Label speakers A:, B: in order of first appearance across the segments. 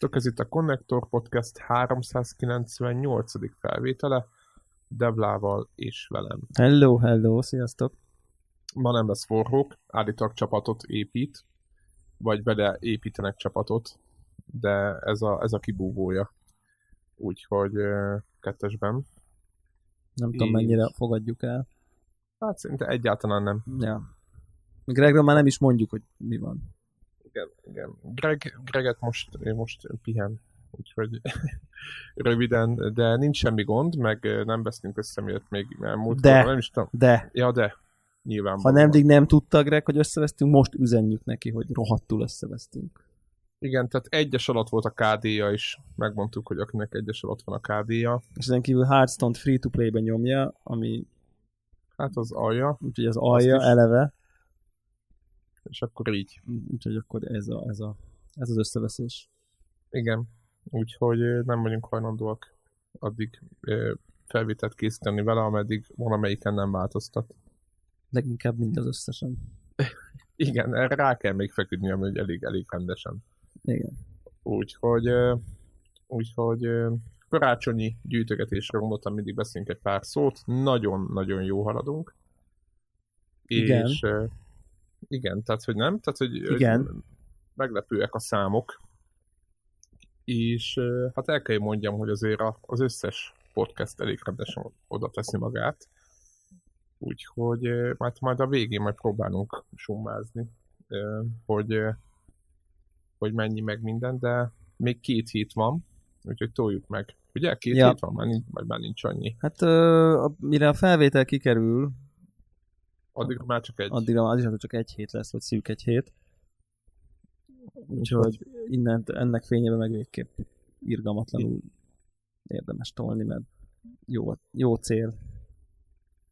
A: Sziasztok, ez itt a Connector Podcast 398. felvétele, Devlával és velem.
B: Hello, hello, sziasztok.
A: Ma nem lesz forrók, állítólag csapatot épít, vagy vele építenek csapatot, de ez a, ez a kibúvója. Úgyhogy kettesben.
B: Nem tudom, mennyire fogadjuk el.
A: Hát szinte egyáltalán nem.
B: Ja. Gregről már nem is mondjuk, hogy mi van.
A: Igen, igen. Greg, Greget most, most pihen, úgyhogy röviden, de nincs semmi gond, meg nem vesztünk össze miért még elmúlt.
B: De.
A: Nem is tudom.
B: De,
A: Ja, de. Nyilván.
B: ha nemdig nem tudta Greg, hogy összevesztünk, most üzenjük neki, hogy rohadtul összevesztünk.
A: Igen, tehát egyes alatt volt a KD-ja is. Megmondtuk, hogy akinek egyes alatt van a KD-ja.
B: És ezen kívül Hearthstone-t free-to-play-ben nyomja, ami
A: Hát az alja,
B: úgyhogy az alja eleve,
A: és akkor így.
B: úgyhogy akkor ez, a, ez, a, ez az összeveszés.
A: Igen. Úgyhogy nem vagyunk hajlandóak addig felvételt készíteni vele, ameddig valamelyiken nem változtat.
B: Leginkább mind az összesen.
A: Igen, erre rá kell még feküdni, ugye elég, elég rendesen.
B: Igen.
A: Úgyhogy, úgyhogy karácsonyi gyűjtögetésről gondoltam, mindig beszélünk egy pár szót. Nagyon-nagyon jó haladunk.
B: Igen.
A: És igen, tehát hogy nem, tehát hogy hogy
B: Igen.
A: meglepőek a számok. És hát el kell hogy mondjam, hogy azért az összes podcast elég rendesen oda teszi magát. Úgyhogy majd, majd a végén majd próbálunk summázni, hogy, hogy mennyi meg minden, de még két hét van, úgyhogy toljuk meg. Ugye? Két
B: Ja.
A: hét van, már nincs, már nincs annyi.
B: Hát ö, a- mire a felvétel kikerül,
A: Addig már csak egy.
B: addigra az is csak egy hét lesz, vagy szűk egy hét. Úgyhogy innen, ennek fényében meg végképp irgalmatlanul érdemes tolni, mert jó, jó cél.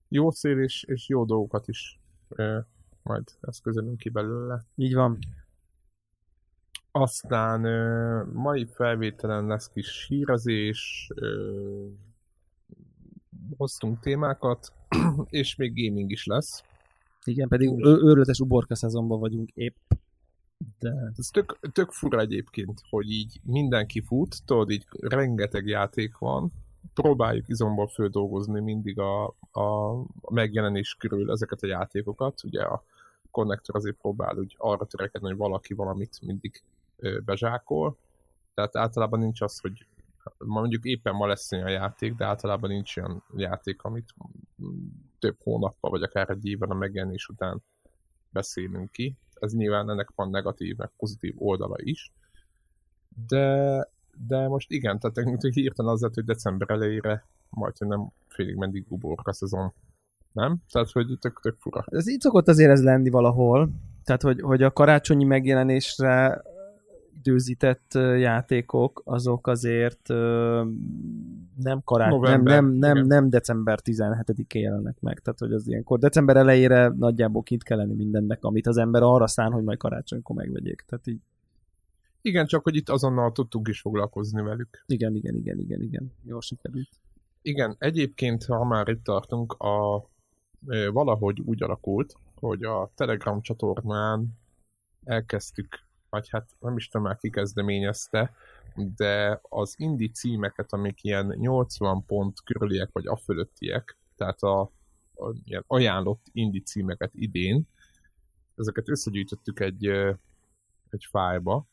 A: Jó szél és, és jó dolgokat is ö, majd eszközölünk ki belőle.
B: Így van.
A: Aztán ö, mai felvételen lesz kis hírezés, ö, hoztunk témákat, és még gaming is lesz.
B: Igen, pedig ő, őrületes uborka szezonban vagyunk épp. De
A: Ez tök, tök fura egyébként, hogy így mindenki fut, tudod, így rengeteg játék van, próbáljuk izomból földolgozni mindig a, a, a megjelenés körül ezeket a játékokat. Ugye a Connector azért próbál úgy arra törekedni, hogy valaki valamit mindig bezsákol. Tehát általában nincs az, hogy mondjuk éppen ma lesz olyan játék, de általában nincs olyan játék, amit több hónappal, vagy akár egy évben a megjelenés után beszélünk ki. Ez nyilván ennek van negatív, meg pozitív oldala is. De, de most igen, tehát nekünk hirtelen az lett, hogy december elejére majd, hogy nem félig meddig uborka szezon. Nem? Tehát, hogy tök, tök fura.
B: ez így szokott azért ez lenni valahol. Tehát, hogy, hogy a karácsonyi megjelenésre időzített játékok, azok azért nem, kará... nem,
A: November,
B: nem, nem,
A: igen.
B: nem december 17-én jelennek meg. Tehát, hogy az ilyenkor december elejére nagyjából kint kell lenni mindennek, amit az ember arra szán, hogy majd karácsonykor megvegyék. Tehát így,
A: Igen, csak hogy itt azonnal tudtunk is foglalkozni velük.
B: igen, igen, igen, igen, igen. Jól sikerült.
A: Igen, egyébként, ha már itt tartunk, a, valahogy úgy alakult, hogy a Telegram csatornán elkezdtük, vagy hát nem is tudom már ki kezdeményezte, de az indie címeket, amik ilyen 80 pont körüliek, vagy a fölöttiek, tehát a, a ilyen ajánlott indie címeket idén, ezeket összegyűjtöttük egy, egy fájba,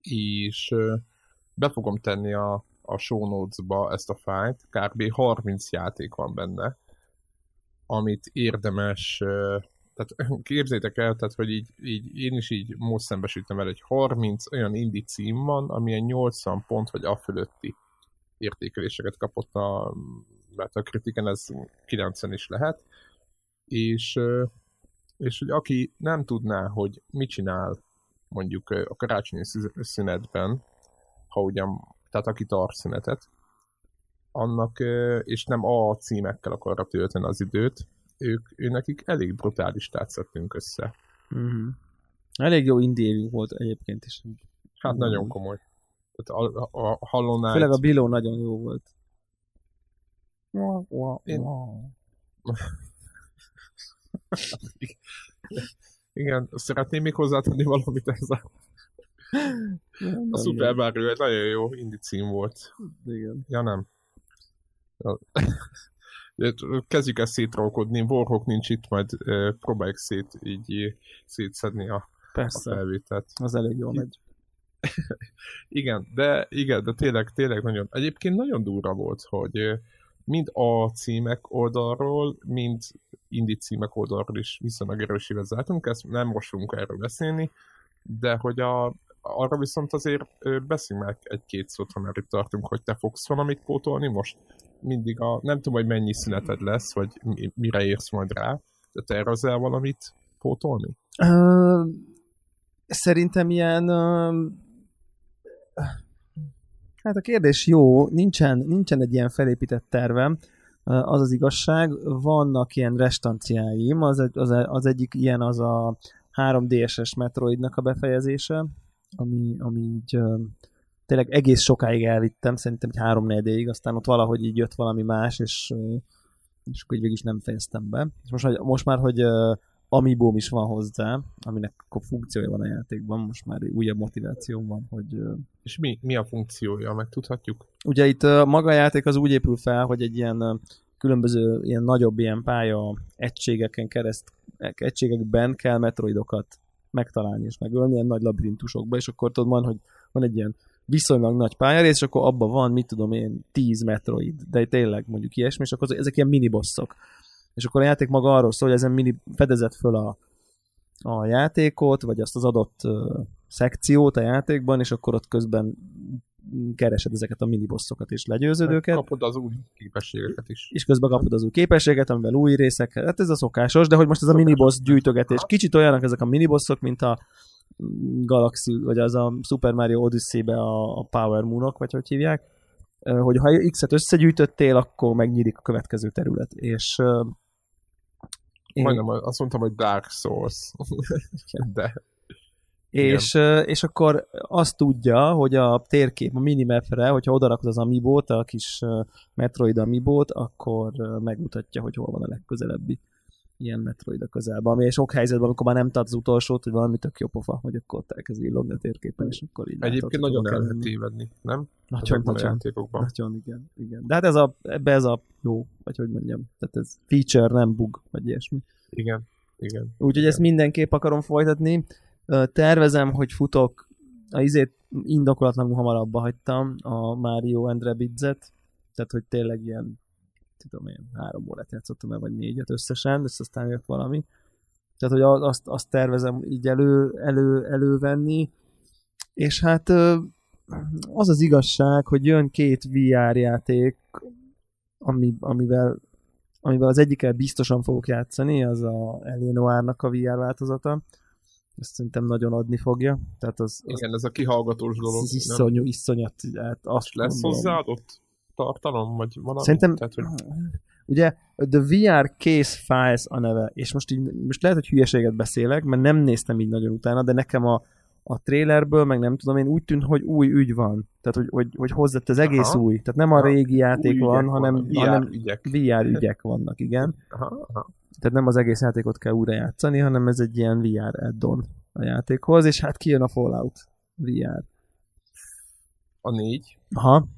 A: és be fogom tenni a, a show notes-ba ezt a fájt, kb. 30 játék van benne, amit érdemes, tehát képzeljétek el, tehát, hogy így, így én is így most szembesültem vele, hogy 30 olyan indie cím van, amilyen 80 pont vagy a fölötti értékeléseket kapott a, mert a kritiken ez 90 is lehet, és, és hogy aki nem tudná, hogy mit csinál mondjuk a karácsonyi szü- szünetben, ha ugyan, tehát aki tart szünetet, annak, és nem a címekkel akarra tölteni az időt, ők, ő nekik elég brutális szedtünk össze.
B: Uh-huh. Elég jó indie volt egyébként is.
A: Hát
B: Mm.
A: nagyon komoly. Tehát a, a, a Hollow Knight,
B: Főleg a Biló nagyon jó volt.
A: Én- Igen, szeretném még hozzátenni valamit ez a, a Super Mario, egy nagyon jó indie cím volt.
B: Igen.
A: Ja nem. Kezdjük ezt szétrolkodni, Warhawk nincs itt, majd próbáljuk szét, így szétszedni a, a
B: Persze,
A: felvételt.
B: az elég jól megy.
A: Igen, de igen, de tényleg, tényleg nagyon, egyébként nagyon durva volt, hogy mind a címek oldalról, mind indie címek oldalról is viszonylag erősével zártunk, ezt nem most fogunk erről beszélni, de hogy a, arra viszont azért beszéljünk meg egy-két szót, ha már itt tartunk, hogy te fogsz valamit pótolni most. Mindig a, nem tudom, hogy mennyi szüneted lesz, vagy mi- mire érsz majd rá, de tervezel valamit pótolni?
B: Ö, szerintem ilyen... Ö, hát a kérdés jó, nincsen, nincsen egy ilyen felépített tervem, az az igazság, vannak ilyen restanciáim, az, az, az egyik ilyen az a 3DSS Metroidnak a befejezése, ami, ami így tényleg egész sokáig elvittem, szerintem egy 3 4 aztán ott valahogy így jött valami más, és, és akkor így végig is nem fejeztem be. És most, hogy- most már, hogy ö, Amiibom is van hozzá, aminek akkor funkciója van a játékban, most már újabb motiváció van, hogy
A: És mi, mi a funkciója, meg tudhatjuk?
B: ugye itt maga a játék az úgy épül fel, hogy egy ilyen különböző ilyen nagyobb ilyen pálya egységeken kereszt, egységekben kell metroidokat megtalálni és megölni ilyen nagy labirintusokba, és akkor tudod van, hogy van egy ilyen viszonylag nagy pályarész, és akkor abban van, mit tudom én, 10 metroid, de tényleg mondjuk ilyesmi, és akkor ezek ilyen minibosszok. És akkor a játék maga arról szól, hogy ezen mini fedezett föl a, a játékot, vagy azt az adott ö, szekciót a játékban, és akkor ott közben keresed ezeket a minibossokat és legyőzöd őket,
A: Kapod az új képességeket is.
B: és közben kapod az új képességet, amivel új részek, hát ez a szokásos, de hogy most ez a miniboss gyűjtögetés, kicsit olyanok ezek a minibossok, mint a Galaxy, vagy az a Super Mario Odyssey-be a, a Power Moonok, vagy hogy hívják, hogy ha X-et összegyűjtöttél, akkor megnyílik a következő terület, és én-
A: Majdnem azt mondtam, hogy Dark Souls. De
B: És, és akkor azt tudja, hogy a térkép, a minimapre, hogyha odarakod az Amiibót, a kis Metroid Amiibót, akkor megmutatja, hogy hol van a legközelebbi ilyen Metroid a közelben. Ami sok helyzetben, amikor már nem tart az utolsót, hogy valami tök jó pofa, hogy akkor ott elkezd villogni a térképen, és akkor így
A: egyébként nagyon el lehet tévedni, nem?
B: Nagyon, nagyon, nagyon, igen, igen. De hát ez a, ebbe ez a jó, vagy hogy mondjam, tehát ez feature, nem bug, vagy ilyesmi.
A: Igen, igen.
B: Úgyhogy ezt mindenképp akarom folytatni. Tervezem, hogy futok, a izét indokolatlanul hamarabb hagytam, a Mario and Rabbids-et, tehát hogy tényleg ilyen, tudom én, három órát játszottam el, vagy négyet összesen, és aztán jött valami. Tehát, hogy azt, azt tervezem így elő, elő, elővenni, és hát az az igazság, hogy jön két VR játék, ami, amivel amivel az egyikkel biztosan fogok játszani, az a Alienoir-nak a VR változata. Ezt szerintem nagyon adni fogja. Tehát az, az,
A: Igen, ez a kihallgatós dolog.
B: az
A: nem?
B: iszonyú, iszonyat. Hát azt
A: Lesz
B: mondom.
A: hozzáadott tartalom, vagy valami?
B: Szerintem,
A: Tehát, hogy
B: ugye The VR Case Files a neve, és most, így, most lehet, hogy hülyeséget beszélek, mert nem néztem így nagyon utána, de nekem a, a trailerből, meg nem tudom én, úgy tűnt, hogy új ügy van. Tehát, hogy, hogy, hogy hozzett ez egész
A: Aha.
B: új. Tehát nem a régi játék van, hanem,
A: vannak, VR
B: hanem
A: ügyek.
B: VR ügyek vannak, igen.
A: Aha, aha.
B: Tehát nem az egész játékot kell újra játszani, hanem ez egy ilyen VR add-on a játékhoz, és hát kijön a Fallout VR.
A: A négy.
B: Aha,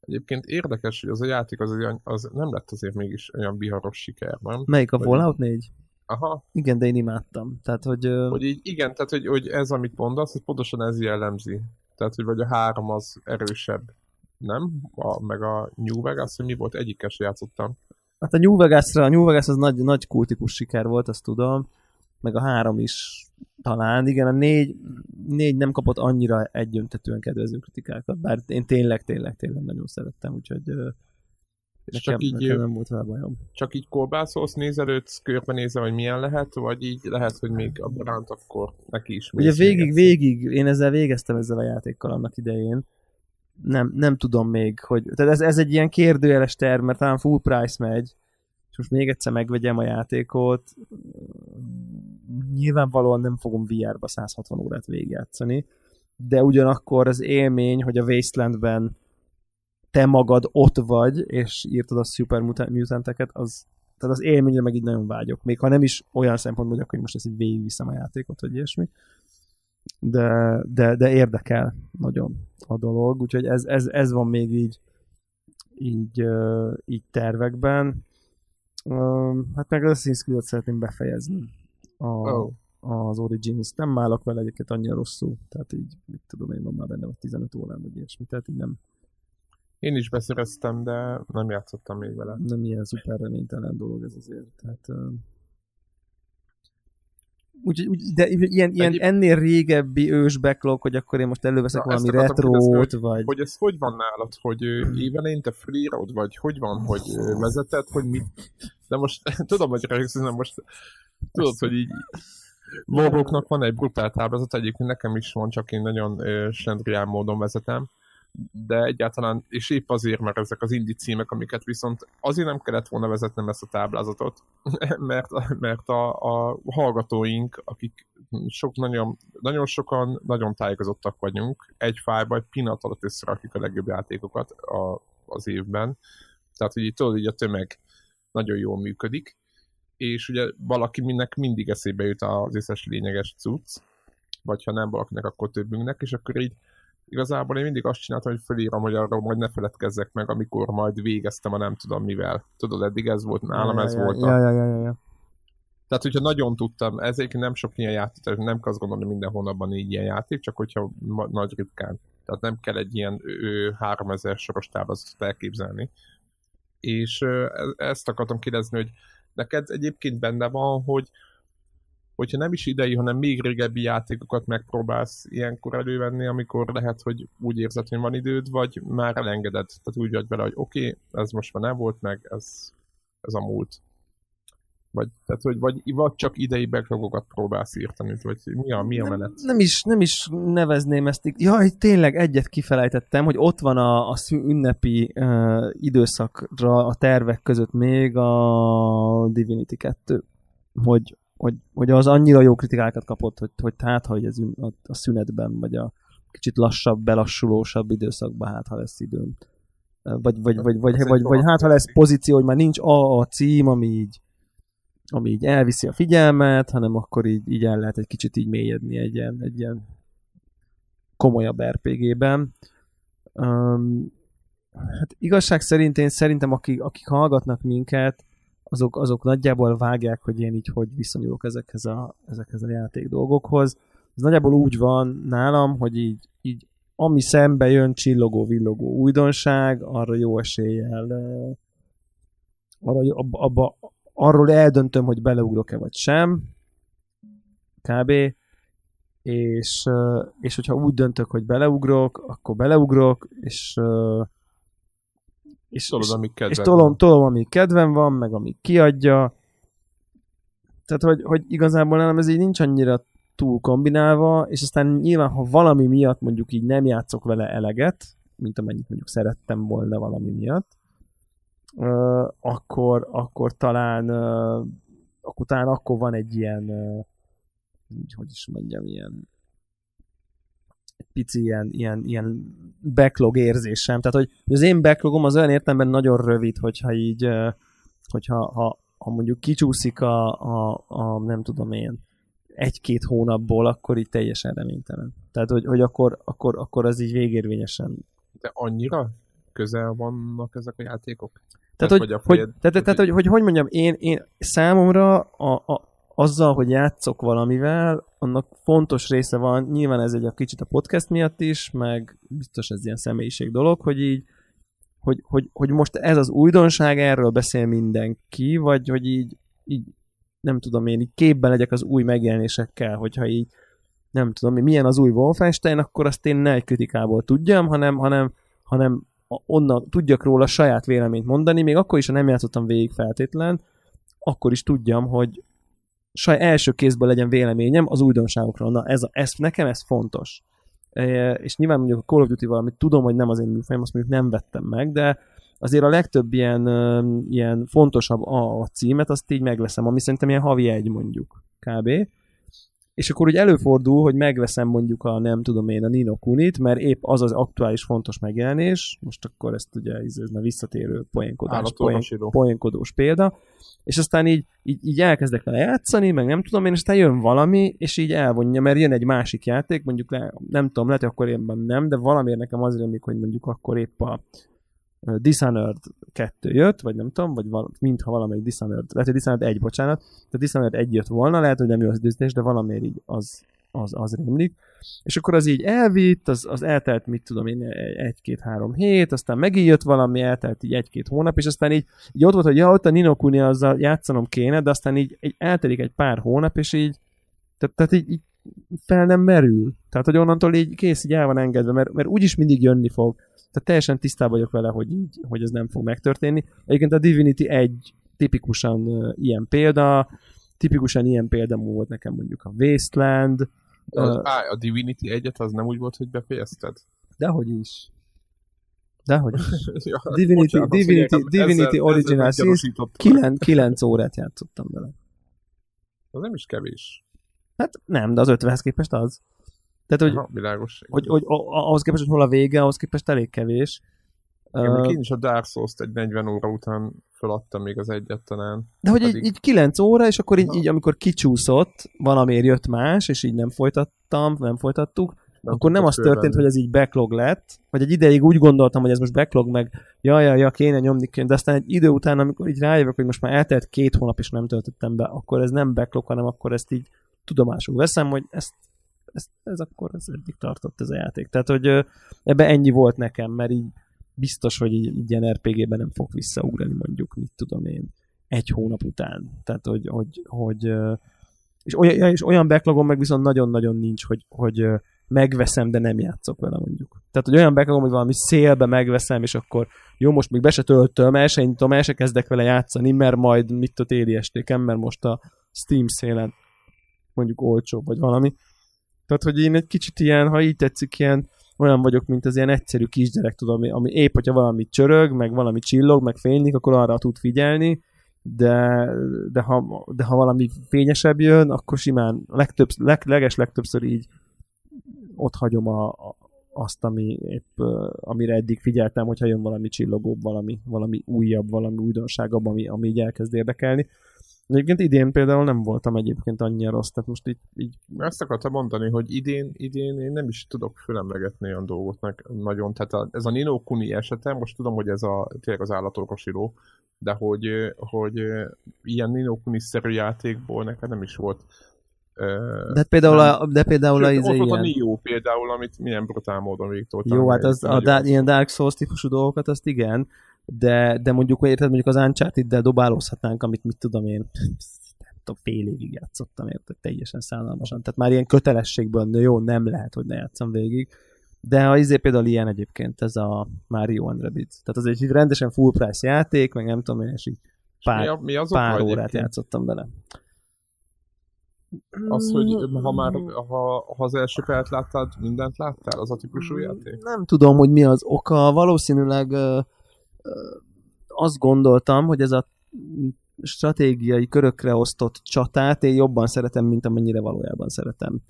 A: Egyébként érdekes, hogy az a játék az, olyan, az nem lett azért mégis olyan viharos siker, nem?
B: melyik a
A: Vagy-
B: Fallout 4?
A: Aha,
B: Igen, de én imádtam. Tehát, hogy...
A: hogy így, igen, tehát hogy, hogy ez, amit mondasz, ez pontosan ez jellemzi. Tehát, hogy vagy a három az erősebb, nem? A, meg a New Vegas, hogy mi volt, egyikkel se játszottam.
B: Hát a New Vegas-ra, a New Vegas az nagy, nagy kultikus siker volt, azt tudom. Meg a három is talán. Igen, a négy, négy nem kapott annyira egyöntetően kedvező kritikákat, bár én tényleg, tényleg, tényleg nagyon szerettem, úgyhogy Nekem,
A: csak így,
B: nekem nem volt vele bajom.
A: csak így kolbászolsz, nézelődsz, körbenézve, hogy milyen lehet, vagy így lehet, hogy még a Brant akkor neki is
B: Ugye végig, végig, én ezzel végeztem ezzel a játékkal annak idején. Nem, nem tudom még, hogy... Tehát ez, ez egy ilyen kérdőjeles terv, mert talán full price megy, és most még egyszer megvegyem a játékot. Nyilvánvalóan nem fogom VR-ba 160 órát végigjátszani, de ugyanakkor az élmény, hogy a Wastelandben te magad ott vagy, és írtad a Super Muta- Mutanteket, az, tehát az élményre meg így nagyon vágyok. Még ha nem is olyan szempontból, hogy akkor most ezt így végigviszem a játékot, vagy ilyesmi. De, de, de érdekel nagyon a dolog, úgyhogy ez, ez, ez van még így így, így tervekben. Hát meg az Assassin's Creed-ot szeretném befejezni. A,
A: Oh.
B: az Origins. Nem állok vele egyébként annyira rosszul. Tehát így, mit tudom én, van már benne vagy 15 órán, vagy ilyesmi. Tehát így nem,
A: Én is beszereztem, de nem játszottam még vele.
B: nem ilyen szuper reménytelen dolog ez azért. Tehát, Úgyhogy, úgy, de ilyen, ilyen
A: Egyéb-
B: ennél régebbi ős backlog, hogy akkor én most előveszek
A: Na,
B: valami retrót, vagy...
A: Hogy ez hogy van nálad, hogy ö, évelején te free vagy hogy van, hogy vezeted, hogy mit... De most tudom, hogy rögzön, de most tudod, hogy így Logoknak van egy brutál táblázat, egyébként nekem is van, csak én nagyon slendrián módon vezetem, de egyáltalán, és épp azért, mert ezek az indi címek, amiket viszont azért nem kellett volna vezetnem ezt a táblázatot, mert, mert a, a hallgatóink, akik sok, nagyon, nagyon sokan nagyon tájékozottak vagyunk, egy fájba egy pillanat alatt összerakjuk a legjobb játékokat a, az évben, tehát hogy így tudod, így a tömeg nagyon jól működik, és ugye valaki minnek mindig eszébe jut az összes lényeges cucc, vagy ha nem valakinek, akkor többünknek, és akkor így igazából én mindig azt csináltam, hogy felírom, hogy arról majd ne feledkezzek meg, amikor majd végeztem a nem tudom mivel. Tudod, eddig ez volt nálam, ez
B: ja,
A: volt
B: ja,
A: a...
B: ja, ja, ja, ja.
A: Tehát, hogyha nagyon tudtam, ezért nem sok ilyen játék, nem kell azt gondolni, hogy minden hónapban négy ilyen játék, csak hogyha ma, nagy ritkán. Tehát nem kell egy ilyen ö, 3000 soros táblázatot elképzelni. És ö, e- ezt akartam kérdezni, hogy neked egyébként benne van, hogy hogyha nem is idei, hanem még régebbi játékokat megpróbálsz ilyenkor elővenni, amikor lehet, hogy úgy érzed, hogy van időd, vagy már elengeded. Tehát úgy vagy vele, hogy oké, okay, ez most már nem volt meg, ez, ez a múlt. Vagy, tehát, hogy vagy, vagy csak idei backlogokat próbálsz írtani, vagy mi a, mi a menet?
B: Nem, nem, is, nem is nevezném ezt. így- Jaj, tényleg egyet kifelejtettem, hogy ott van a, a ünnepi uh, időszakra a tervek között még a Divinity 2. Hogy, hogy, hogy az annyira jó kritikákat kapott, hogy, hogy hát, hogy ez a, a szünetben, vagy a kicsit lassabb, belassulósabb időszakban, hát ha lesz időm. Vagy, vagy, vagy, vagy, vagy, vagy hát ha lesz pozíció, hogy már nincs a, a cím, ami így ami így elviszi a figyelmet, hanem akkor így, így el lehet egy kicsit így mélyedni egy ilyen, egy ilyen komolyabb RPG-ben. Um, hát igazság szerint én szerintem akik, akik hallgatnak minket, azok, azok nagyjából vágják, hogy én így hogy viszonyulok ezekhez a, ezekhez a játék dolgokhoz. Ez nagyjából úgy van nálam, hogy így, így ami szembe jön csillogó, villogó újdonság, arra jó eséllyel arra, abba, abba, arról eldöntöm, hogy beleugrok-e vagy sem, kb. És, és hogyha úgy döntök, hogy beleugrok, akkor beleugrok, és és,
A: Tudod,
B: és,
A: amik
B: és tolom, tolom, ami kedvem van, meg ami kiadja. Tehát, hogy, hogy igazából nálam ez így nincs annyira túl kombinálva, és aztán nyilván, ha valami miatt mondjuk így nem játszok vele eleget, mint amennyit mondjuk szerettem volna valami miatt, ö, akkor, akkor talán ö, akkor talán akkor van egy ilyen így, hogy is mondjam, ilyen egy pici ilyen, ilyen, ilyen backlog érzésem. Tehát, hogy az én backlogom az olyan értelemben nagyon rövid, hogyha így, hogyha ha, ha mondjuk kicsúszik a, a, a nem tudom én, egy-két hónapból, akkor így teljesen reménytelen. Tehát, hogy, hogy akkor, akkor, akkor az így végérvényesen
A: De annyira közel vannak ezek a játékok?
B: Tehát,
A: Vagy
B: hogy,
A: a
B: hogy,
A: fejed-
B: tehát, tehát, hogy, hogy, hogy mondjam, én, én számomra a, a, azzal, hogy játszok valamivel, annak fontos része van, nyilván ez egy a kicsit a podcast miatt is, meg biztos ez ilyen személyiség dolog, hogy így, hogy, hogy, hogy most ez az újdonság, erről beszél mindenki, vagy hogy így, így nem tudom én, így képben legyek az új megjelenésekkel, hogyha így nem tudom, milyen az új Wolfenstein, akkor azt én ne egy kritikából tudjam, hanem, hanem, hanem onnan tudjak róla saját véleményt mondani, még akkor is, ha nem játszottam végig feltétlen, akkor is tudjam, hogy saj első kézből legyen véleményem az újdonságokról. Na, ez, ez nekem ez fontos. E, és nyilván mondjuk a Call of Duty valamit tudom, hogy nem az én műfajom, azt mondjuk nem vettem meg, de azért a legtöbb ilyen, ilyen fontosabb a, a címet, azt így megveszem, ami szerintem ilyen havi egy mondjuk, kb. És akkor úgy előfordul, hogy megveszem mondjuk a nem tudom én a Nino Kunit, mert épp az az aktuális fontos megjelenés, most akkor ezt ugye ez már visszatérő poénkodás, poén, poénkodós példa, és aztán így, így, így elkezdek vele játszani, meg nem tudom én, és aztán jön valami, és így elvonja, mert jön egy másik játék, mondjuk le, nem tudom, lehet, hogy akkor éppen nem, de valamiért nekem az rémlik, hogy mondjuk akkor épp a Dishonored 2 jött, vagy nem tudom, vagy val- mintha valamelyik Dishonored, lehet, hogy Dishonored 1, bocsánat, de Dishonored 1 jött volna, lehet, hogy nem jó az időzítés, de valamiért így az, az, az rémlik. És akkor az így elvitt, az, az eltelt, mit tudom én, egy-két-három hét, aztán megint jött valami, eltelt így egy-két hónap, és aztán így, így ott volt, hogy ja, ott a Nino Kuni azzal játszanom kéne, de aztán így, így eltelik egy pár hónap, és így, tehát, tehát így, így fel nem merül. Tehát, hogy onnantól így kész, így el van engedve, mert, mert úgyis mindig jönni fog. Tehát teljesen tisztában vagyok vele, hogy, így, hogy ez nem fog megtörténni. Egyébként a Divinity egy tipikusan uh, ilyen példa, tipikusan ilyen példa volt nekem mondjuk a Wasteland, Ö,
A: á, a Divinity egyet az nem úgy volt, hogy befejezted?
B: dehogy is. Dehogy is.
A: ja,
B: Divinity-
A: bocsánat,
B: Divinity-
A: figyelj,
B: Divinity
A: ezzel-
B: Original Sin-
A: meggyanúsítottalak.
B: 9, 9 órát játszottam vele.
A: Az nem is kevés.
B: Hát nem, de az 50-hez képest az. Tehát, hogy,
A: Aha, világos.
B: hogy, hogy ahhoz képest, hogy hol a vége, ahhoz képest elég kevés.
A: Igen, még én is a Dark Souls-t egy 40 óra után feladtam még az egyet talán.
B: De hogy így,
A: Pedig-
B: így 9 óra, és akkor így, így amikor kicsúszott, valamiért jött más, és így nem folytattam, nem folytattuk,
A: Nem
B: akkor nem az történt,
A: fölvenni.
B: hogy ez így backlog lett, vagy egy ideig úgy gondoltam, hogy ez most backlog, meg ja, ja, ja, kéne nyomni, kéne, de aztán egy idő után, amikor így rájövök, hogy most már eltelt két hónap, és nem töltöttem be, akkor ez nem backlog, hanem akkor ezt így tudomásul veszem, hogy ezt, ezt, ez akkor ez eddig tartott ez a játék. Tehát, hogy ebbe ennyi volt nekem, mert így biztos, hogy így, ilyen RPG-ben nem fog visszaugrani mondjuk, mit tudom én, egy hónap után. Tehát, hogy, hogy, hogy és olyan, és olyan backlogom meg viszont nagyon-nagyon nincs, hogy, hogy megveszem, de nem játszok vele mondjuk. Tehát, hogy olyan backlogom, hogy valami szélbe megveszem, és akkor jó, most még be se töltöm, el se nyitom, el se kezdek vele játszani, mert majd mit a téli estéken, mert most a Steam szélen mondjuk olcsó, vagy valami. Tehát, hogy én egy kicsit ilyen, ha így tetszik, ilyen olyan vagyok, mint az ilyen egyszerű kisgyerek, tudom, ami, ami épp, hogyha valami csörög, meg valami csillog, meg fénylik, akkor arra tud figyelni, de, de, ha, de ha valami fényesebb jön, akkor simán legtöbb, leg, leges legtöbbször így ott hagyom a, a, azt, ami épp, amire eddig figyeltem, hogyha jön valami csillogóbb, valami, valami újabb, valami újdonságabb, ami, ami így elkezd érdekelni. Egyébként idén például nem voltam egyébként annyira rossz, tehát most így, így
A: Ezt akartam mondani, hogy idén, idén én nem is tudok fölemlegetni olyan dolgot nagyon. Tehát a, ez a Nino Kuni esete, most tudom, hogy ez a, tényleg az állatorvosíró, de hogy, hogy ilyen Nino Kuni-szerű játékból nekem nem is volt.
B: de például
A: nem.
B: a, de például a, izé
A: ott volt a
B: ilyen,
A: Nio például, amit milyen brutál módon végigtoltam.
B: Jó, hát az, a
A: Nagyon
B: da, ilyen Dark Souls típusú dolgokat, azt igen, de, de mondjuk, hogy érted, mondjuk az Uncharted-del dobálózhatnánk, amit mit tudom én, nem tudom, fél évig játszottam, érted, teljesen szállalmasan. Tehát már ilyen kötelességből, de jó, nem lehet, hogy ne játszom végig. De a izé például ilyen egyébként, ez a Mario and Rabbids. Tehát az egy rendesen full price játék, meg nem tudom én, és így
A: És mi,
B: pár,
A: a, mi az
B: pár órát
A: egyébként?
B: játszottam bele.
A: Az, hogy ha már ha, ha az első pályát láttad, mindent láttál? Az a típusú játék?
B: Nem tudom, hogy mi az oka. Valószínűleg ö, azt gondoltam, hogy ez a stratégiai körökre osztott csatát én jobban szeretem, mint amennyire valójában szeretem.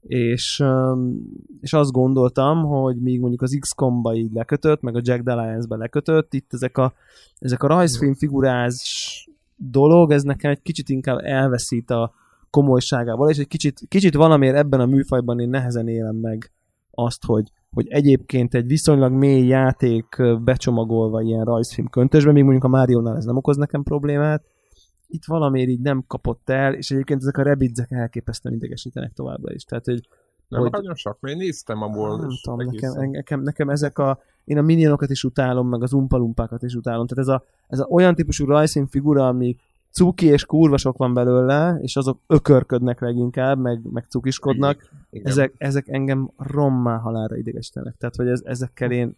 B: És, és azt gondoltam, hogy míg mondjuk az XCOM-ba így lekötött, meg a Jack Alliance-be lekötött, itt ezek a, ezek a rajzfilm figurás dolog, ez nekem egy kicsit inkább elveszít a komolyságával, és egy kicsit, kicsit valamiért ebben a műfajban én nehezen élem meg azt, hogy, hogy egyébként egy viszonylag mély játék becsomagolva ilyen rajzfilm köntösbe, még mondjuk a Máriónál ez nem okoz nekem problémát, itt valamiért így nem kapott el, és egyébként ezek a rebidzek elképesztően idegesítenek továbbra is. Tehát, hogy
A: Nem
B: Hogy-
A: nagyon sok, én néztem abból.
B: nem tudom, nekem,
A: egészen-
B: nekem, nekem, ezek a, én a minionokat is utálom, meg az umpalumpákat is utálom. Tehát ez a, ez a olyan típusú rajzszín figura, ami cuki és kurva sok van belőle, és azok ökörködnek leginkább, meg, meg cukiskodnak.
A: Igen.
B: Ezek, ezek engem rommá halálra idegesítenek. Tehát, hogy ez, ezekkel én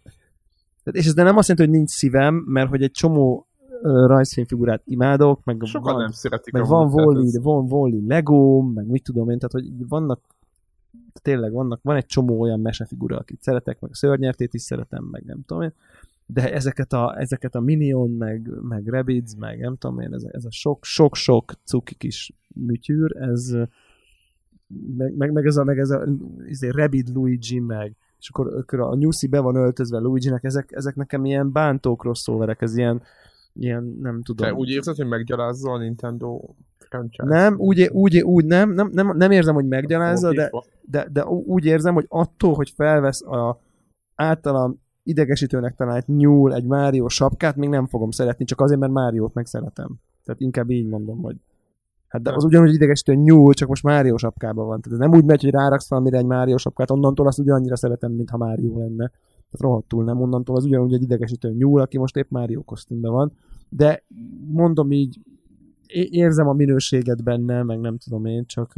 B: és ez de nem azt jelenti, hogy nincs szívem, mert hogy egy csomó rajzfilmfigurát imádok, meg
A: Sokan
B: van,
A: nem szeretik
B: meg van Wally,
A: ez-
B: van Wally Lego, meg mit tudom én, tehát hogy vannak tényleg vannak, van egy csomó olyan mesefigura, akit szeretek, meg a szörnyertét is szeretem, meg nem tudom én, de ezeket a, ezeket a Minion, meg, meg Rabbids, meg nem tudom én, ez, ez a sok, sok-sok cuki kis műtyűr, ez meg, meg, meg ez a, meg ez a izé, Rabbid Luigi, meg és akkor, akkor a Newsy be van öltözve Luigi-nek, ezek, ezek nekem ilyen bántó crossoverek, ez ilyen, ilyen nem tudom.
A: Te úgy érzed, hogy meggyalázza a Nintendo franchise?
B: Nem, úgy, úgy, úgy nem, nem, nem, nem érzem, hogy meggyalázza, de, de, de úgy érzem, hogy attól, hogy felvesz a általam idegesítőnek talált nyúl egy Mario sapkát, még nem fogom szeretni, csak azért, mert Máriót meg szeretem. Tehát inkább így mondom, hogy Hát de az ugyanúgy idegesítő nyúl, csak most Mário sapkában van. Tehát ez nem úgy megy, hogy ráraksz valamire egy Mário sapkát, onnantól azt ugyanannyira szeretem, mintha Mário lenne. Tehát rohadtul nem, onnantól az ugyanúgy egy idegesítő nyúl, aki most épp Mário kosztümben van. De mondom így, érzem a minőséget benne, meg nem tudom én, csak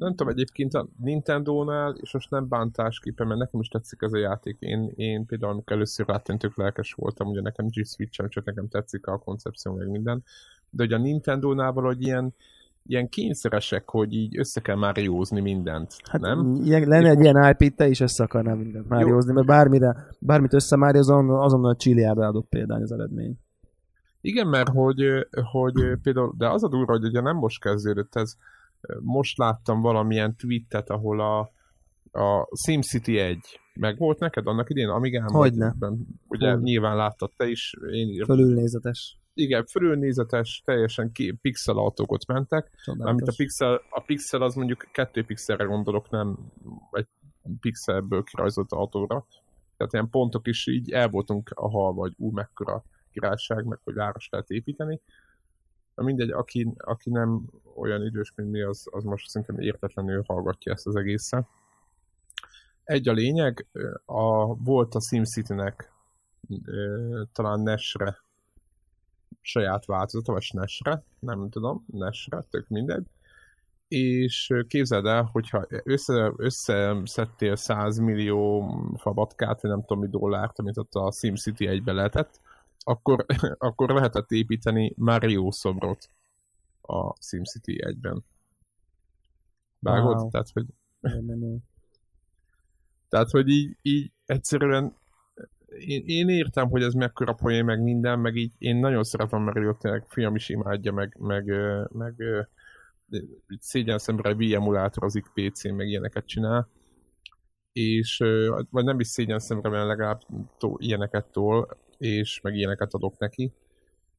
A: Nem tudom, egyébként a Nintendo-nál, és most nem bántásképpen, mert nekem is tetszik ez a játék. Én, én például, amikor először láttam, tök lelkes voltam, ugye nekem G Switch-em, csak nekem tetszik a koncepció, meg minden. De hogy a Nintendo-nál valahogy ilyen, ilyen kényszeresek, hogy így össze kell már józni mindent,
B: Hát
A: nem?
B: Ilyen, lenne egy ilyen IP, te is össze akarnál mindent máriózni, mert bármire, bármit összemárjozom, azonnal a Chiliára adott példány az eredmény.
A: Igen, mert hogy, hogy például, de az a durva, hogy ugye nem most kezdődött ez, most láttam valamilyen tweetet, ahol a, a SimCity 1 meg volt neked annak idén, Amigán?
B: Hogyne.
A: Ugye
B: Hogy.
A: nyilván láttad te is, én
B: Fölülnézetes.
A: igen, fölülnézetes, teljesen ki, pixel autókot mentek,
B: Csodálatos.
A: amit a pixel, a pixel az mondjuk kettő pixelre gondolok, nem egy pixelből kirajzolt autóra. Tehát ilyen pontok is így el voltunk a hal, vagy ú, mekkora királyság, meg hogy város lehet építeni. Mindegy, aki, aki nem olyan idős, mint mi, az, az most szerintem értetlenül hallgatja ezt az egészet. Egy a lényeg, a, volt a SimCity-nek talán Nesre saját változata, vagy Nesre, nem tudom, Nesre, tök mindegy. És képzeld el, hogyha össze, összeszedtél 100 millió fabatkát, vagy nem tudom mi dollárt, amit ott a SimCity egybe lehetett, akkor, akkor lehetett építeni Mario szobrot a SimCity egyben. Vágod?
B: Wow.
A: Tehát, hogy tehát, hogy így, így egyszerűen én, én értem, hogy ez mekkora poén, meg minden, meg így én nagyon szeretem Mario, tényleg fiam is imádja, meg, meg, meg így szégyen szemre Wii emulátorozik PC-n, meg ilyeneket csinál. És, vagy nem is szégyen szemre, mert legalább tó, ilyeneket tol, és meg ilyeneket adok neki.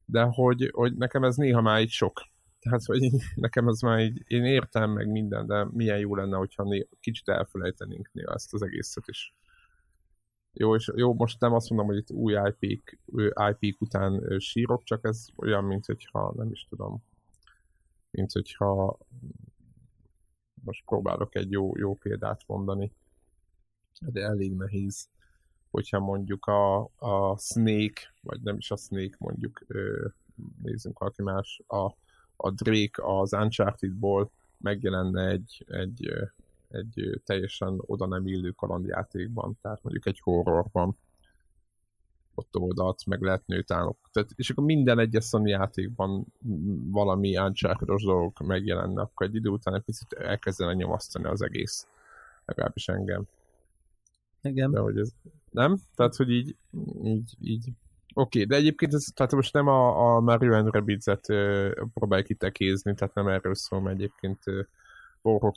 A: De hogy, hogy nekem ez néha már így sok. Tehát, hogy nekem ez már így, én értem meg minden, de milyen jó lenne, hogyha né, kicsit elfelejtenénk néha ezt az egészet is. Jó, és jó, most nem azt mondom, hogy itt új IP-k, IP-k után sírok, csak ez olyan, mint hogyha, nem is tudom, mint hogyha most próbálok egy jó, jó példát mondani, de elég nehéz, hogyha mondjuk a, a Snake, vagy nem is a Snake, mondjuk nézzünk valaki más, a, a Drake az Uncharted-ból megjelenne egy, egy, egy teljesen oda nem illő kalandjátékban, tehát mondjuk egy horrorban ott oldalt, meg lehet nőtálok. Tehát, és akkor minden egyes Sony játékban valami uncharted dolgok megjelenne, akkor egy idő után egy picit elkezdene nyomasztani az egész. Legalábbis engem.
B: Igen.
A: De hogy ez... Nem? Tehát, hogy így... így, így. Oké, de egyébként ez, tehát most nem a, a Mario and Rabbids-et próbálj kitekézni, tehát nem erről szól, mert egyébként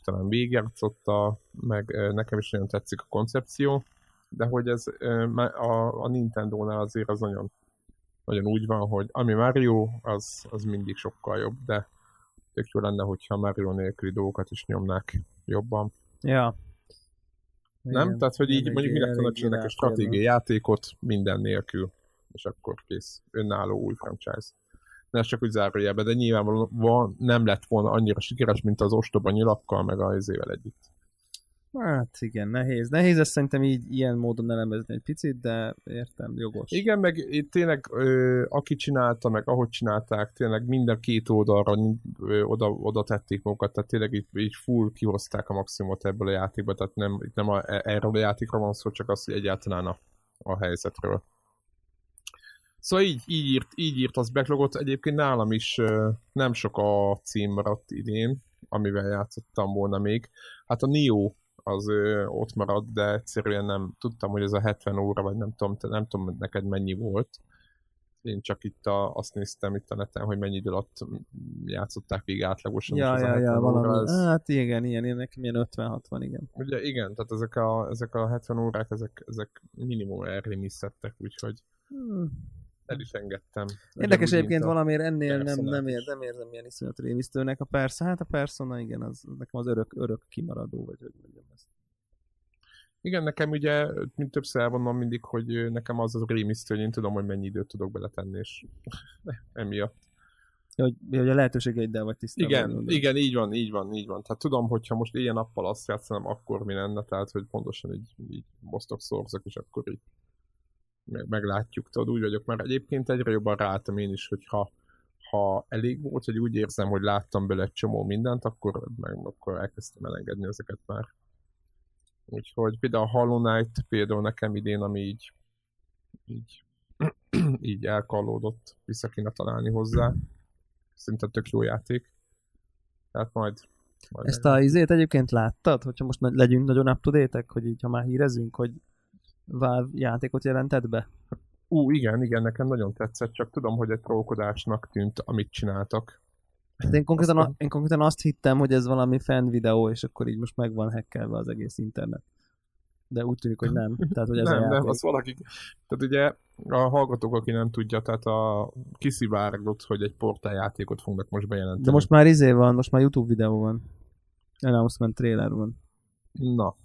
A: talán végigjátszotta, meg ö, nekem is nagyon tetszik a koncepció, de hogy ez ö, a, a Nintendo-nál azért az nagyon, nagyon úgy van, hogy ami Mario, az, az mindig sokkal jobb, de tök jó lenne, hogyha Mario nélküli dolgokat is nyomnák jobban.
B: Ja.
A: Nem?
B: Igen.
A: Tehát, hogy így mondjuk tudnak
B: eléggé
A: csinálni
B: ráférne.
A: stratégiai játékot minden nélkül, és akkor kész. Önálló új franchise. Ne ez csak úgy zárójelbe, de nyilvánvalóan nem lett volna annyira sikeres, mint az ostoba nyilakkal, meg a izével együtt.
B: Hát igen, nehéz. Nehéz ezt szerintem így ilyen módon elemezni egy picit, de értem, jogos.
A: Igen, meg itt tényleg ö, aki csinálta, meg ahogy csinálták, tényleg minden két oldalra ö, oda, oda tették magukat, tehát tényleg így, így full kihozták a maximumot ebből a játékból, tehát nem, nem a, e- erről a játékról van szó, csak az, hogy egyáltalán a a helyzetről. Szóval így, így, írt, így írt az backlogot. Egyébként nálam is ö, nem sok a cím maradt idén, amivel játszottam volna még. Hát a Nio az ö, ott maradt, de egyszerűen nem tudtam, hogy ez a 70 óra, vagy nem tudom, te- nem tudom neked mennyi volt. Én csak itt a, azt néztem itt a neten, hogy mennyi idő alatt játszották végig átlagosan.
B: Ja, ja,
A: 70
B: ja,
A: óra,
B: valami.
A: ez-
B: Hát igen, ilyen, ilyen nekem ilyen 50-60, igen.
A: Ugye igen, tehát ezek a, ezek a 70 órák, ezek, ezek minimum elrémisszettek, úgyhogy
B: Hmm.
A: El is engedtem.
B: Érdekes egyébként
A: a-
B: valamiért ennél nem,
A: Personát
B: nem,
A: is.
B: ér, nem érzem ilyen iszonyat rémisztőnek a Persona. Hát a Persona, igen, az nekem az örök, örök kimaradó, vagy hogy mondjam ezt.
A: Igen, nekem ugye, mint többször elmondom mindig, hogy nekem az az rémisztő, hogy én tudom, hogy mennyi időt tudok beletenni, és emiatt.
B: Hogy, hogy a lehetőségeiddel vagy tisztában.
A: Igen,
B: gondolod.
A: igen, így van, így van, így van. Tehát tudom, hogyha most ilyen nappal azt játszanám, akkor mi lenne, tehát hogy pontosan így, így moztok szorzok, és akkor így meg, meglátjuk, tudod, úgy vagyok, mert egyébként egyre jobban ráálltam én is, hogyha ha elég volt, hogy úgy érzem, hogy láttam bele egy csomó mindent, akkor, meg, akkor elkezdtem elengedni ezeket már. Úgyhogy például a Hollow Knight például nekem idén, ami így így, így elkallódott, vissza kéne találni hozzá. Szinte tök jó játék. Tehát majd... majd
B: Ezt a izét egyébként láttad? Hogyha most legyünk nagyon up to hogy így ha már hírezünk, hogy Valve játékot jelentett be?
A: Ú, igen, igen, nekem nagyon tetszett, csak tudom, hogy egy trollkodásnak tűnt, amit csináltak.
B: Hát én konkrétan, a,
A: Aztán-
B: én konkrétan azt hittem, hogy ez valami fan videó, és akkor így most meg van hackelve az egész internet. De úgy tűnik, hogy nem. Tehát, hogy ez a
A: nem,
B: játék.
A: nem, az valaki... Tehát ugye a hallgatók, aki nem tudja, tehát a kiszivárgott, hogy egy portáljátékot fognak most bejelenteni.
B: De most már izé van, most már YouTube videó van. Announcement trailer van.
A: Na.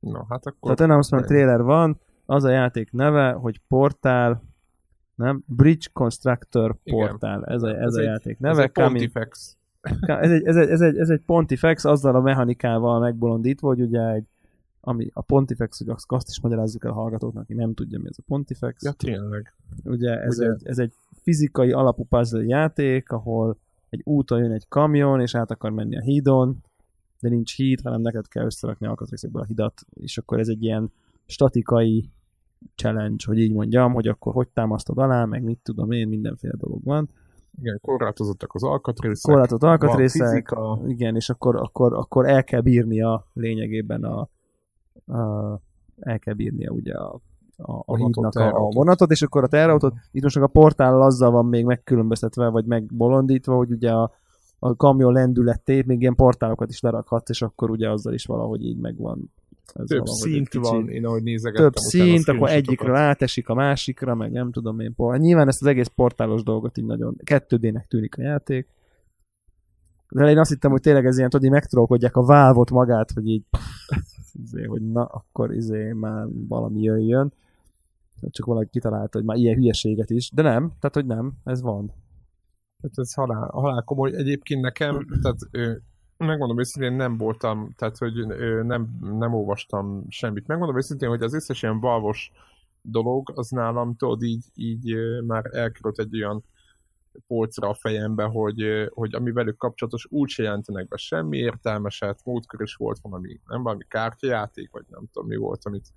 A: Na, hát akkor...
B: Tehát announcement trailer van, az a játék neve, hogy Portál, nem? Bridge Constructor
A: Igen.
B: Portál. Ez a, ez
A: Ez
B: a
A: egy-
B: játék
A: ez
B: neve.
A: egy
B: Coming-
A: Pontifex.
B: ez egy, ez, egy, ez, egy, ez egy Pontifex azzal a mechanikával megbolondítva, hogy ugye egy, ami a Pontifex, hogy azt, azt is magyarázzuk el a hallgatóknak, aki nem tudja, mi ez a Pontifex.
A: Ja, tényleg.
B: Ugye ez,
A: Ugye-
B: Egy, ez egy fizikai alapú puzzle játék, ahol egy úton jön egy kamion, és át akar menni a hídon, de nincs híd, hanem neked kell összerakni alkatrészekből a hidat, és akkor ez egy ilyen statikai challenge, hogy így mondjam, hogy akkor hogy támasztod alá, meg mit tudom én, mindenféle dolog van.
A: Igen, korlátozottak az alkatrészek.
B: Korlátott
A: van
B: alkatrészek, igen, és akkor, akkor, akkor el kell bírnia lényegében a, a el kell bírnia ugye a, a, a
A: Vonatot,
B: hídnak a, a vonatot, és akkor a teherautót, itt most a portál azzal van még megkülönböztetve, vagy megbolondítva, hogy ugye a, a kamion lendületét még ilyen portálokat is lerakhatsz, és akkor ugye azzal is valahogy így megvan. Ez
A: Több szint
B: kicsit-
A: van, én ahogy nézegettem.
B: több szint, akkor egyikről átesik a másikra, meg nem tudom én. Por. Nyilván ezt az egész portálos dolgot így nagyon 2D-nek tűnik a játék. De én azt hittem, hogy tényleg ez ilyen, tudod, így megtrollkodják a válvot magát, hogy így izé, hogy na, akkor izé már valami jöjjön. Csak valaki kitalálta, hogy már ilyen hülyeséget is. De nem, tehát hogy nem, ez van.
A: Tehát ez halál, halál komoly. Egyébként nekem, tehát ö, megmondom őszintén, nem voltam, tehát hogy ö, nem, nem olvastam semmit. Megmondom őszintén, hogy az összes ilyen valvos dolog, az nálam, tudod, így, így már elkerült egy olyan polcra a fejembe, hogy, hogy ami velük kapcsolatos, úgy se jelentenek be semmi értelmeset. Múltkor is volt valami, nem valami kártyajáték, vagy nem tudom mi volt, amit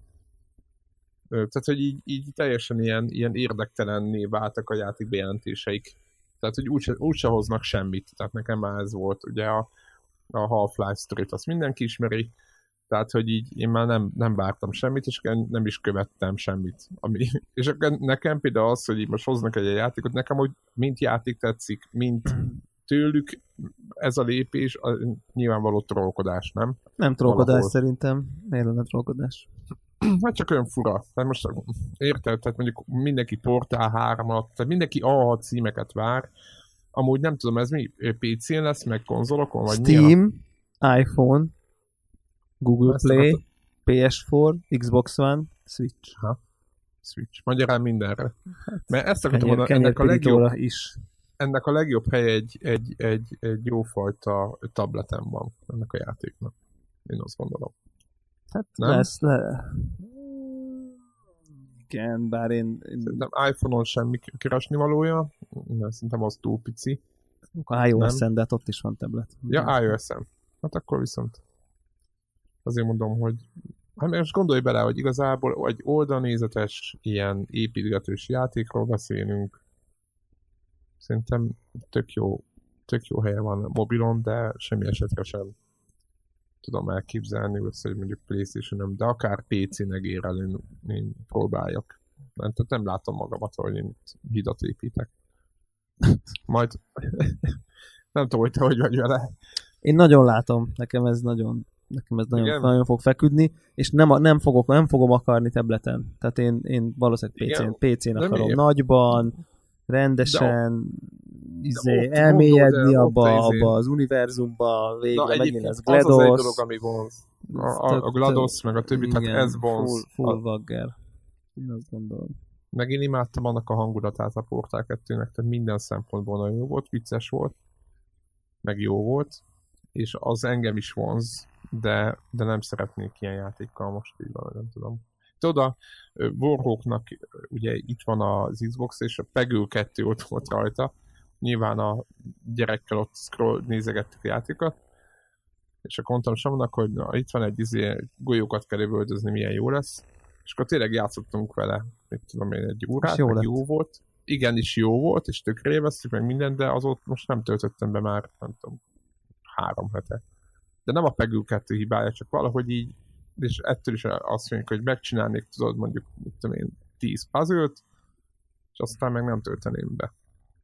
A: tehát, hogy így, így teljesen ilyen, ilyen érdektelenné váltak a játék bejelentéseik. Tehát, hogy úgyse, úgyse hoznak semmit. Tehát nekem már ez volt. Ugye a, a Half-Life Story-t azt mindenki ismeri, tehát, hogy így én már nem, nem vártam semmit, és nem is követtem semmit. Ami, és akkor nekem például az, hogy így most hoznak egy játékot, nekem hogy mint játék tetszik, mint tőlük ez a lépés, a, nyilvánvaló trollkodás, nem?
B: Nem trollkodás
A: Valahol.
B: szerintem. Miért lenne trollkodás?
A: Hát csak olyan fura. Tehát most érted, tehát mondjuk mindenki Portál 3 tehát mindenki A6 címeket vár. Amúgy nem tudom, ez mi PC-n lesz, meg konzolokon, vagy milyen a-
B: Steam, iPhone, Google
A: Ezt
B: Play, PS4, Xbox One, Switch.
A: Switch. Magyarán mindenre. Mert ezt akartam mondani, ennek a, legjobb,
B: is.
A: ennek a legjobb helye egy, egy, egy, egy jófajta tableten van ennek a játéknak. Én azt gondolom.
B: Hát
A: Nem?
B: lesz, le... Igen, bár én, én
A: Szerintem iPhone-on semmi keresni valója, mert szerintem az túl pici.
B: a iOS-en, de hát ott is van tablet.
A: Ja, iOS-en. Hát akkor viszont azért mondom, hogy Hát most gondolj bele, hogy igazából egy oldalnézetes, ilyen építgetős játékról beszélünk. Szerintem tök jó, tök jó helye van mobilon, de semmi esetre sem tudom elképzelni, hogy mondjuk playstation de akár PC-nek ér el, én, én próbáljak. Nem, tehát nem látom magamat, hogy én hidat építek. Majd nem tudom, hogy te hogy vagy vele.
B: Én nagyon látom, nekem ez nagyon, nekem ez nagyon, nagyon fog feküdni, és nem, nem, fogok, nem fogom akarni tableten. Tehát én, én valószínűleg PC-n, PC-n akarom miért? nagyban, rendesen, izé, ott, elmélyedni abba, izé. abba az univerzumba, végre megint ez GLaDOS. Az az egy dolog,
A: ami vonz. A, a, a GLaDOS, meg a többi, igen, tehát ez vonz.
B: Full, full a... vagger. Én azt gondolom.
A: Meg én imádtam annak a hangulatát a Portál 2-nek, tehát minden szempontból nagyon jó volt, vicces volt, meg jó volt, és az engem is vonz, de, de nem szeretnék ilyen játékkal most így van, nem tudom. Tudod, a Warhawknak ugye itt van az Xbox, és a Pegül 2 ott volt rajta, nyilván a gyerekkel ott scroll, nézegettük a játékokat, és akkor mondtam Samonak, hogy na, itt van egy izé, golyókat kell lövöldözni, milyen jó lesz, és akkor tényleg játszottunk vele, mit tudom én, egy órát, jó, jó volt. Igen, is jó volt, és tökre élveztük meg minden, de azóta most nem töltöttem be már, nem tudom, három hete. De nem a Pegül 2 hibája, csak valahogy így, és ettől is azt mondjuk, hogy megcsinálnék, tudod, mondjuk, mit tudom én, 10 puzzle és aztán meg nem tölteném be.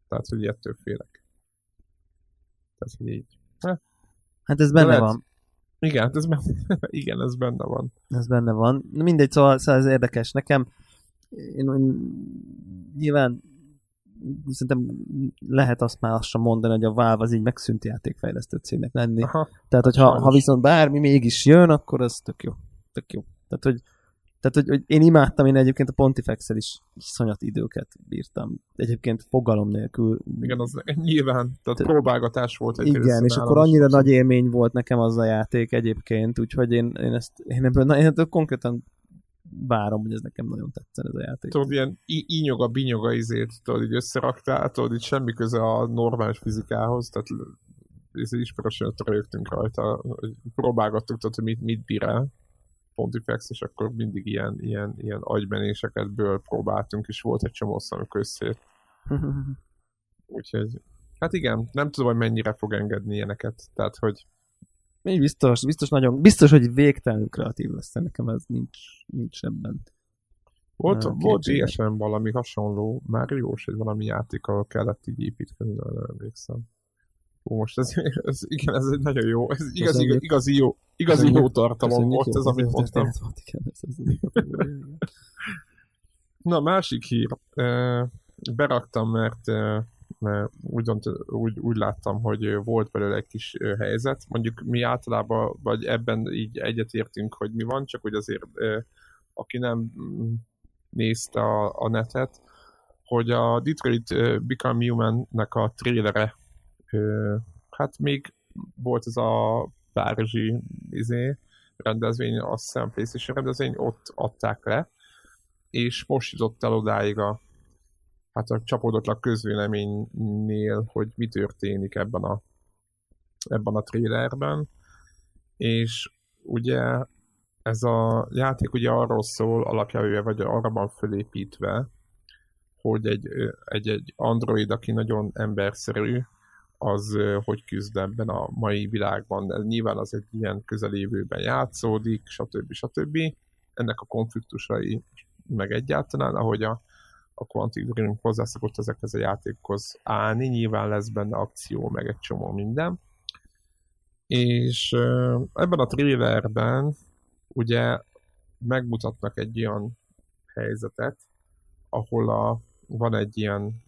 A: Tehát, hogy ettől félek. Tehát, hogy így.
B: Hát ez benne lehet, van.
A: Igen, hát ez benne, igen, ez benne van.
B: Ez benne van. Mindegy, szóval, szóval ez érdekes. Nekem én, én nyilván szerintem lehet azt már azt sem mondani, hogy a Valve az így megszűnt játékfejlesztő cégnek lenni. Aha, Tehát, hogyha ha viszont bármi mégis jön, akkor az tök jó. Tök jó. Tehát, hogy tehát, hogy, hogy én imádtam, én egyébként a pontifex is iszonyat időket bírtam. Egyébként fogalom nélkül.
A: Igen, az nyilván, tehát Te, próbálgatás volt.
B: Egy igen, és akkor annyira nagy élmény volt nekem az a játék egyébként, úgyhogy én, én ezt, én ebből, na, én ebből konkrétan várom, hogy ez nekem nagyon tetszene ez a játék.
A: Tudod, ilyen ínyoga, binyoga izét, tudod, így összeraktál, tudod, így semmi köze a normális fizikához, tehát ez ismerősen rögtünk rajta, hogy próbálgattuk, tudod, hogy mit, mit bír el Pontifex, és akkor mindig ilyen, ilyen, ilyen agybenéseket ből próbáltunk, és volt egy csomó amikor összét. Úgyhogy, hát igen, nem tudom, hogy mennyire fog engedni ilyeneket, tehát, hogy
B: még biztos, biztos nagyon, biztos, hogy végtelenül kreatív lesz, nekem ez nincs, nincs ebben.
A: Volt, uh, volt DSM valami hasonló, már jó, hogy valami játék, ahol kellett így építeni, de nem emlékszem. Ó, most ez, ez, igen, ez egy nagyon jó, ez igazi, igazi, igazi jó, igazi jó tartalom volt ez, amit mondtam. Na, másik hír. Beraktam, mert, mert úgy, úgy, úgy láttam, hogy volt belőle egy kis helyzet. Mondjuk mi általában, vagy ebben így egyetértünk, hogy mi van, csak hogy azért aki nem mm, nézte a, a netet, hogy a Detroit Become Human-nek a trailere hát még volt ez a Párizsi izé, rendezvény, azt hiszem PlayStation rendezvény, ott adták le, és most jutott el odáig a hát a csapódottak közvéleménynél, hogy mi történik ebben a, ebben a trailerben, és ugye ez a játék ugye arról szól alapjául, vagy arra van fölépítve, hogy egy, egy, egy android, aki nagyon emberszerű, az hogy küzd ebben a mai világban. De nyilván az egy ilyen közelévőben játszódik, stb. stb. Ennek a konfliktusai meg egyáltalán, ahogy a, a Quantic Dream hozzászokott ezekhez a játékhoz állni, nyilván lesz benne akció, meg egy csomó minden. És ebben a trailerben ugye megmutatnak egy olyan helyzetet, ahol a, van egy ilyen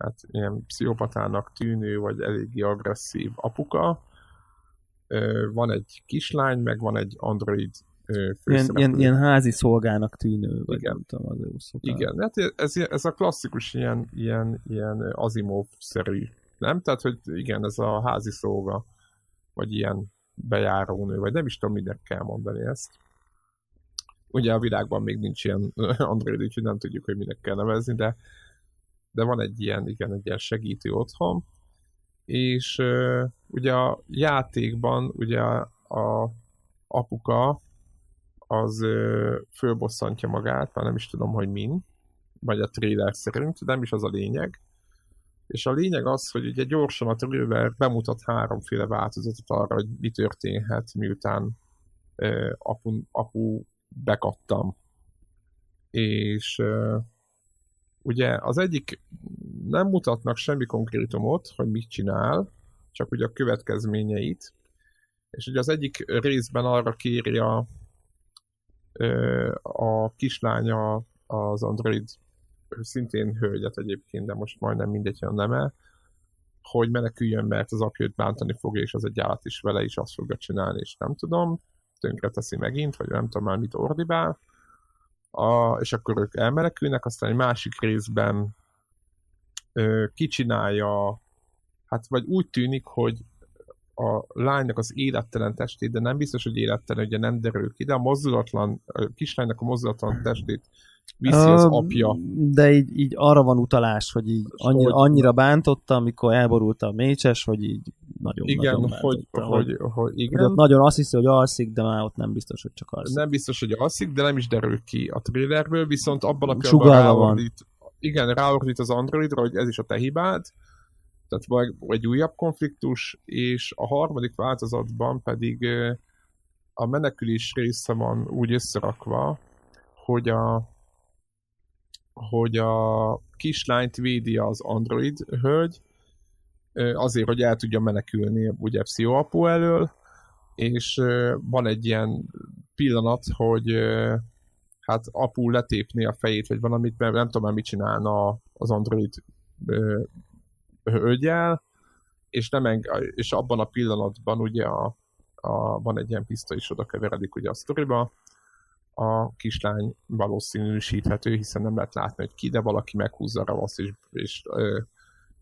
A: hát ilyen pszichopatának tűnő, vagy eléggé agresszív apuka. Van egy kislány, meg van egy android
B: ilyen, ilyen, ilyen házi szolgának tűnő, vagy Igen. nem tudom, az ő
A: Igen, hát ez, ez a klasszikus ilyen, ilyen, ilyen Asimov-szerű, nem? Tehát, hogy igen, ez a házi szolga, vagy ilyen bejárónő, vagy nem is tudom, minek kell mondani ezt. Ugye a világban még nincs ilyen Android, úgyhogy nem tudjuk, hogy minek kell nevezni, de de van egy ilyen, igen, egy ilyen segítő otthon, és uh, ugye a játékban ugye a, apuka az ö, fölbosszantja magát, már nem is tudom, hogy min, vagy a trailer szerint, de nem is az a lényeg. És a lényeg az, hogy ugye gyorsan a trailer bemutat háromféle változatot arra, hogy mi történhet, miután ö, apu, apu bekattam. És ö, ugye az egyik nem mutatnak semmi konkrétumot, hogy mit csinál, csak ugye a következményeit. És ugye az egyik részben arra kéri a, a kislánya az Android szintén hölgyet egyébként, de most majdnem mindegy, a neme, hogy meneküljön, mert az apja őt bántani fogja, és az egy állat is vele is azt fogja csinálni, és nem tudom, tönkre teszi megint, vagy nem tudom már mit ordibál, a, és akkor ők elmenekülnek, aztán egy másik részben ö, kicsinálja, hát vagy úgy tűnik, hogy a lánynak az élettelen testét, de nem biztos, hogy élettelen, ugye nem derül ki, de a mozdulatlan, a kislánynak a mozdulatlan testét viszi az apja.
B: De így, így arra van utalás, hogy így annyira,
A: Hogy-
B: annyira bántotta, amikor elborult a mécses, hogy így nagyon,
A: Igen,
B: nagyon
A: hogy,
B: bántotta,
A: hogy, hogy,
B: hogy
A: igen.
B: ott nagyon azt hiszi, hogy alszik, de már ott nem biztos, hogy csak alszik.
A: Nem biztos, hogy alszik, de nem is derül ki a trailerből, viszont abban a pillanatban
B: van.
A: igen, ráordít az Androidra, hogy ez is a te hibád, tehát vagy egy újabb konfliktus, és a harmadik változatban pedig a menekülés része van úgy összerakva, hogy a hogy a kislányt védi az android hölgy, azért, hogy el tudja menekülni ugye pszichoapu elől, és van egy ilyen pillanat, hogy hát apu letépni a fejét, vagy valamit, mert nem tudom már mit csinálna az android hölgyel, és, nem eng- és abban a pillanatban ugye a, a, van egy ilyen pisztoly is oda keveredik ugye a sztoriba, a kislány valószínűsíthető, hiszen nem lehet látni, hogy ki, de valaki meghúzza a ravasz, és, és,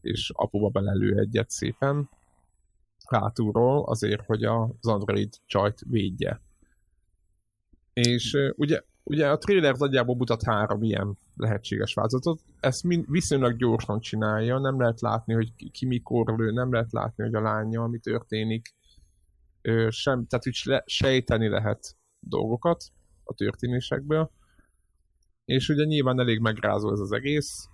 A: és apuba belelő egyet szépen hátulról, azért, hogy az Android csajt védje. És ugye, ugye a trailer nagyjából mutat három ilyen lehetséges változatot. Ezt mind viszonylag gyorsan csinálja, nem lehet látni, hogy ki, ki mikor lő, nem lehet látni, hogy a lánya, mi történik. Sem, tehát úgy le, sejteni lehet dolgokat a történésekből. És ugye nyilván elég megrázó ez az egész.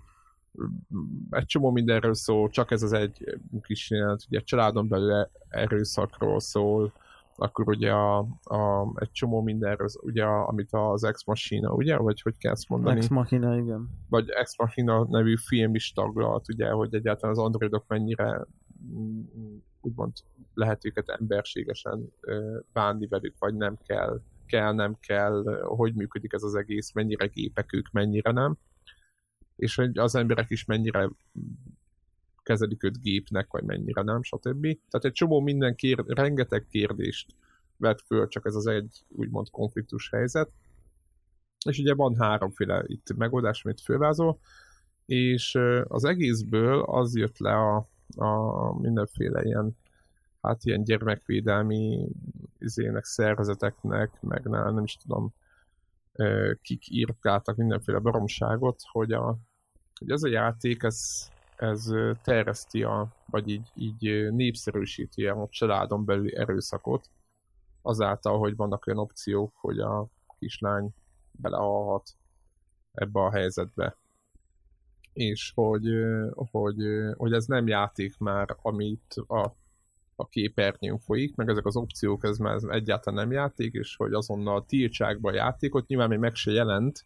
A: Egy csomó mindenről szól, csak ez az egy kis jelent, ugye családon belül erőszakról szól, akkor ugye a, a, egy csomó mindenről, ugye a, amit az Ex Machina, ugye, vagy hogy kell ezt mondani?
B: Ex Machina, igen.
A: vagy Ex Machina nevű film is taglalt, ugye, hogy egyáltalán az androidok mennyire mm, úgymond lehet őket emberségesen bánni velük, vagy nem kell, kell, nem kell, hogy működik ez az egész, mennyire gépek ők, mennyire nem, és hogy az emberek is mennyire kezelik őt gépnek, vagy mennyire nem, stb. Tehát egy csomó minden kér, rengeteg kérdést vet föl, csak ez az egy úgymond konfliktus helyzet. És ugye van háromféle itt megoldás, amit fölvázol, és az egészből az jött le a, a mindenféle ilyen hát ilyen gyermekvédelmi izének, szervezeteknek, meg nem, nem is tudom, kik írkáltak mindenféle baromságot, hogy, a, hogy ez a játék, ez, ez terjeszti a, vagy így, így népszerűsíti a családon belüli erőszakot, azáltal, hogy vannak olyan opciók, hogy a kislány belehalhat ebbe a helyzetbe. És hogy, hogy, hogy ez nem játék már, amit a, a képernyőn folyik, meg ezek az opciók, ez már egyáltalán nem játék, és hogy azonnal tiltsák be a játékot, nyilván még meg se jelent,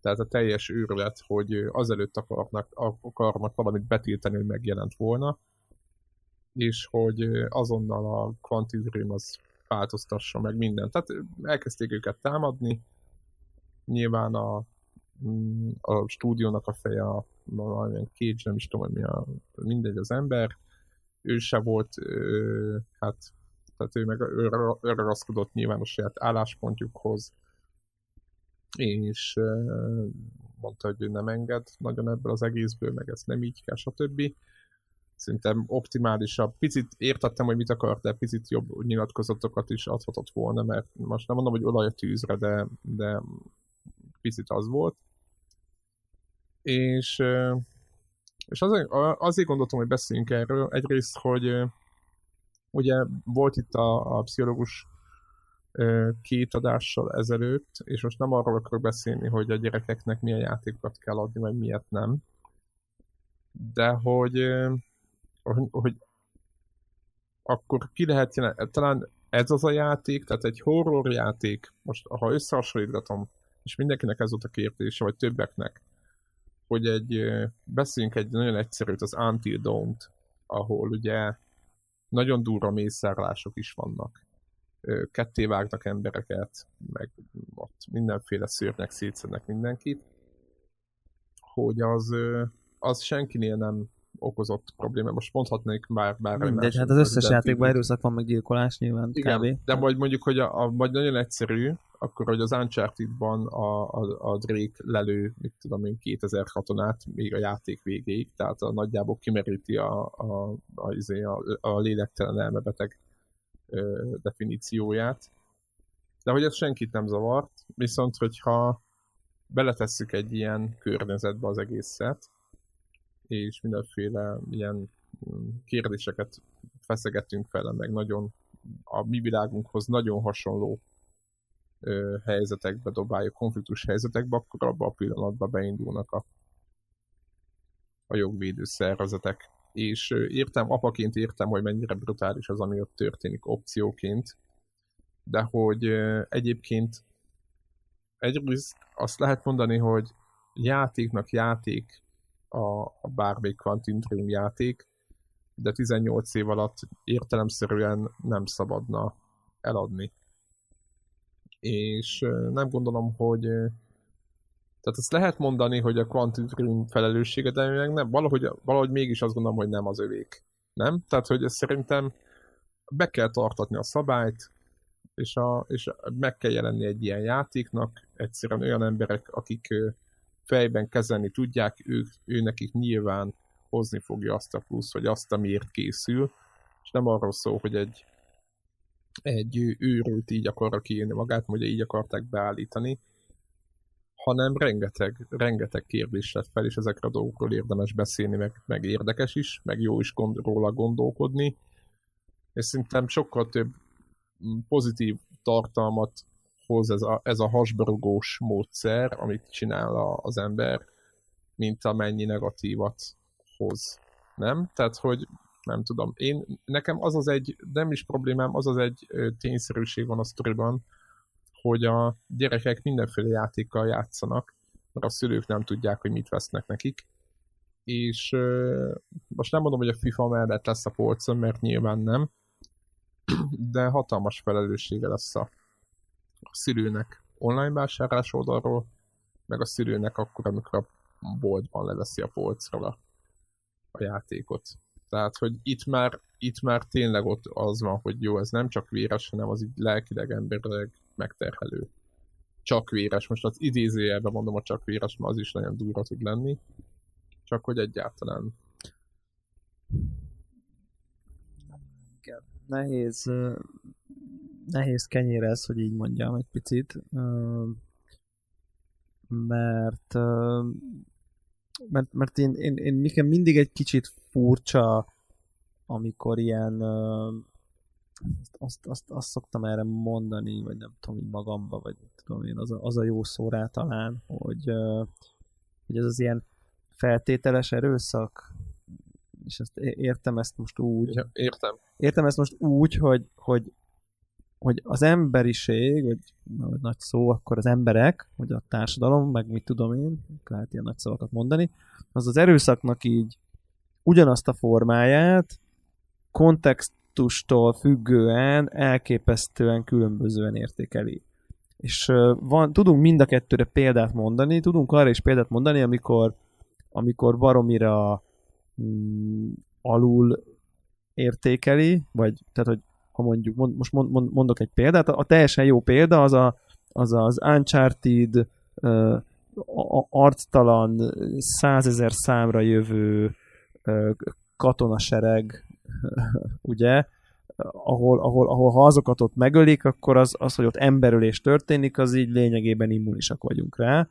A: tehát a teljes őrület, hogy azelőtt akarnak, akarnak valamit betiltani, hogy megjelent volna, és hogy azonnal a Quantic Dream az változtassa meg mindent. Tehát elkezdték őket támadni, nyilván a, mm, a stúdiónak a feje, a, valamilyen Cage, nem is tudom, hogy mi a, mindegy az ember, ő se volt, ö, hát, tehát ő meg ő, ra- ő ragaszkodott nyilván a saját álláspontjukhoz, és ö, mondta, hogy ő nem enged nagyon ebből az egészből, meg ez nem így kell, stb. Szerintem optimálisabb. Picit értettem, hogy mit akart, de picit jobb nyilatkozatokat is adhatott volna, mert most nem mondom, hogy olaj a tűzre, de, de picit az volt. És, és azért, azért gondoltam, hogy beszéljünk erről. Egyrészt, hogy ugye volt itt a, a pszichológus két adással ezelőtt, és most nem arról akarok beszélni, hogy a gyerekeknek milyen játékokat kell adni, vagy miért nem, de hogy, hogy, akkor ki lehet talán ez az a játék, tehát egy horror játék, most ha összehasonlítgatom, és mindenkinek ez volt a kérdése, vagy többeknek, hogy egy, beszéljünk egy nagyon egyszerűt, az Until Dawn-t, ahol ugye nagyon durva mészárlások is vannak. Ketté vágnak embereket, meg ott mindenféle szörnyek szétszednek mindenkit, hogy az, az senkinél nem okozott probléma. Most mondhatnék már bármi
B: Mindegy,
A: más,
B: hát az összes
A: de-
B: játékban erőszak van, meg gyilkolás nyilván,
A: igen,
B: kb.
A: de vagy mondjuk, hogy a, a, vagy nagyon egyszerű, akkor hogy az Uncharted-ban a, a, a Drake lelő, mit tudom én, 2000 katonát még a játék végéig, tehát a, nagyjából kimeríti a, a, a, izé, a, a lélektelen elmebeteg ö, definícióját. De hogy ez senkit nem zavart, viszont hogyha beletesszük egy ilyen környezetbe az egészet, és mindenféle ilyen mm, kérdéseket feszegetünk vele, meg nagyon a mi világunkhoz nagyon hasonló ö, helyzetekbe dobáljuk, konfliktus helyzetekbe, akkor abban a pillanatban beindulnak a, a jogvédő szervezetek. És ö, értem, apaként értem, hogy mennyire brutális az, ami ott történik opcióként, de hogy ö, egyébként egyrészt azt lehet mondani, hogy játéknak játék a, a bármelyik Quantum Dream játék, de 18 év alatt értelemszerűen nem szabadna eladni. És nem gondolom, hogy tehát azt lehet mondani, hogy a Quantum Dream felelőssége, de meg nem, valahogy, valahogy mégis azt gondolom, hogy nem az övék. Nem? Tehát, hogy szerintem be kell tartatni a szabályt, és, a, és meg kell jelenni egy ilyen játéknak, egyszerűen olyan emberek, akik fejben kezelni tudják, ők, ő nekik nyilván hozni fogja azt a plusz, vagy azt, amiért készül, és nem arról szól, hogy egy, egy őrült így akarra kiírni magát, vagy így akarták beállítani, hanem rengeteg, rengeteg kérdés lett fel, és ezekre a dolgokról érdemes beszélni, meg, meg érdekes is, meg jó is gond, róla gondolkodni, és szerintem sokkal több pozitív tartalmat hoz ez a, ez a hasberugós módszer, amit csinál a, az ember, mint amennyi negatívat hoz. Nem? Tehát, hogy nem tudom, én, nekem az az egy, nem is problémám, az az egy tényszerűség van a sztoriban, hogy a gyerekek mindenféle játékkal játszanak, mert a szülők nem tudják, hogy mit vesznek nekik. És most nem mondom, hogy a FIFA mellett lesz a polcon, mert nyilván nem, de hatalmas felelőssége lesz a, a szülőnek online vásárlás oldalról, meg a szülőnek akkor, amikor a boltban leveszi a polcról a, a játékot. Tehát, hogy itt már, itt már tényleg ott az van, hogy jó, ez nem csak véres, hanem az így lelkileg, emberileg megterhelő. Csak véres. Most az idézőjelben mondom a csak véres, mert az is nagyon durva tud lenni. Csak hogy egyáltalán.
B: Nehéz, ö, nehéz kenyér ez, hogy így mondjam egy picit, mert mert, mert én, én, én nekem mindig egy kicsit furcsa, amikor ilyen azt, azt, azt szoktam erre mondani, vagy nem tudom, így magamba, vagy tudom én, az a, az a jó szó rá talán, hogy, hogy ez az ilyen feltételes erőszak, és ezt értem ezt most úgy,
A: Ja, értem.
B: értem ezt most úgy, hogy, hogy, hogy az emberiség, vagy na, nagy szó, akkor az emberek, vagy a társadalom, meg mit tudom én, lehet ilyen nagy szavakat mondani, az az erőszaknak így ugyanazt a formáját kontextustól függően elképesztően különbözően értékeli. És van, tudunk mind a kettőre példát mondani, tudunk arra is példát mondani, amikor, amikor baromira mm, alul értékeli, vagy tehát, hogy ha mondjuk, mond, most mond, mond, mondok egy példát, a, a teljesen jó példa az a, az, az Uncharted uh, a, arctalan százezer számra jövő uh, katonasereg, ugye, ahol, ahol, ahol ha azokat ott megölik, akkor az, az, hogy ott emberölés történik, az így lényegében immunisak vagyunk rá.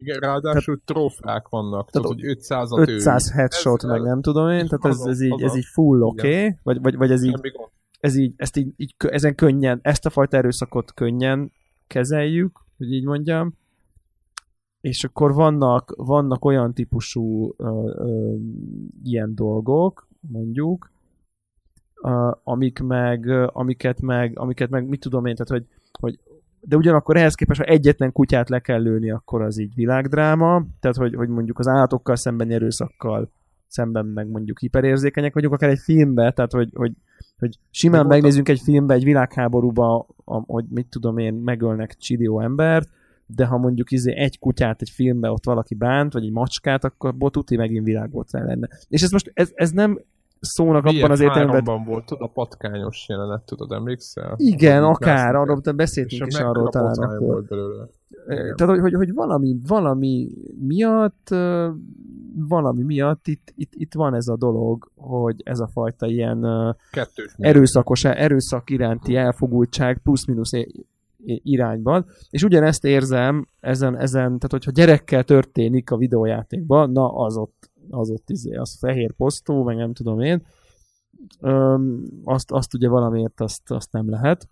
A: Igen, ráadásul trófák vannak,
B: Tehát
A: tudod, hogy 500 at
B: 500 headshot,
A: Ez-
B: meg nem tudom én, tehát ez, ez, így, ez így full oké, okay, vagy, vagy, vagy ez így. Ez így, ezt így, így, ezen könnyen, ezt a fajta erőszakot könnyen kezeljük, hogy így mondjam, és akkor vannak, vannak olyan típusú ö, ö, ilyen dolgok, mondjuk, ö, amik meg, amiket meg, amiket meg, mit tudom én, tehát hogy, hogy de ugyanakkor ehhez képest, ha egyetlen kutyát le kell lőni, akkor az így világdráma, tehát hogy, hogy mondjuk az állatokkal szemben erőszakkal szemben meg mondjuk hiperérzékenyek vagyunk, akár egy filmbe, tehát hogy, hogy, hogy simán
A: voltak-
B: megnézünk egy filmbe, egy világháborúba, a, hogy mit tudom én, megölnek csidió embert, de ha mondjuk izé egy kutyát egy filmbe ott valaki bánt, vagy egy macskát, akkor abból tuti megint világbotrán lenne. És ez most, ez, ez nem szónak abban az értelemben,
A: VF3-ban volt, tudod, a patkányos jelenet, tudod, emlékszel?
B: igen,
A: Amit
B: akár, arról beszéltünk
A: a
B: is arról talán akkor.
A: belőle.
B: Tehát, hogy, hogy, hogy valami, valami miatt valami miatt itt, itt, itt van ez a dolog, hogy ez a fajta ilyen
A: Kettős
B: erőszakos, erőszak iránti elfogultság plusz-minusz irányban, és ugyanezt érzem ezen, ezen, tehát hogyha gyerekkel történik a videójátékban, na az ott, az ott izé, az fehér posztó, meg nem tudom én, Öm, azt, azt ugye valamiért azt, azt nem lehet.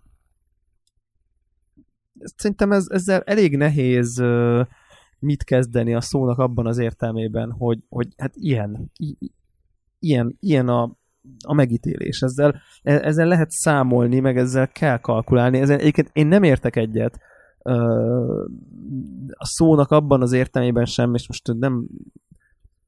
B: Szerintem ez, ezzel elég nehéz ö, mit kezdeni a szónak abban az értelmében, hogy, hogy hát ilyen, i- ilyen, ilyen a, a megítélés. Ezzel, e- ezzel lehet számolni, meg ezzel kell kalkulálni. Ezen egyébként én nem értek egyet ö, a szónak abban az értelmében sem, és most nem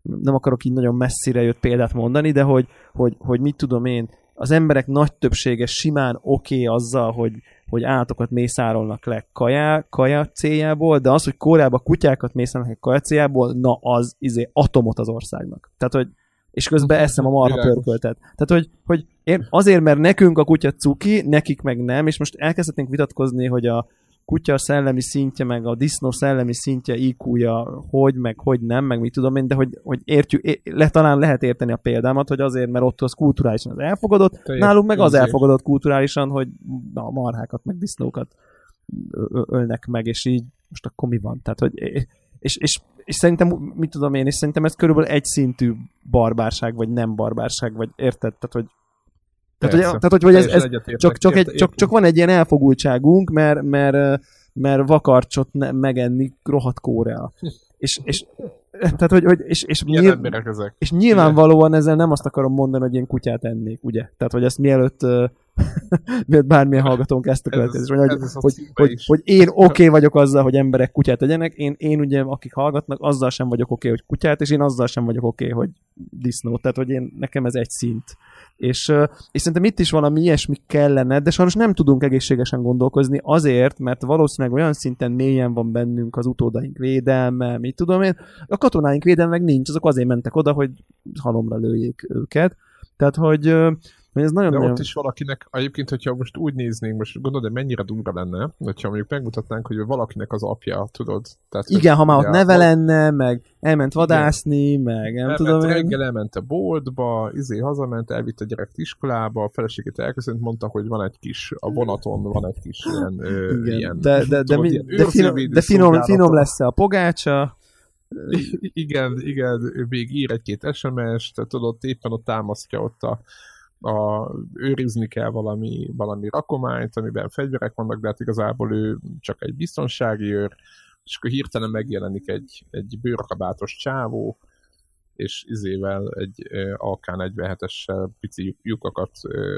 B: nem akarok így nagyon messzire jött példát mondani, de hogy, hogy, hogy mit tudom én, az emberek nagy többsége simán oké okay azzal, hogy, hogy állatokat mészárolnak le kaja, kaja céljából, de az, hogy Koreában kutyákat mészárolnak le kaja céljából, na az izé atomot az országnak. Tehát, hogy és közben eszem a marha pörköltet. Tehát, hogy, hogy én azért, mert nekünk a kutya cuki, nekik meg nem, és most elkezdhetnénk vitatkozni, hogy a kutya szellemi szintje, meg a disznó szellemi szintje, IQ-ja, hogy, meg hogy nem, meg mit tudom én, de hogy, hogy értjük, é, le, talán lehet érteni a példámat, hogy azért, mert ott az kulturálisan az elfogadott,
A: Teljes
B: nálunk meg az elfogadott kulturálisan, hogy a marhákat, meg disznókat ölnek meg, és így most akkor mi van? Tehát, hogy és, és, és szerintem, mit tudom én, és szerintem ez körülbelül egy szintű barbárság, vagy nem barbárság, vagy érted? Tehát, hogy tehát, hogy, tehát, hogy, hogy ez, ez csak, csak, egy, csak, csak van egy ilyen elfogultságunk, mert, mert, mert vakarcsot ne, megenni rohadt Korea. És, és, tehát, hogy, hogy és, és,
A: Milyen
B: nyilv,
A: ezek?
B: és nyilvánvalóan ezzel nem azt akarom mondani, hogy én kutyát ennék, ugye? Tehát, hogy ezt mielőtt, ö, mielőtt bármilyen hallgatónk ezt a
A: Ez az-
B: következés, hogy,
A: ez
B: hogy, hogy,
A: is.
B: hogy én oké okay vagyok azzal, hogy emberek kutyát tegyenek, én, én ugye, akik hallgatnak, azzal sem vagyok oké, okay, hogy kutyát, és én azzal sem vagyok oké, okay, hogy disznó. Tehát, hogy én, nekem ez egy szint. És, és szerintem itt is valami ilyesmi kellene, de sajnos nem tudunk egészségesen gondolkozni azért, mert valószínűleg olyan szinten mélyen van bennünk az utódaink védelme, mit tudom én, a katonáink védelme meg nincs, azok azért mentek oda, hogy halomra lőjék őket. Tehát, hogy ez nagyon,
A: De
B: nagyon...
A: ott is valakinek, egyébként, hogyha most úgy néznénk, most gondolod, hogy mennyire durva lenne, hogyha mondjuk megmutatnánk, hogy valakinek az apja, tudod? Tehát,
B: Igen, ha már ott neve
A: a-
B: lenne, meg elment vadászni, meg nem
A: elment
B: tudom én.
A: reggel elment a boltba, izé hazament, elvitt a gyereket iskolába, a feleségét elköszönt, mondta, hogy van egy kis, a vonaton van egy kis ilyen, ö,
B: Igen,
A: ilyen
B: de, de, de,
A: tudod,
B: mi,
A: ilyen
B: de, finom, de finom, finom lesz a pogácsa.
A: igen, igen, ő még ír egy-két SMS-t, tudod, éppen ott támasztja ott a, a, őrizni kell valami, valami rakományt, amiben fegyverek vannak, de hát igazából ő csak egy biztonsági őr, és akkor hirtelen megjelenik egy, egy bőrkabátos csávó, és izével egy eh, AK-47-essel pici lyuk- lyukakat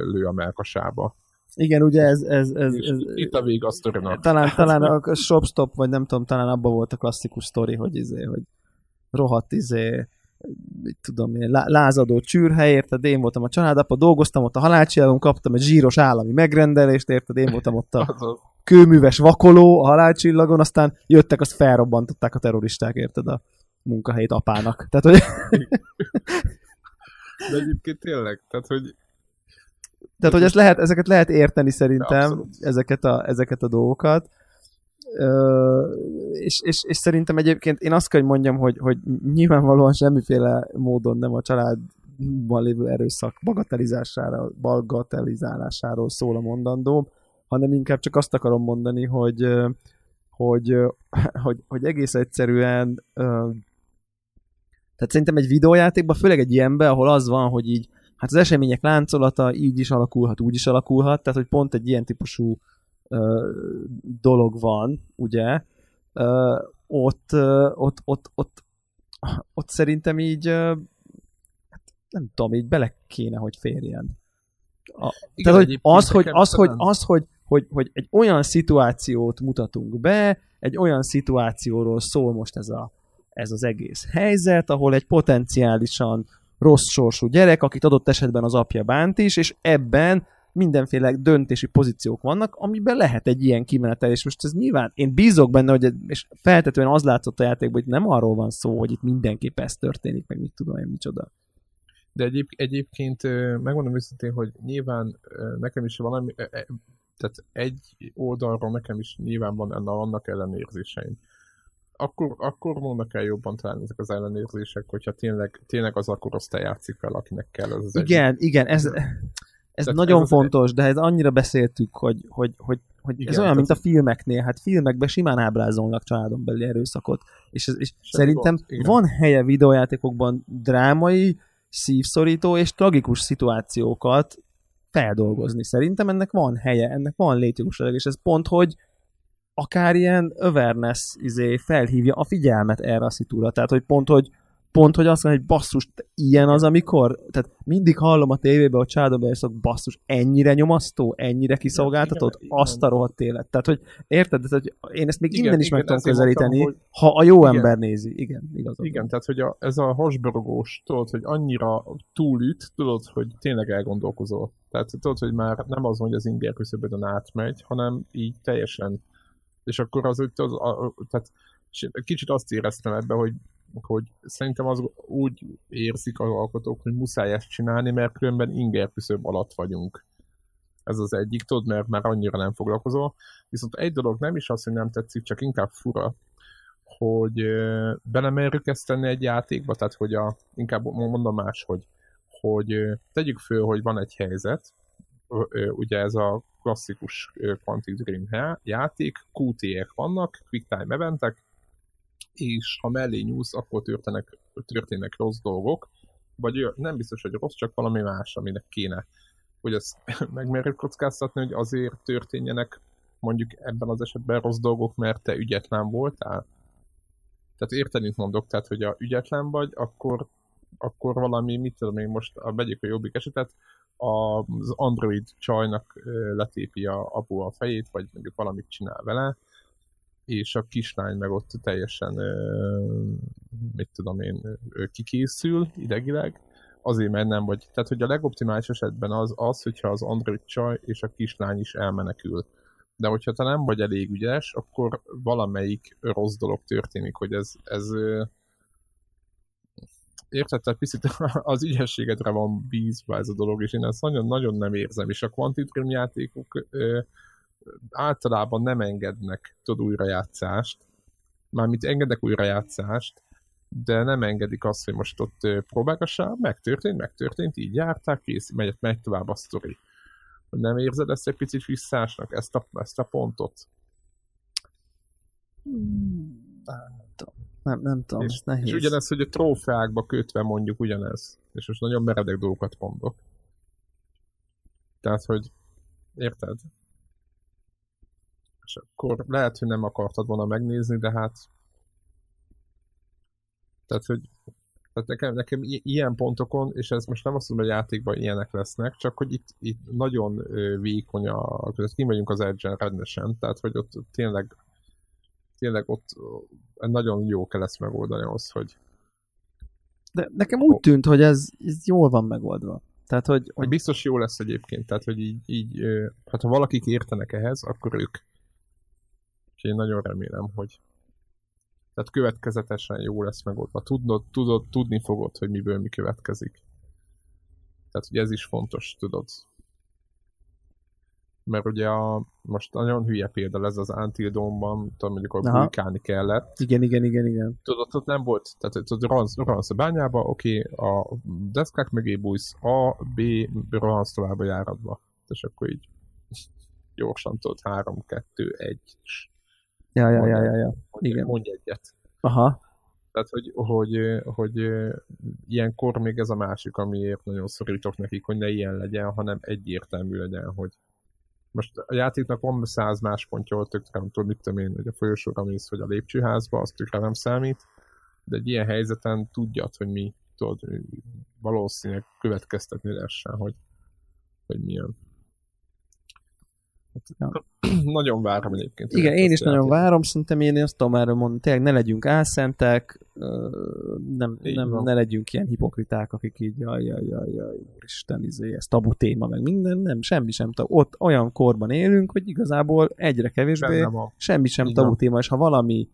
A: lő a melkasába.
B: Igen, ugye ez, ez, ez, ez
A: itt a vég a sztorinak.
B: talán, talán a shop-stop, vagy nem tudom, talán abban volt a klasszikus sztori, hogy izé, hogy rohadt izé, mit tudom én, lá- lázadó csűrhely, érted, én voltam a családapa, dolgoztam ott a halálcsillágon, kaptam egy zsíros állami megrendelést, érted, én voltam ott a kőműves vakoló a halálcsillagon, aztán jöttek, azt felrobbantották a terroristák, érted, a munkahelyét apának. Tehát, hogy,
A: De egyébként tényleg, tehát hogy
B: tehát, hogy ezt lehet, ezeket lehet érteni szerintem,
A: Abszolút.
B: ezeket a, ezeket a dolgokat. És, és, és, szerintem egyébként én azt kell, hogy mondjam, hogy, hogy nyilvánvalóan semmiféle módon nem a családban lévő erőszak bagatelizására, bagatelizálásáról szól a mondandóm, hanem inkább csak azt akarom mondani, hogy, hogy, hogy, hogy egész egyszerűen tehát szerintem egy videójátékban, főleg egy ilyenben, ahol az van, hogy így hát az események láncolata így is alakulhat, úgy is alakulhat, tehát hogy pont egy ilyen típusú ö, dolog van, ugye, ott, ott, ott, ott, ott szerintem így hát nem tudom, így bele kéne, hogy férjen. A,
A: Igen,
B: tehát, hogy az, hogy, az, hogy, az hogy, hogy, hogy egy olyan szituációt mutatunk be, egy olyan szituációról szól most ez, a, ez az egész helyzet, ahol egy potenciálisan rossz sorsú gyerek, akit adott esetben az apja bánt is, és ebben mindenféle döntési pozíciók vannak, amiben lehet egy ilyen kimenetel, és most ez nyilván, én bízok benne, hogy és feltetően az látszott a játékban, hogy nem arról van szó, hogy itt mindenképp ez történik, meg mit tudom én micsoda.
A: De egyéb, egyébként megmondom őszintén, hogy nyilván nekem is valami, ö, tehát egy oldalról nekem is nyilván van ennek, vannak ellenérzéseim. Akkor, akkor mondnak el jobban talán ezek az ellenérzések, hogyha tényleg, tényleg az a korosztály játszik fel, akinek kell ez az
B: Igen, igen, ez, ez
A: Tehát
B: nagyon
A: ez az-
B: fontos, de ez annyira beszéltük, hogy, hogy, hogy, hogy
A: Igen,
B: ez olyan, mint a filmeknél. Hát filmekben simán ábrázolnak családon belüli erőszakot. És, ez, és szerintem
A: gond,
B: van helye videójátékokban drámai, szívszorító és tragikus szituációkat feldolgozni. Szerintem ennek van helye, ennek van létjogosultság, és ez pont, hogy akár ilyen awareness izé felhívja a figyelmet erre a szitúra. Tehát, hogy pont, hogy pont, hogy azt mondja, hogy basszus, ilyen az, amikor, tehát mindig hallom a tévében, hogy családom erőszak, basszus, ennyire nyomasztó, ennyire kiszolgáltatott, azt a rohadt élet. Tehát, hogy érted, tehát, hogy én ezt még
A: Igen,
B: innen is
A: igen,
B: meg tudom
A: ezért mondtam,
B: közelíteni,
A: hogy-
B: ha a jó
A: Igen.
B: ember nézi. Igen, igazad.
A: Igen,
B: van.
A: tehát hogy a, ez a hasberogós, tudod, hogy annyira túlüt, tudod, hogy tényleg elgondolkozol. Tehát tudod, hogy már nem az, hogy az inger küszöbödön átmegy, hanem így teljesen. És akkor az, hogy tudod, a, a, tehát kicsit azt éreztem ebbe, hogy, hogy szerintem az úgy érzik az alkotók, hogy muszáj ezt csinálni, mert különben inger küszöb alatt vagyunk. Ez az egyik, tudod, mert már annyira nem foglalkozol. Viszont egy dolog nem is az, hogy nem tetszik, csak inkább fura, hogy belemerjük ezt tenni egy játékba, tehát hogy a, inkább mondom más, hogy, hogy tegyük föl, hogy van egy helyzet, ugye ez a klasszikus Quantic Dream játék, QT-ek vannak, Quick Time eventek, és ha mellé nyúlsz, akkor történnek, történnek rossz dolgok, vagy nem biztos, hogy rossz, csak valami más, aminek kéne. Hogy ezt megmerjük kockáztatni, hogy azért történjenek mondjuk ebben az esetben rossz dolgok, mert te ügyetlen voltál. Tehát érteni mondok, tehát hogy a ügyetlen vagy, akkor, akkor valami, mit tudom én most, a vegyük a jobbik esetet, az Android csajnak letépi a apu a fejét, vagy mondjuk valamit csinál vele, és a kislány meg ott teljesen, mit tudom én, kikészül idegileg, azért mert nem vagy. Tehát, hogy a legoptimális esetben az, az hogyha az Android csaj és a kislány is elmenekül. De hogyha te nem vagy elég ügyes, akkor valamelyik rossz dolog történik, hogy ez, ez érted, tehát picit az ügyességedre van bízva ez a dolog, és én ezt nagyon-nagyon nem érzem, és a Quantic Dream játékok általában nem engednek tudod újrajátszást, mármint engednek újrajátszást, de nem engedik azt, hogy most ott próbálgassál, megtörtént, megtörtént, így járták, kész, megy, megy tovább a sztori. Nem érzed ezt egy picit visszásnak, ezt a, ezt a pontot?
B: Nem tudom, nem, nem tudom,
A: És,
B: ez nehéz.
A: és ugyanez, hogy a trófeákba kötve mondjuk ugyanez. És most nagyon meredek dolgokat mondok. Tehát, hogy érted? És akkor lehet, hogy nem akartad volna megnézni, de hát tehát, hogy tehát nekem, nekem ilyen pontokon, és ez most nem azt mondom, hogy a játékban ilyenek lesznek, csak hogy itt, itt nagyon vékony a, tehát kimegyünk az edge rendesen, tehát hogy ott tényleg tényleg ott nagyon jó kell ezt megoldani ahhoz, hogy,
B: De nekem úgy tűnt, hogy ez, ez jól van megoldva. Tehát, hogy,
A: hogy
B: hogy
A: biztos jó lesz egyébként, tehát hogy így, így hát ha valakik értenek ehhez, akkor ők. És én nagyon remélem, hogy tehát következetesen jó lesz megoldva. Tudnod, tudod, tudni fogod, hogy miből mi következik. Tehát, hogy ez is fontos, tudod. Mert ugye a, most nagyon hülye példa ez az Until Dawn-ban, tudom, mondjuk a bujkálni kellett,
B: igen, igen, igen, igen.
A: tudod, ott nem volt, tehát tudod, rohansz, rohansz a bányába, oké, a deszkák mögé bújsz, A, B, rohansz tovább a járatba. És akkor így gyorsan tudod, 3, 2, 1,
B: Ja, ja, ja, ja, ja.
A: mondj,
B: Igen.
A: mondj egyet.
B: Aha.
A: Tehát, hogy, hogy, hogy ilyenkor még ez a másik, amiért nagyon szorítok nekik, hogy ne ilyen legyen, hanem egyértelmű legyen, hogy most a játéknak van száz más pontja, hogy tökre nem tudom, mit tudom én, hogy a folyosóra mész, vagy a lépcsőházba, az tökre nem számít, de egy ilyen helyzeten tudjad, hogy mi, tudod, valószínűleg következtetni lehessen, hogy, hogy milyen. Hát, nagyon várom egyébként.
B: Igen, én is nagyon
A: játékot.
B: várom, szerintem én azt tudom erről mondani, tényleg ne legyünk álszentek, nem,
A: Így
B: nem,
A: van.
B: ne legyünk ilyen hipokriták, akik így jaj, jaj, jaj, jaj, Isten, izé, ez tabu téma, meg minden, nem, semmi sem tabu. Ott olyan korban élünk, hogy igazából egyre kevésbé, semmi sem
A: Így
B: tabu
A: van.
B: téma, és ha valami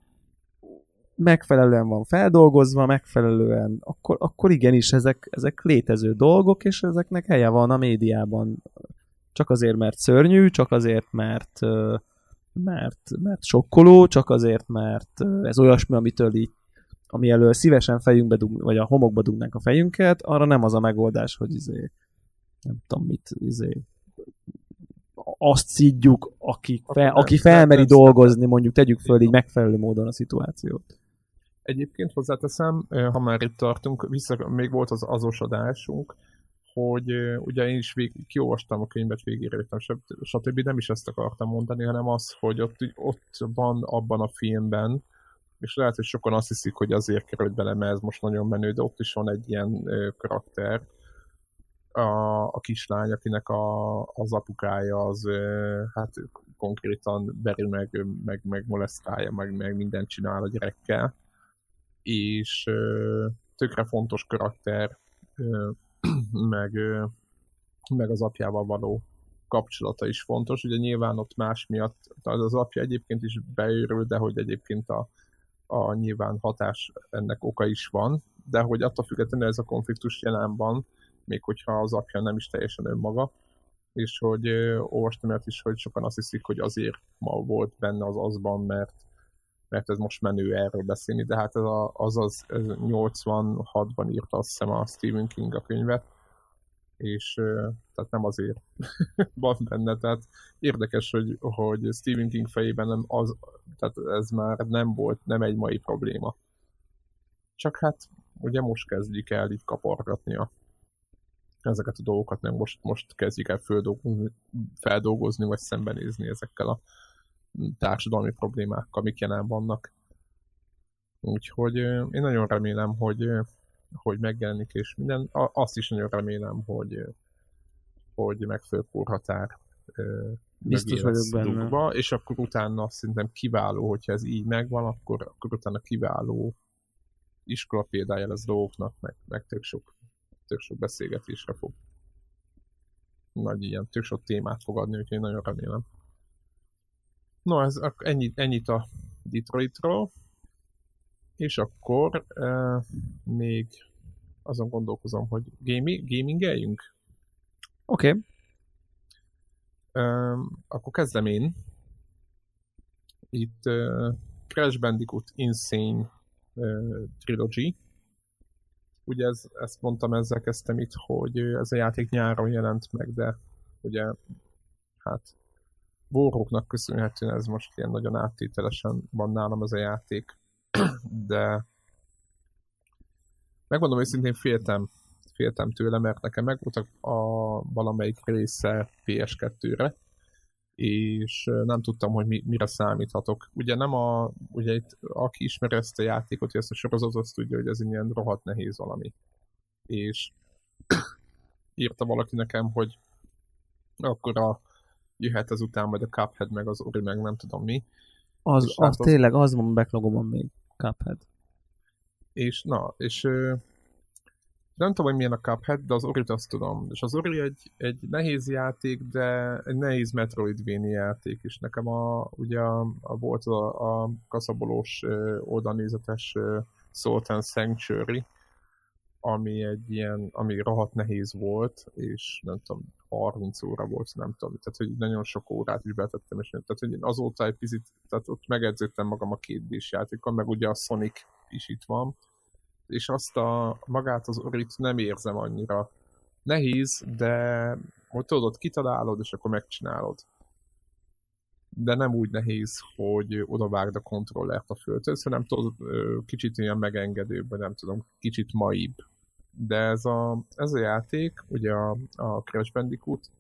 B: megfelelően van feldolgozva, megfelelően, akkor, akkor igenis ezek, ezek létező dolgok, és ezeknek helye van a médiában. Csak azért, mert szörnyű, csak azért, mert mert, mert sokkoló, csak azért, mert ez olyasmi, amitől így ami elől szívesen fejünkbe dug, vagy a homokba dugnánk a fejünket, arra nem az a megoldás, hogy izé, nem tudom mit, izé, azt szidjuk, aki, fe, aki felmeri dolgozni, mondjuk tegyük föl
A: Így
B: megfelelő módon a szituációt.
A: Egyébként hozzáteszem, ha már itt tartunk, vissza, még volt az azos adásunk, hogy ugye én is vég, kiolvastam a könyvet, végére jöttem, stb. Nem is ezt akartam mondani, hanem az, hogy ott, ott van abban a filmben, és lehet, hogy sokan azt hiszik, hogy azért került bele, mert ez most nagyon menő, de ott is van egy ilyen karakter, a, a kislány, akinek a, az apukája az hát konkrétan beri meg, meg, meg molesztálja, meg, meg mindent csinál a gyerekkel, és tökre fontos karakter, meg, meg az apjával való kapcsolata is fontos. Ugye nyilván ott más miatt, az, az apja egyébként is beőrül, de hogy egyébként a, a nyilván hatás ennek oka is van, de hogy attól függetlenül ez a konfliktus jelen van, még hogyha az apja nem is teljesen önmaga, és hogy olvastam ilyet is, hogy sokan azt hiszik, hogy azért ma volt benne az azban, mert mert ez most menő erről beszélni, de hát ez a, az az ez 86-ban írta azt hiszem a Stephen King a könyvet, és tehát nem azért van benne, tehát érdekes, hogy, hogy Stephen King fejében nem az, tehát ez már nem volt, nem egy mai probléma. Csak hát ugye most kezdjük el így a, ezeket a dolgokat, nem most, most kezdjük el feldolgozni, feldolgozni vagy szembenézni ezekkel a társadalmi problémákkal, amik jelen vannak. Úgyhogy én nagyon remélem, hogy, hogy megjelenik, és minden. Azt is nagyon remélem, hogy, hogy megfelelő korhatár
B: Biztos vagyok benne.
A: dugva, és akkor utána szerintem kiváló, hogyha ez így megvan, akkor, akkor utána kiváló iskola példája lesz dolgoknak, meg, meg tök sok, tök sok beszélgetésre fog nagy ilyen tök sok témát fog adni, úgyhogy nagyon remélem. No, ez ennyit, ennyit a Detroitról, és akkor uh, még azon gondolkozom, hogy gaming, gamingeljünk?
B: Oké, okay.
A: Um, akkor kezdem én. Itt uh, Crash Bandicoot Insane uh, Trilogy. Ugye ez, ezt mondtam, ezzel kezdtem itt, hogy ez a játék nyáron jelent meg, de ugye hát borróknak köszönhetően ez most ilyen nagyon áttételesen van nálam ez a játék, de megmondom őszintén féltem, féltem tőle, mert nekem megvoltak a valamelyik része PS2-re, és nem tudtam, hogy mi, mire számíthatok. Ugye nem a, ugye itt, aki ismeri ezt a játékot, ezt a sorozatot, azt tudja, hogy ez ilyen rohadt nehéz valami. És írta valaki nekem, hogy akkor a, jöhet ezután majd a Cuphead, meg az Ori, meg nem tudom mi.
B: az,
A: És
B: az,
A: hát az-
B: tényleg, az van backlogomon még, Cuphead.
A: És na, és ö, nem tudom, hogy milyen a Cuphead, de az Ori-t azt tudom. És az Ori egy, egy nehéz játék, de egy nehéz Metroidvania játék is. Nekem a, ugye a, a volt a, a kaszabolós oldalnézetes Salt and Sanctuary, ami egy ilyen, ami rohadt nehéz volt, és nem tudom, 30 óra volt, nem tudom, tehát hogy nagyon sok órát is betettem, és tehát hogy én azóta egy picit, tehát ott megedződtem magam a két d játékon, meg ugye a Sonic is itt van, és azt a magát az orit nem érzem annyira nehéz, de hogy tudod, kitalálod, és akkor megcsinálod. de nem úgy nehéz, hogy odavágd a kontrollert a földhöz, hanem tudod, kicsit ilyen megengedőbb, nem tudom, kicsit maibb. De ez a, ez a játék, ugye a, a Crash Bandicoot,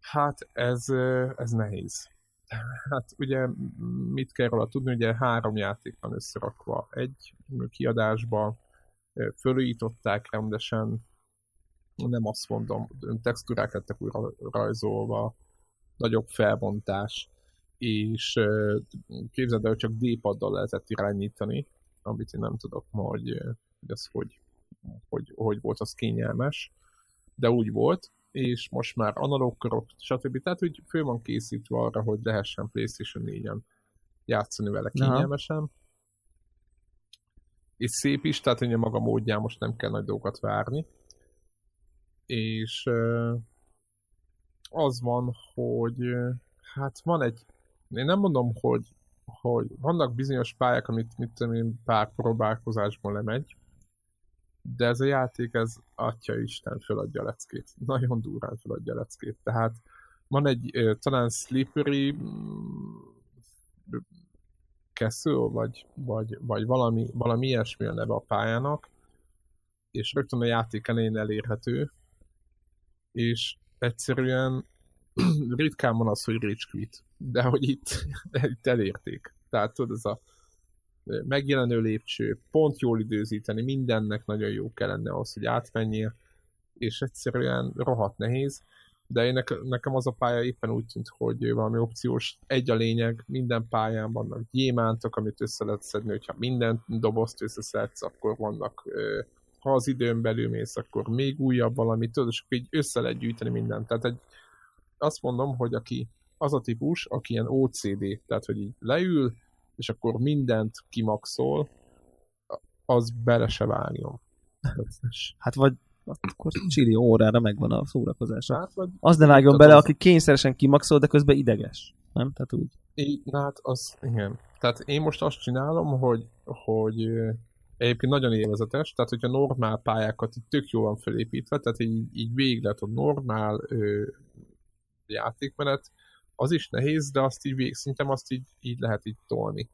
A: hát ez, ez nehéz. Hát ugye mit kell róla tudni, ugye három játék van összerakva egy kiadásba, fölújították rendesen, nem azt mondom, textúrák lettek újra rajzolva, nagyobb felbontás, és képzeld el, csak D-paddal lehetett irányítani, amit én nem tudok ma, hogy, hogy az hogy, hogy, hogy volt az kényelmes, de úgy volt, és most már analóg körök, stb. Tehát, hogy fő van készítve arra, hogy lehessen PlayStation 4-en játszani vele kényelmesen. Aha. És szép is, tehát a maga módján most nem kell nagy dolgokat várni. És az van, hogy hát van egy, én nem mondom, hogy, hogy vannak bizonyos pályák, amit mit tudom én, pár próbálkozásból lemegy, de ez a játék, ez atya Isten föladja leckét. Nagyon durán föladja leckét. Tehát van egy talán Slippery Castle, vagy, vagy, vagy valami, valami ilyesmi a neve a pályának, és rögtön a játék elején elérhető, és egyszerűen ritkán van az, hogy rage quit, de hogy itt, itt elérték. Tehát tudod, ez a megjelenő lépcső, pont jól időzíteni, mindennek nagyon jó kellene ahhoz, hogy átmenjél, és egyszerűen rohadt nehéz, de én nekem az a pálya éppen úgy tűnt, hogy valami opciós, egy a lényeg, minden pályán vannak gyémántok, amit össze lehet szedni, hogyha minden dobozt összeszedsz, akkor vannak ha az időn belül mész, akkor még újabb valami, tudod, és így össze lehet gyűjteni mindent. Tehát egy, azt mondom, hogy aki az a típus, aki ilyen OCD, tehát hogy így leül, és akkor mindent kimaxol, az bele se vágjon.
B: Hát vagy akkor csili órára megvan a szórakozás. Hát, vagy az ne vágjon bele, az... aki kényszeresen kimaxol, de közben ideges. Nem? Tehát úgy.
A: Na hát az, igen. Tehát én most azt csinálom, hogy, hogy egyébként nagyon élvezetes, tehát hogyha normál pályákat itt tök jól van felépítve, tehát így, így végig lehet a normál ö, játékmenet, az is nehéz, de azt így végig, szerintem azt így, így lehet így tolni.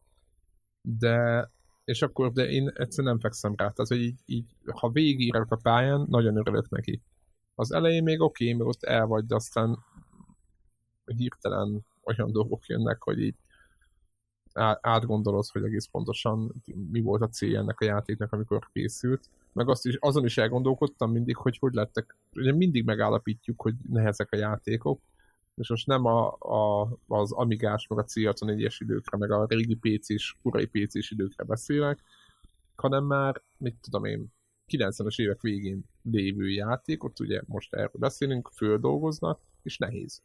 A: De, és akkor, de én egyszerűen nem fekszem rá, tehát hogy így, így ha végigírok a pályán, nagyon örülök neki. Az elején még oké, okay, még ott el vagy, de aztán hirtelen olyan dolgok jönnek, hogy így átgondolod, hogy egész pontosan mi volt a célja ennek a játéknak, amikor készült. Meg azt is, azon is elgondolkodtam mindig, hogy hogy lettek, ugye mindig megállapítjuk, hogy nehezek a játékok, és most nem a, a, az Amigás, meg a C64-es időkre, meg a régi PC-s, kurai PC-s időkre beszélek, hanem már, mit tudom én, 90-es évek végén lévő játékot, ugye most erről beszélünk, földolgoznak, és nehéz.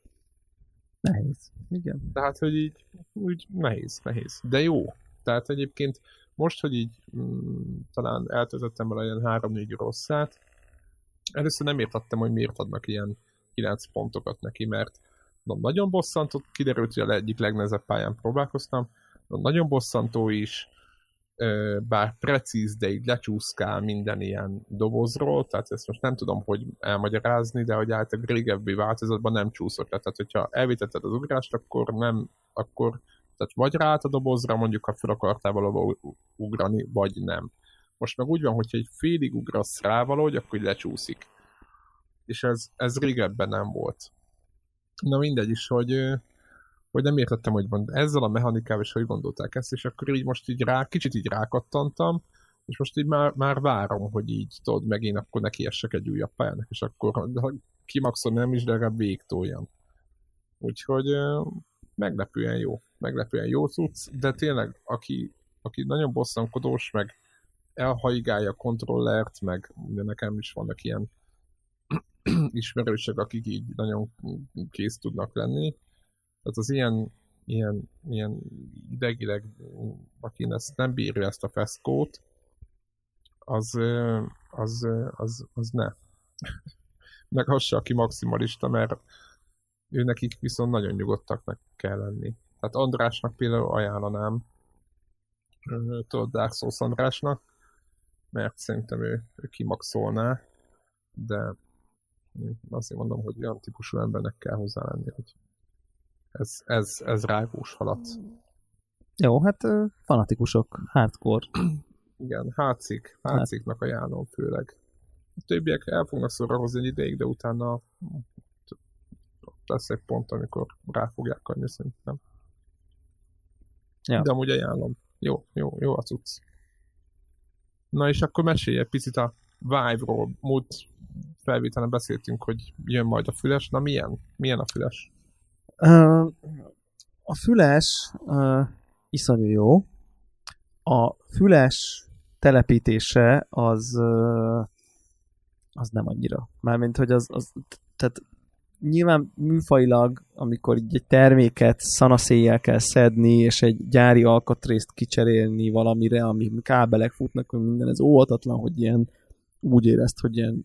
B: Nehéz, igen.
A: Tehát, hogy így, úgy nehéz, nehéz. De jó. Tehát egyébként most, hogy így mm, talán eltöltöttem vele ilyen 3-4 rosszát, először nem értettem, hogy miért adnak ilyen 9 pontokat neki, mert nagyon bosszantott, kiderült, hogy a egyik legnehezebb pályán próbálkoztam, nagyon bosszantó is, bár precíz, de így lecsúszkál minden ilyen dobozról, tehát ezt most nem tudom, hogy elmagyarázni, de hogy a régebbi változatban nem csúszott le. Tehát, hogyha elvitetted az ugrást, akkor nem, akkor tehát vagy ráállt a dobozra, mondjuk ha fel akartál valahol ugrani, vagy nem. Most meg úgy van, hogyha egy félig ugrasz rá valahogy, akkor lecsúszik. És ez, ez régebben nem volt. Na mindegy is, hogy hogy nem értettem, hogy mond, ezzel a mechanikával is hogy gondolták ezt, és akkor így most így rá, kicsit így rákattantam, és most így már, már várom, hogy így tudod, meg én akkor neki essek egy újabb pályának, és akkor ha kimaxol nem is, de legalább végtoljam. Úgyhogy meglepően jó, meglepően jó cucc, de tényleg, aki, aki nagyon bosszankodós, meg elhaigálja a kontrollert, meg de nekem is vannak ilyen ismerősök, akik így nagyon kész tudnak lenni, tehát az ilyen, ilyen, ilyen idegileg, aki ezt nem bírja ezt a feszkót, az, az, az, az ne. Meg az se, aki maximalista, mert ő nekik viszont nagyon nyugodtaknak kell lenni. Tehát Andrásnak például ajánlanám, tudod, Dark Souls Andrásnak, mert szerintem ő, ő kimaxolná, de azért mondom, hogy olyan típusú embernek kell hozzá lenni, hogy Ez, ez, ez rágós halat.
B: Jó, hát fanatikusok, hardcore.
A: Igen, hátszik, hátsziknak ajánlom főleg. A többiek el fognak szórakozni egy ideig, de utána lesz egy pont, amikor rá fogják adni szerintem.
B: Ja.
A: De amúgy ajánlom. Jó, jó, jó a cucc. Na és akkor mesélj egy picit a Vive-ról. Múlt felvételen beszéltünk, hogy jön majd a füles. Na milyen? Milyen a füles?
B: A füles ö, iszonyú jó. A füles telepítése az ö, az nem annyira. Mármint, hogy az, az tehát nyilván műfajilag, amikor így egy terméket szanaszéjjel kell szedni, és egy gyári alkatrészt kicserélni valamire, ami kábelek futnak, hogy minden, ez óvatatlan, hogy ilyen úgy érezt, hogy ilyen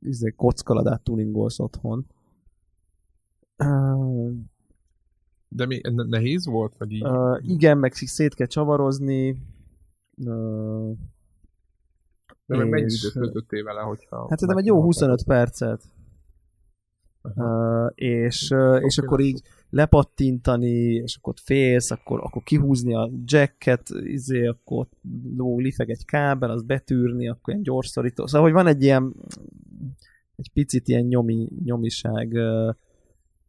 B: izé, kockaladát tuningolsz otthon. Uh,
A: De mi, ne- nehéz volt? Vagy így?
B: uh, igen, meg szét kell csavarozni. Uh,
A: De meg mennyi időt töltöttél vele, hogyha...
B: Hát szerintem egy jó 25 percet. Uh, és, uh, és akkor így lepattintani, és akkor félsz, akkor, akkor kihúzni a jacket, izé, akkor ott ló, lifeg egy kábel, az betűrni, akkor ilyen gyors szorító. Szóval, hogy van egy ilyen egy picit ilyen nyomi, nyomiság uh,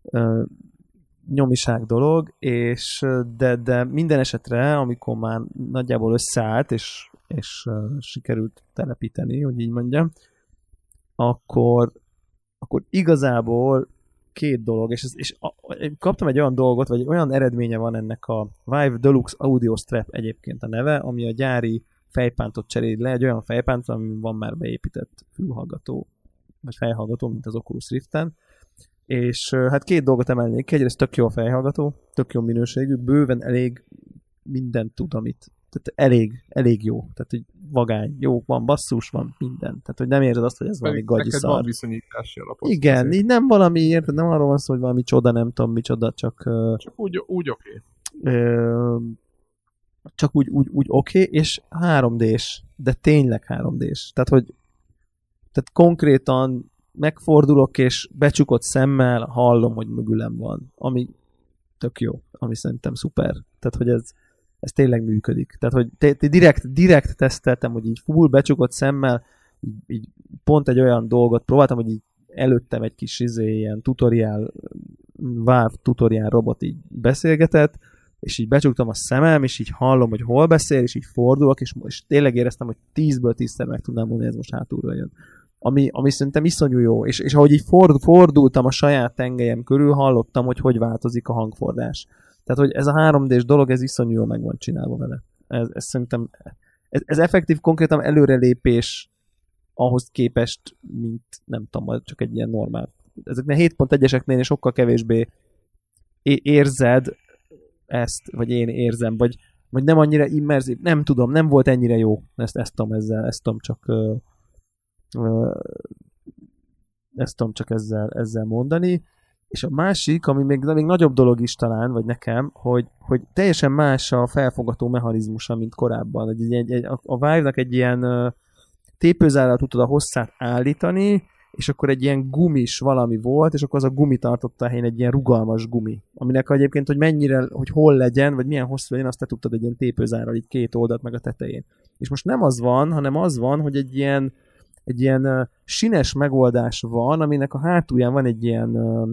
B: uh, nyomiság dolog, és de, de minden esetre, amikor már nagyjából összeállt, és, és uh, sikerült telepíteni, hogy így mondjam, akkor, akkor igazából két dolog, és, ez, és a, kaptam egy olyan dolgot, vagy olyan eredménye van ennek a Vive Deluxe Audio Strap egyébként a neve, ami a gyári fejpántot cserél le, egy olyan fejpánt, ami van már beépített fülhallgató, vagy fejhallgató, mint az Oculus Riften, és hát két dolgot emelnék ki, egyrészt tök jó a fejhallgató, tök jó minőségű, bőven elég mindent tud, amit tehát elég, elég jó, tehát hogy vagány, jó, van basszus, van minden, tehát hogy nem érzed azt, hogy ez valami gagyi szar.
A: van viszonyítási alapot.
B: Igen,
A: azért.
B: így nem valami, érted, nem arról van szó, hogy valami csoda, nem tudom micsoda, csak
A: Csak úgy, úgy oké.
B: ö, csak úgy, úgy, úgy oké, okay, és 3D-s, de tényleg 3D-s. Tehát, hogy tehát konkrétan megfordulok, és becsukott szemmel hallom, hogy mögülem van, ami tök jó, ami szerintem szuper. Tehát, hogy ez, ez tényleg működik. Tehát, hogy te, te direkt, direkt teszteltem, hogy így full becsukott szemmel, így, így pont egy olyan dolgot próbáltam, hogy így előttem egy kis izé, ilyen tutoriál, Valve tutoriál robot így beszélgetett, és így becsuktam a szemem, és így hallom, hogy hol beszél, és így fordulok, és, és tényleg éreztem, hogy tízből tízszer meg tudnám mondani, ez most hátulról jön. Ami, ami szerintem iszonyú jó, és, és ahogy így ford, fordultam a saját tengelyem körül, hallottam, hogy hogy változik a hangfordás. Tehát, hogy ez a 3D-s dolog, ez iszonyú jól meg van csinálva vele. Ez, ez szerintem, ez, ez effektív konkrétan előrelépés ahhoz képest, mint nem tudom, csak egy ilyen normál. Ezeknél 7.1-eseknél sokkal kevésbé érzed ezt, vagy én érzem, vagy, vagy nem annyira immerzív, nem tudom, nem volt ennyire jó, ezt, ezt tudom ezzel, ezt tudom csak ezt tudom csak ezzel, ezzel mondani. És a másik, ami még, még nagyobb dolog is talán, vagy nekem, hogy, hogy teljesen más a felfogató mechanizmusa, mint korábban. Egy, egy, egy, a Vive-nak egy ilyen tépőzárral tudod a hosszát állítani, és akkor egy ilyen gumis valami volt, és akkor az a gumi tartotta a helyén egy ilyen rugalmas gumi, aminek egyébként, hogy mennyire, hogy hol legyen, vagy milyen hosszú legyen, azt te tudtad egy ilyen tépőzárral, így két oldalt meg a tetején. És most nem az van, hanem az van, hogy egy ilyen, egy ilyen uh, sines megoldás van, aminek a hátulján van egy ilyen uh,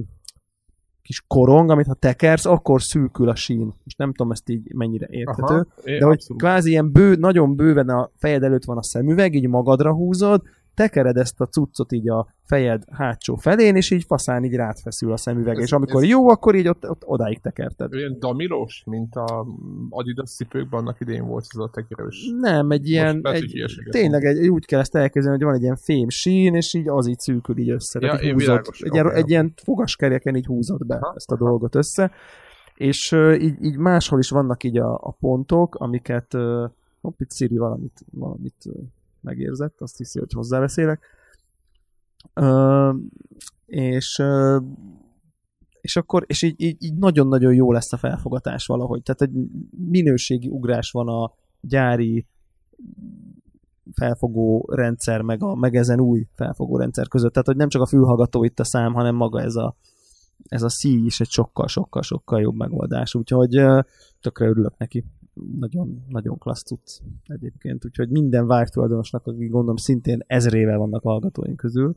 B: kis korong, amit ha tekersz, akkor szűkül a sín. Most nem tudom ezt így mennyire érthető.
A: Aha,
B: De hogy
A: abszolút.
B: kvázi ilyen bő, nagyon bőven a fejed előtt van a szemüveg, így magadra húzod, tekered ezt a cuccot így a fejed hátsó felén, és így faszán így rátfeszül a szemüveg,
A: Ez-
B: és amikor
A: ez-
B: jó, akkor így ott, ott odáig tekerted.
A: Olyan damilos, mint a Adidas cipőkben annak idén volt ez a tekerős.
B: Nem, egy ilyen,
A: hogy
B: egy, tényleg egy, úgy kell ezt elképzelni, hogy van egy ilyen fém sín, és így az így szűkül így össze.
A: Ja,
B: így húzod,
A: világos,
B: egy, ilyen,
A: oké,
B: egy ilyen fogaskereken így húzod be
A: Aha,
B: ezt a dolgot össze. És uh, így, így máshol is vannak így a, a pontok, amiket uh, hopp, itt Siri valamit, valamit megérzett, azt hiszi, hogy hozzáveszélek. Uh, és uh, és akkor, és így, így, így nagyon-nagyon jó lesz a felfogatás valahogy. Tehát egy minőségi ugrás van a gyári felfogó rendszer, meg, a, meg ezen új felfogó rendszer között. Tehát, hogy nem csak a fülhallgató itt a szám, hanem maga ez a, ez a C is egy sokkal-sokkal-sokkal jobb megoldás, úgyhogy ö, tökre örülök neki. Nagyon, nagyon klassz tudsz egyébként, úgyhogy minden Vive tulajdonosnak, akik gondolom szintén ezrével vannak hallgatóink közül,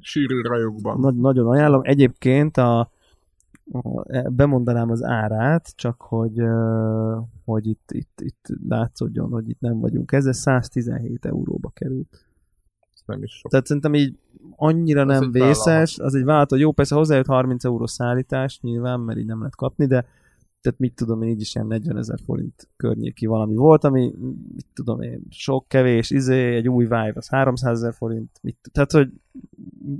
A: Sűrű rajokban.
B: nagy, nagyon ajánlom. Egyébként a, a, bemondanám az árát, csak hogy, hogy itt, itt, itt látszódjon, hogy itt nem vagyunk. Ez 117 euróba került.
A: Ez nem is sok.
B: Tehát szerintem így annyira nem vészes, az egy vállalható. Jó, persze hozzájött 30 euró szállítás nyilván, mert így nem lehet kapni, de tehát mit tudom én, így is ilyen 40 ezer forint környéki valami volt, ami, mit tudom én, sok, kevés, izé, egy új Vive, az 300 ezer forint, mit, tehát, hogy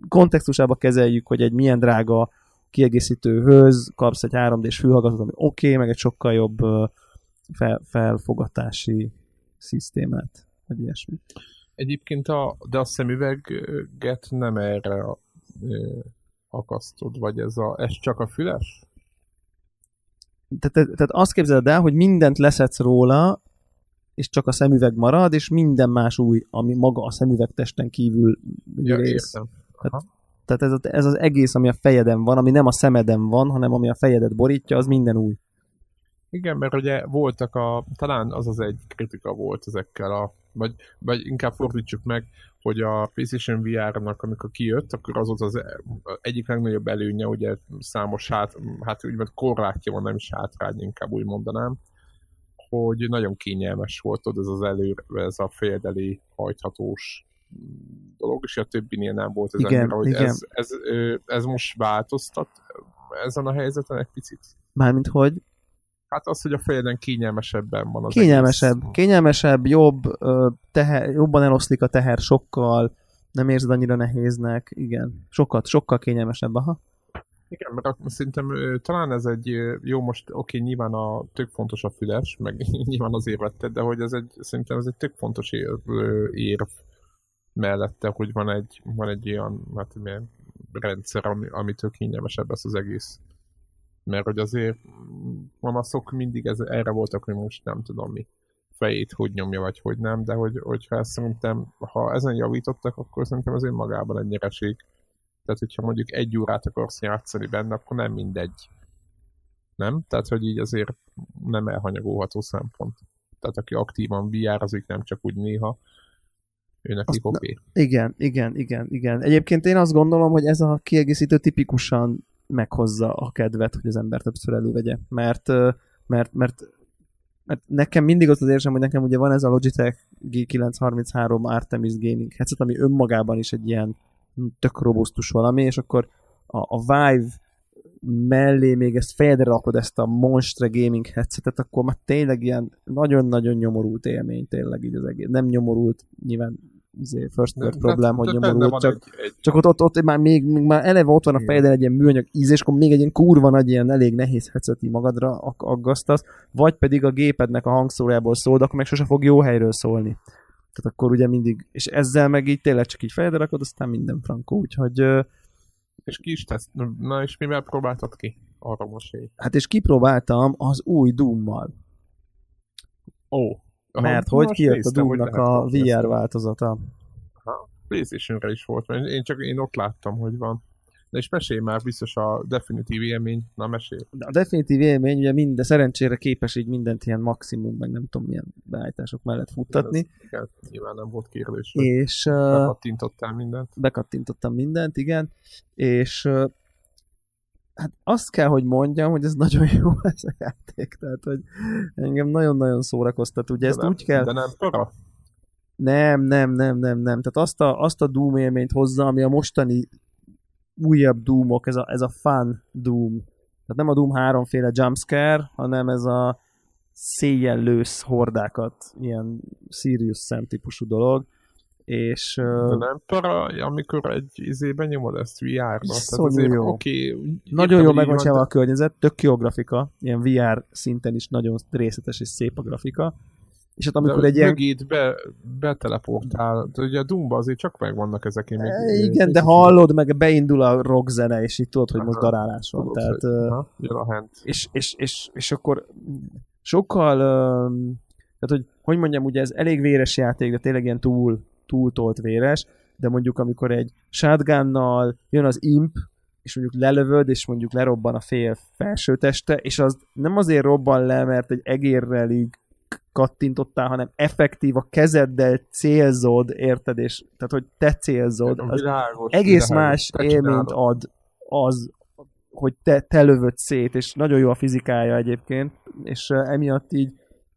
B: kontextusába kezeljük, hogy egy milyen drága kiegészítőhöz kapsz egy 3D-s fülhallgatót, ami oké, okay, meg egy sokkal jobb fel, felfogatási szisztémát, vagy ilyesmi.
A: Egyébként a, de a szemüveget nem erre akasztod, vagy ez, a, ez csak a füles?
B: Tehát, tehát tehát azt képzeled el, hogy mindent leszedsz róla, és csak a szemüveg marad, és minden más új, ami maga a szemüvegtesten kívül
A: Ja,
B: rész.
A: Aha.
B: Tehát ez, a- ez az egész, ami a fejeden van, ami nem a szemeden van, hanem ami a fejedet borítja, az minden új.
A: Igen, mert ugye voltak a, talán az az egy kritika volt ezekkel a, vagy, vagy inkább fordítsuk meg, hogy a PlayStation VR-nak, amikor kijött, akkor az volt az egyik legnagyobb előnye, ugye számos hát, hát úgymond korlátja van, nem is hátrány, inkább úgy mondanám, hogy nagyon kényelmes volt ott ez az előre, ez a féldeli hajthatós dolog, és a többinél nem volt ez
B: Igen,
A: annyira, hogy
B: igen.
A: Ez, ez, ö, ez most változtat ezen a helyzeten egy picit.
B: Mármint hogy
A: Hát az, hogy a fejeden kényelmesebben van az
B: kényelmesebb,
A: egész.
B: kényelmesebb, jobb, teher, jobban eloszlik a teher sokkal, nem érzed annyira nehéznek, igen. Sokat, sokkal kényelmesebb, aha.
A: Igen, mert szerintem talán ez egy jó most, oké, nyilván a tök fontos a füles, meg nyilván azért vetted, de hogy ez egy, szerintem ez egy tök fontos ér, ö, érv mellette, hogy van egy, van egy olyan, hát milyen rendszer, ami, amitől kényelmesebb lesz az egész. Mert hogy azért mm, panaszok mindig ez, erre voltak, hogy most nem tudom mi fejét hogy nyomja, vagy hogy nem, de hogy, hogyha ezt szerintem, ha ezen javítottak, akkor szerintem az önmagában egy nyereség. Tehát, hogyha mondjuk egy órát akarsz játszani benne, akkor nem mindegy. Nem? Tehát, hogy így azért nem elhanyagolható szempont. Tehát, aki aktívan VR-azik, nem csak úgy néha, ő nekik
B: Azt-
A: oké.
B: Igen, igen, igen, igen. Egyébként én azt gondolom, hogy ez a kiegészítő tipikusan meghozza a kedvet, hogy az ember többször elővegye. Mert, mert, mert, mert nekem mindig az az érzem, hogy nekem ugye van ez a Logitech G933 Artemis Gaming headset, ami önmagában is egy ilyen tök robusztus valami, és akkor a, a Vive mellé még ezt fejedre rakod ezt a Monstre Gaming headsetet, akkor már tényleg ilyen nagyon-nagyon nyomorult élmény tényleg így az egész. Nem nyomorult, nyilván izé, first world problém, hogy
A: de benne
B: nyomorult, csak,
A: egy, egy,
B: csak ott, ott, ott már még, még már eleve ott van a fejeden egy ilyen műanyag íz, és akkor még egy ilyen kurva nagy, ilyen elég nehéz headset így magadra ag- aggasztasz, vagy pedig a gépednek a hangszórából szól, de akkor meg sose fog jó helyről szólni. Tehát akkor ugye mindig, és ezzel meg így tényleg csak így fejedre rakod, aztán minden frankó, úgyhogy
A: és ki is tesz. Na és mivel próbáltad ki? Arra most így.
B: hát és kipróbáltam az új Doom-mal,
A: Ó.
B: mert hogy kijött a Doom-nak a VR változata.
A: Playstation-re is volt, mert én csak én ott láttam, hogy van. De és mesélj már, biztos a definitív élmény. Na mesélj.
B: De a definitív élmény ugye minden, szerencsére képes így mindent ilyen maximum, meg nem tudom milyen beállítások mellett futtatni,
A: Ez, igen, nyilván nem volt kérdés.
B: és
A: Bekattintottál mindent.
B: bekattintottam mindent, igen, és hát azt kell, hogy mondjam, hogy ez nagyon jó ez a játék, tehát, hogy engem nagyon-nagyon szórakoztat, ugye ezt
A: de nem,
B: úgy kell...
A: De nem para?
B: Nem, nem, nem, nem, nem. Tehát azt a, azt a Doom élményt hozza, ami a mostani újabb Doomok, ez a, ez a fun Doom. Tehát nem a Doom háromféle jumpscare, hanem ez a széjjel lősz hordákat, ilyen Sirius Sam típusú dolog. És
A: De
B: uh,
A: nem para, amikor egy izében nyomod ezt VR-ba.
B: Szörnyű jó.
A: Oké.
B: nagyon jó meg van csinálva a környezet, tök jó grafika, ilyen VR szinten is nagyon részletes és szép a grafika. És hát amikor
A: de
B: egy ilyen
A: be, beteleportál. De ugye a Doomba azért csak megvannak ezek. Én még,
B: E, Igen, de hallod, meg beindul a rock zene, és így tudod, hogy most
A: Aha.
B: darálás van.
A: Tudod,
B: Tehát,
A: hogy- Aha, jön a hand.
B: és, és, és, és akkor sokkal, öm, tehát hogy, hogy mondjam, ugye ez elég véres játék, de tényleg ilyen túl, túltolt véres, de mondjuk amikor egy shotgunnal jön az imp, és mondjuk lelövöd, és mondjuk lerobban a fél felső teste, és az nem azért robban le, mert egy egérrel így kattintottál, hanem effektív a kezeddel célzod, érted, és tehát, hogy te célzod, az
A: Világos,
B: egész
A: világos.
B: más élményt ad az, hogy te, te lövöd szét, és nagyon jó a fizikája egyébként, és emiatt így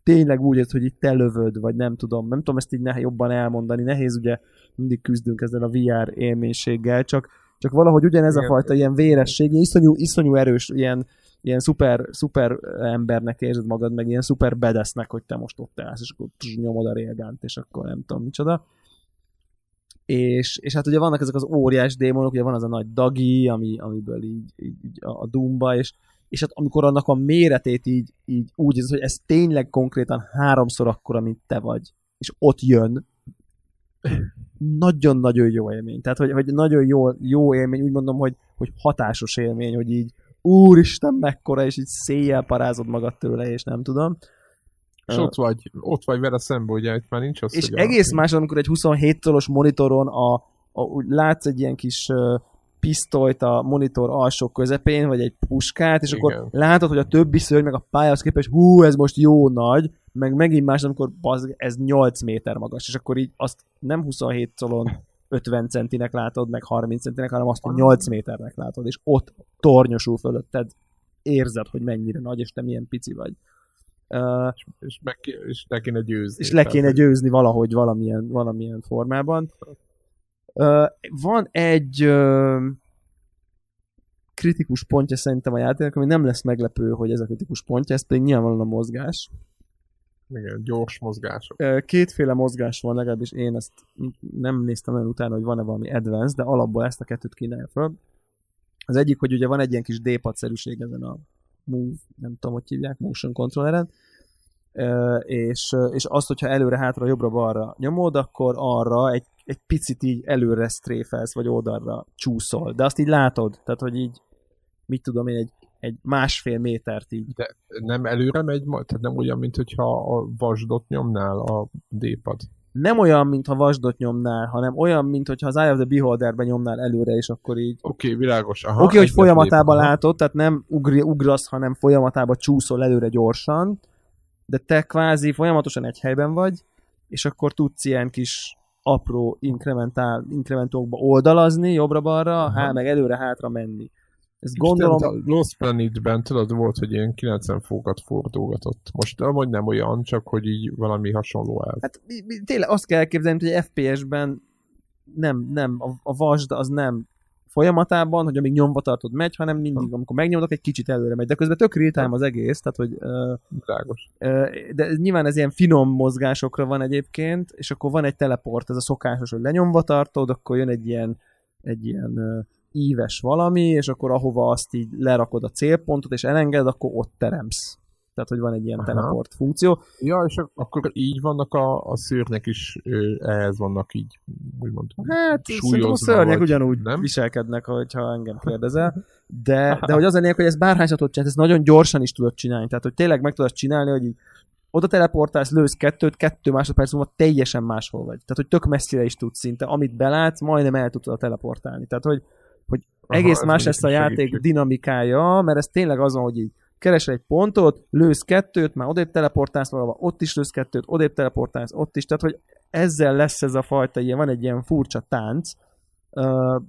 B: tényleg úgy érz, hogy itt te lövöd, vagy nem tudom, nem tudom ezt így ne, jobban elmondani, nehéz ugye mindig küzdünk ezzel a VR élménységgel, csak, csak valahogy ugyanez a fajta ilyen véresség, iszonyú, iszonyú erős, ilyen, ilyen szuper, szuper embernek érzed magad, meg ilyen szuper bedesznek, hogy te most ott állsz, és akkor nyomod a rélgánt, és akkor nem tudom micsoda. És, és hát ugye vannak ezek az óriás démonok, ugye van az a nagy dagi, ami, amiből így, így, így a, a Dumba, és, és hát amikor annak a méretét így, így úgy érzed, hogy ez tényleg konkrétan háromszor akkora, mint te vagy, és ott jön, nagyon-nagyon jó élmény. Tehát, hogy, hogy nagyon jó, jó élmény, úgy mondom, hogy, hogy hatásos élmény, hogy így úristen mekkora, és így széjjel parázod magad tőle, és nem tudom.
A: És ott vagy, ott vagy vele szembe, ugye itt már nincs az,
B: és egész más, amikor egy 27 tolos monitoron a, a, úgy látsz egy ilyen kis uh, pisztolyt a monitor alsó közepén, vagy egy puskát, és
A: Igen.
B: akkor látod, hogy a többi szörny meg a pályához képest, hú, ez most jó nagy, meg megint más, amikor bazd, ez 8 méter magas, és akkor így azt nem 27 colon 50 centinek látod, meg 30 centinek, hanem azt, hogy 8 méternek látod, és ott tornyosul fölötted, érzed, hogy mennyire nagy, és te milyen pici vagy. Uh,
A: És, meg, és le kéne győzni.
B: és le kéne győzni valahogy valamilyen, valamilyen formában. Uh, van egy uh, kritikus pontja szerintem a játéknak, ami nem lesz meglepő, hogy ez a kritikus pontja, ez pedig nyilvánvalóan a mozgás.
A: Igen, gyors mozgások.
B: Kétféle mozgás van, legalábbis én ezt nem néztem nagyon utána, hogy van-e valami advanced, de alapból ezt a kettőt kínálja föl. Az egyik, hogy ugye van egy ilyen kis D-padszerűség ezen a Move, nem tudom, hogy hívják, motion controlleren, és, és azt, hogyha előre, hátra, jobbra, balra nyomod, akkor arra egy, egy picit így előre stréfelsz, vagy oldalra csúszol. De azt így látod, tehát, hogy így, mit tudom én, egy, egy másfél métert így
A: De nem előre megy, tehát nem olyan, mint hogyha a vasdot nyomnál a D-pad.
B: nem olyan, mintha vasdot nyomnál, hanem olyan, mint hogyha az Eye of the Beholderben nyomnál előre, és akkor így...
A: Oké, okay, világos.
B: Oké, okay, hogy folyamatában
A: lép,
B: látod, tehát nem ugri, ugrasz, hanem folyamatában csúszol előre gyorsan, de te kvázi folyamatosan egy helyben vagy, és akkor tudsz ilyen kis apró inkrementál, inkrementokba oldalazni, jobbra-balra, há, meg előre-hátra menni. Ezt
A: Gondolom...
B: gondolom,
A: A Lost Planet-ben tudod, volt, hogy ilyen 90 fokat fordulgatott. Most amúgy nem olyan, csak hogy így valami hasonló el.
B: Hát tényleg azt kell elképzelni, hogy FPS-ben nem, nem, a, a vasd az nem folyamatában, hogy amíg nyomva tartod megy, hanem mindig, amikor megnyomod, egy kicsit előre megy. De közben tök real time az egész, tehát hogy
A: Világos.
B: de nyilván ez ilyen finom mozgásokra van egyébként, és akkor van egy teleport, ez a szokásos, hogy lenyomva tartod, akkor jön egy ilyen, egy ilyen íves valami, és akkor ahova azt így lerakod a célpontot, és elengeded, akkor ott teremsz. Tehát, hogy van egy ilyen
A: Aha.
B: teleport funkció.
A: Ja, és ak- akkor így vannak a, a szőrnyek is, ehhez vannak így, úgymond.
B: Hát, szerintem a szörnyek
A: vagy
B: ugyanúgy
A: nem?
B: viselkednek, hogyha engem kérdezel. De, de hogy az a lényeg, hogy ez bárhányszor tudod csinálni, ezt nagyon gyorsan is tudod csinálni. Tehát, hogy tényleg meg tudod csinálni, hogy így oda teleportálsz, lősz kettőt, kettő másodperc múlva teljesen máshol vagy. Tehát, hogy tök messzire is tudsz szinte. Amit belátsz, majdnem el tudod teleportálni. Tehát, hogy, hogy
A: Aha,
B: egész
A: ez
B: más lesz a játék
A: segítség.
B: dinamikája, mert ez tényleg azon, hogy így keresel egy pontot, lősz kettőt, már odébb teleportálsz valahova, ott is lősz kettőt, odébb teleportálsz, ott is, tehát hogy ezzel lesz ez a fajta, ilyen, van egy ilyen furcsa tánc, uh,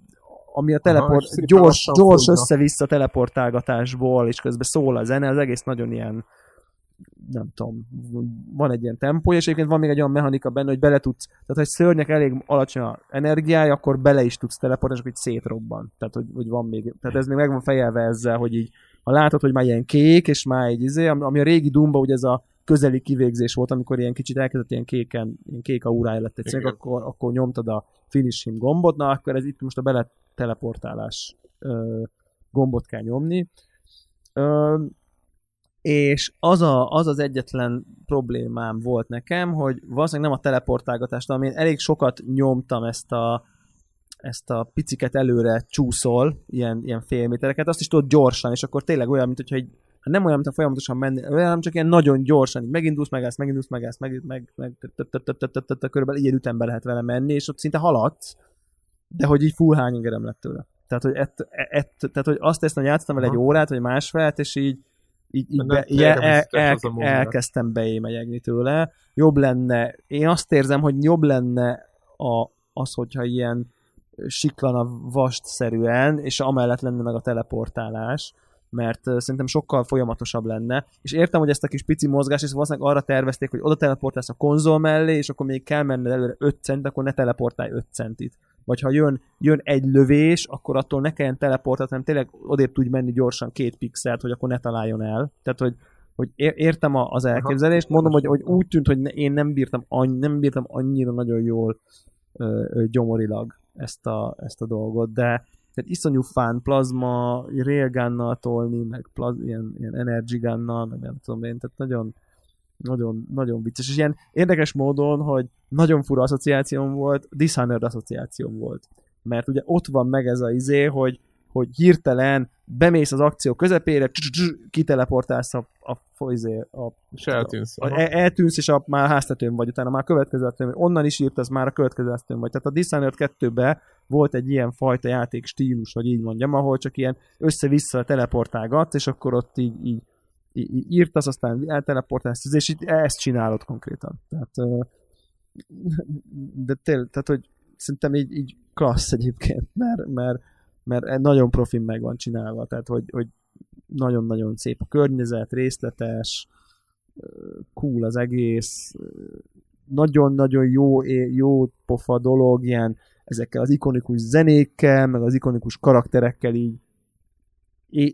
B: ami a teleport,
A: szépen
B: gyors, gyors össze-vissza teleportálgatásból, és közben szól a zene, az egész nagyon ilyen nem tudom, van egy ilyen tempója, és egyébként van még egy olyan mechanika benne, hogy bele tudsz, tehát ha egy szörnyek elég alacsony a energiája, akkor bele is tudsz teleportálni, és akkor így szétrobban. Tehát, hogy, hogy van még, tehát ez még meg van fejelve ezzel, hogy így, ha látod, hogy már ilyen kék, és már egy izé, ami ami a régi Dumba, ugye ez a közeli kivégzés volt, amikor ilyen kicsit elkezdett ilyen kéken, ilyen kék aurája lett egy akkor, akkor nyomtad a finish him gombot, na akkor ez itt most a bele teleportálás ö, gombot kell nyomni. Ö, és az, a, az az egyetlen problémám volt nekem, hogy valószínűleg nem a teleportálgatást, amin elég sokat nyomtam ezt a, ezt a piciket előre csúszol, ilyen, ilyen fél métereket, azt is tudod gyorsan, és akkor tényleg olyan, mint hogyha egy, hát nem olyan, mint a folyamatosan menni, olyan, hanem csak ilyen nagyon gyorsan, így megindulsz, megállsz, megindulsz, megállsz, meg, meg, meg körülbelül ilyen ütembe lehet vele menni, és ott szinte haladsz, de hogy így full hányengerem lett tőle. Tehát, hogy, ett, ett, tehát, hogy azt teszem, hogy játszottam vele egy órát, vagy másfelet, és így, így, így be, el, el, el, elkezdtem beémegyegni tőle. Jobb lenne, én azt érzem, hogy jobb lenne a, az, hogyha ilyen siklana vastszerűen, és amellett lenne meg a teleportálás, mert szerintem sokkal folyamatosabb lenne. És értem, hogy ezt a kis pici mozgás, és valószínűleg arra tervezték, hogy oda teleportálsz a konzol mellé, és akkor még kell menned előre 5 cent, akkor ne teleportálj 5 centit. Vagy ha jön, jön egy lövés, akkor attól ne kelljen teleportálni, hanem tényleg odébb tudj menni gyorsan két pixelt, hogy akkor ne találjon el. Tehát, hogy, hogy ér- értem az elképzelést, mondom, hogy, hogy úgy tűnt, hogy én nem bírtam, annyi, nem bírtam annyira nagyon jól ö, ö, gyomorilag ezt a, ezt a dolgot, de tehát iszonyú fán plazma, railgunnal tolni, meg plaz, ilyen, ilyen energy gunnal, meg nem tudom én, tehát nagyon, nagyon, nagyon vicces. És ilyen érdekes módon, hogy nagyon fura asszociációm volt, Dishonored asszociációm volt. Mert ugye ott van meg ez a izé, hogy, hogy hirtelen bemész az akció közepére, kiteleportálsz a, a, a, izé, a
A: És eltűnsz.
B: a,
A: Aha.
B: el- eltűnsz, és a, már háztetőn vagy, utána már a következő vagy, onnan is írt, az már a következő háztetőn vagy. Tehát a Dishonored 2-ben volt egy ilyen fajta játék stílus, hogy így mondjam, ahol csak ilyen össze-vissza teleportálgatsz, és akkor ott így, így, így, így írtasz, aztán elteleportálsz, és így ezt csinálod konkrétan. Tehát, de tényleg, tehát, hogy szerintem így, így klassz egyébként, mert, mert, mert nagyon profin meg van csinálva, tehát, hogy, hogy nagyon-nagyon szép a környezet, részletes, cool az egész, nagyon-nagyon jó, jó pofa dolog, ilyen ezekkel az ikonikus zenékkel, meg az ikonikus karakterekkel így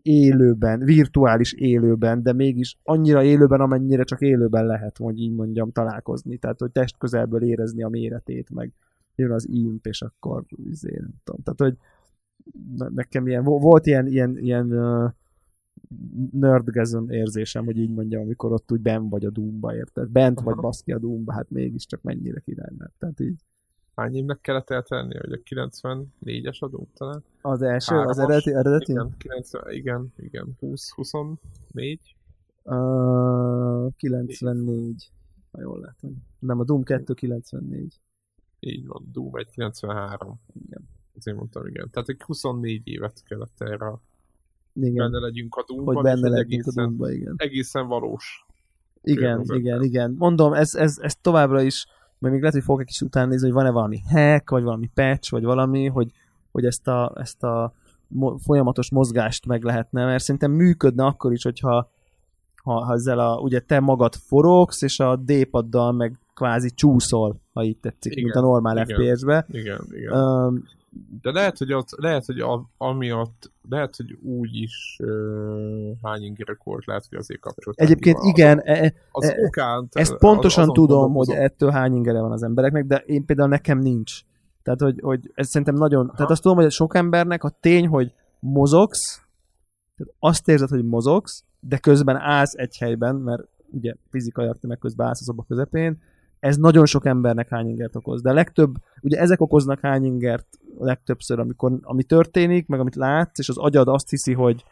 B: élőben, virtuális élőben, de mégis annyira élőben, amennyire csak élőben lehet, hogy így mondjam, találkozni. Tehát, hogy test közelből érezni a méretét, meg jön az imp, és akkor izé, nem tudom. Tehát, hogy nekem ilyen, vo- volt ilyen, ilyen, ilyen uh, nerdgasm érzésem, hogy így mondjam, amikor ott úgy ben vagy a Doomba, érted? Bent vagy baszki a Doomba, hát mégiscsak mennyire király lett. Tehát így
A: Hány évnek kellett eltenni, hogy a 94-es adó talán?
B: az első,
A: Hármas.
B: az eredeti, eredeti?
A: Igen, 90, igen, igen, 20, 24.
B: Uh, 94, ha jól látom. Nem, a Doom 2 94.
A: Így van, Doom 1, 93.
B: Igen.
A: Azért mondtam, igen. Tehát egy 24 évet kellett erre
B: Igen,
A: benne legyünk a Doomban,
B: hogy benne legyünk a
A: egészen,
B: Doomba, igen.
A: egészen valós.
B: Igen, igen, igen. Mondom, ez, ez, ez továbbra is, mert még lehet, hogy fogok egy kis után nézni, hogy van-e valami hack, vagy valami patch, vagy valami, hogy, hogy ezt a, ezt a mo- folyamatos mozgást meg lehetne, mert szerintem működne akkor is, hogyha ha, ha ezzel a, ugye te magad forogsz, és a D-paddal meg kvázi csúszol, ha így tetszik,
A: Igen,
B: mint a normál
A: igen.
B: FPS-be.
A: Igen, igen.
B: Um,
A: De lehet, hogy, ott, lehet, hogy a, amiatt, lehet, hogy úgy is uh, hány ingerek volt, lehet, hogy azért kapcsolták.
B: egyébként
A: a-
B: igen, e,
A: Az
B: e-
A: okán,
B: ezt
A: az-
B: pontosan
A: azon
B: tudom, hogy ettől hány ingere van az embereknek, de én például nekem nincs. Tehát, hogy, hogy ez szerintem nagyon...
A: Aha.
B: Tehát azt tudom, hogy sok embernek a tény, hogy mozogsz, tehát azt érzed, hogy mozogsz, de közben állsz egy helyben, mert ugye fizikailag te meg közben állsz a szoba közepén, ez nagyon sok embernek hány ingert okoz. De legtöbb, ugye ezek okoznak hány ingert a legtöbbször, amikor, ami történik, meg amit látsz, és az agyad azt hiszi, hogy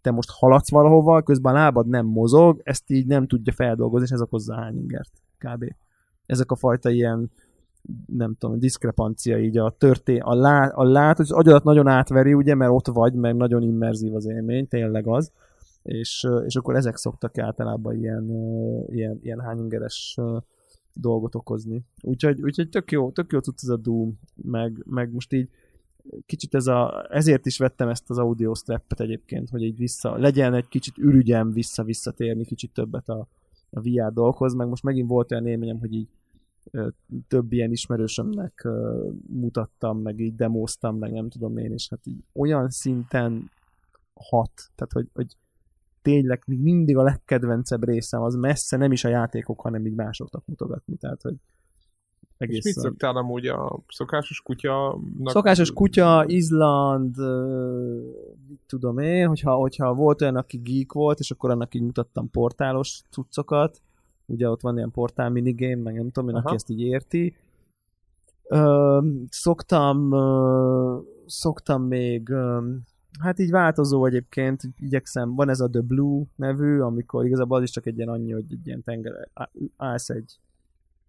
B: te most haladsz valahova, közben a lábad nem mozog, ezt így nem tudja feldolgozni, és ez okozza hány ingert kb. Ezek a fajta ilyen nem tudom, diszkrepancia így a történ, a, lá, a lát, hogy az agyadat nagyon átveri, ugye, mert ott vagy, meg nagyon immerzív az élmény, tényleg az, és, és akkor ezek szoktak általában ilyen, ilyen, ilyen hányingeres dolgot okozni. Úgyhogy, úgyhogy tök jó, tök jó tudsz ez a Doom, meg, meg most így kicsit ez a, ezért is vettem ezt az audio strappet egyébként, hogy így vissza, legyen egy kicsit ürügyem vissza-visszatérni kicsit többet a, a VR dolgokhoz, meg most megint volt olyan élményem, hogy így több ilyen ismerősömnek mutattam, meg így demóztam, meg nem tudom én, és hát így olyan szinten hat, tehát hogy, hogy tényleg még mindig a legkedvencebb részem az messze nem is a játékok, hanem így másoknak mutogatni, tehát hogy
A: És mit szoktál amúgy a szokásos kutya?
B: Szokásos kutya, Izland, mit tudom én, hogyha, hogyha volt olyan, aki geek volt, és akkor annak így mutattam portálos cuccokat, ugye ott van ilyen portál minigame, meg nem tudom én, aki ezt így érti. Ö, szoktam, ö, szoktam még, ö, hát így változó egyébként, igyekszem, van ez a The Blue nevű, amikor igazából az is csak egy ilyen annyi, hogy egy ilyen tenger, állsz egy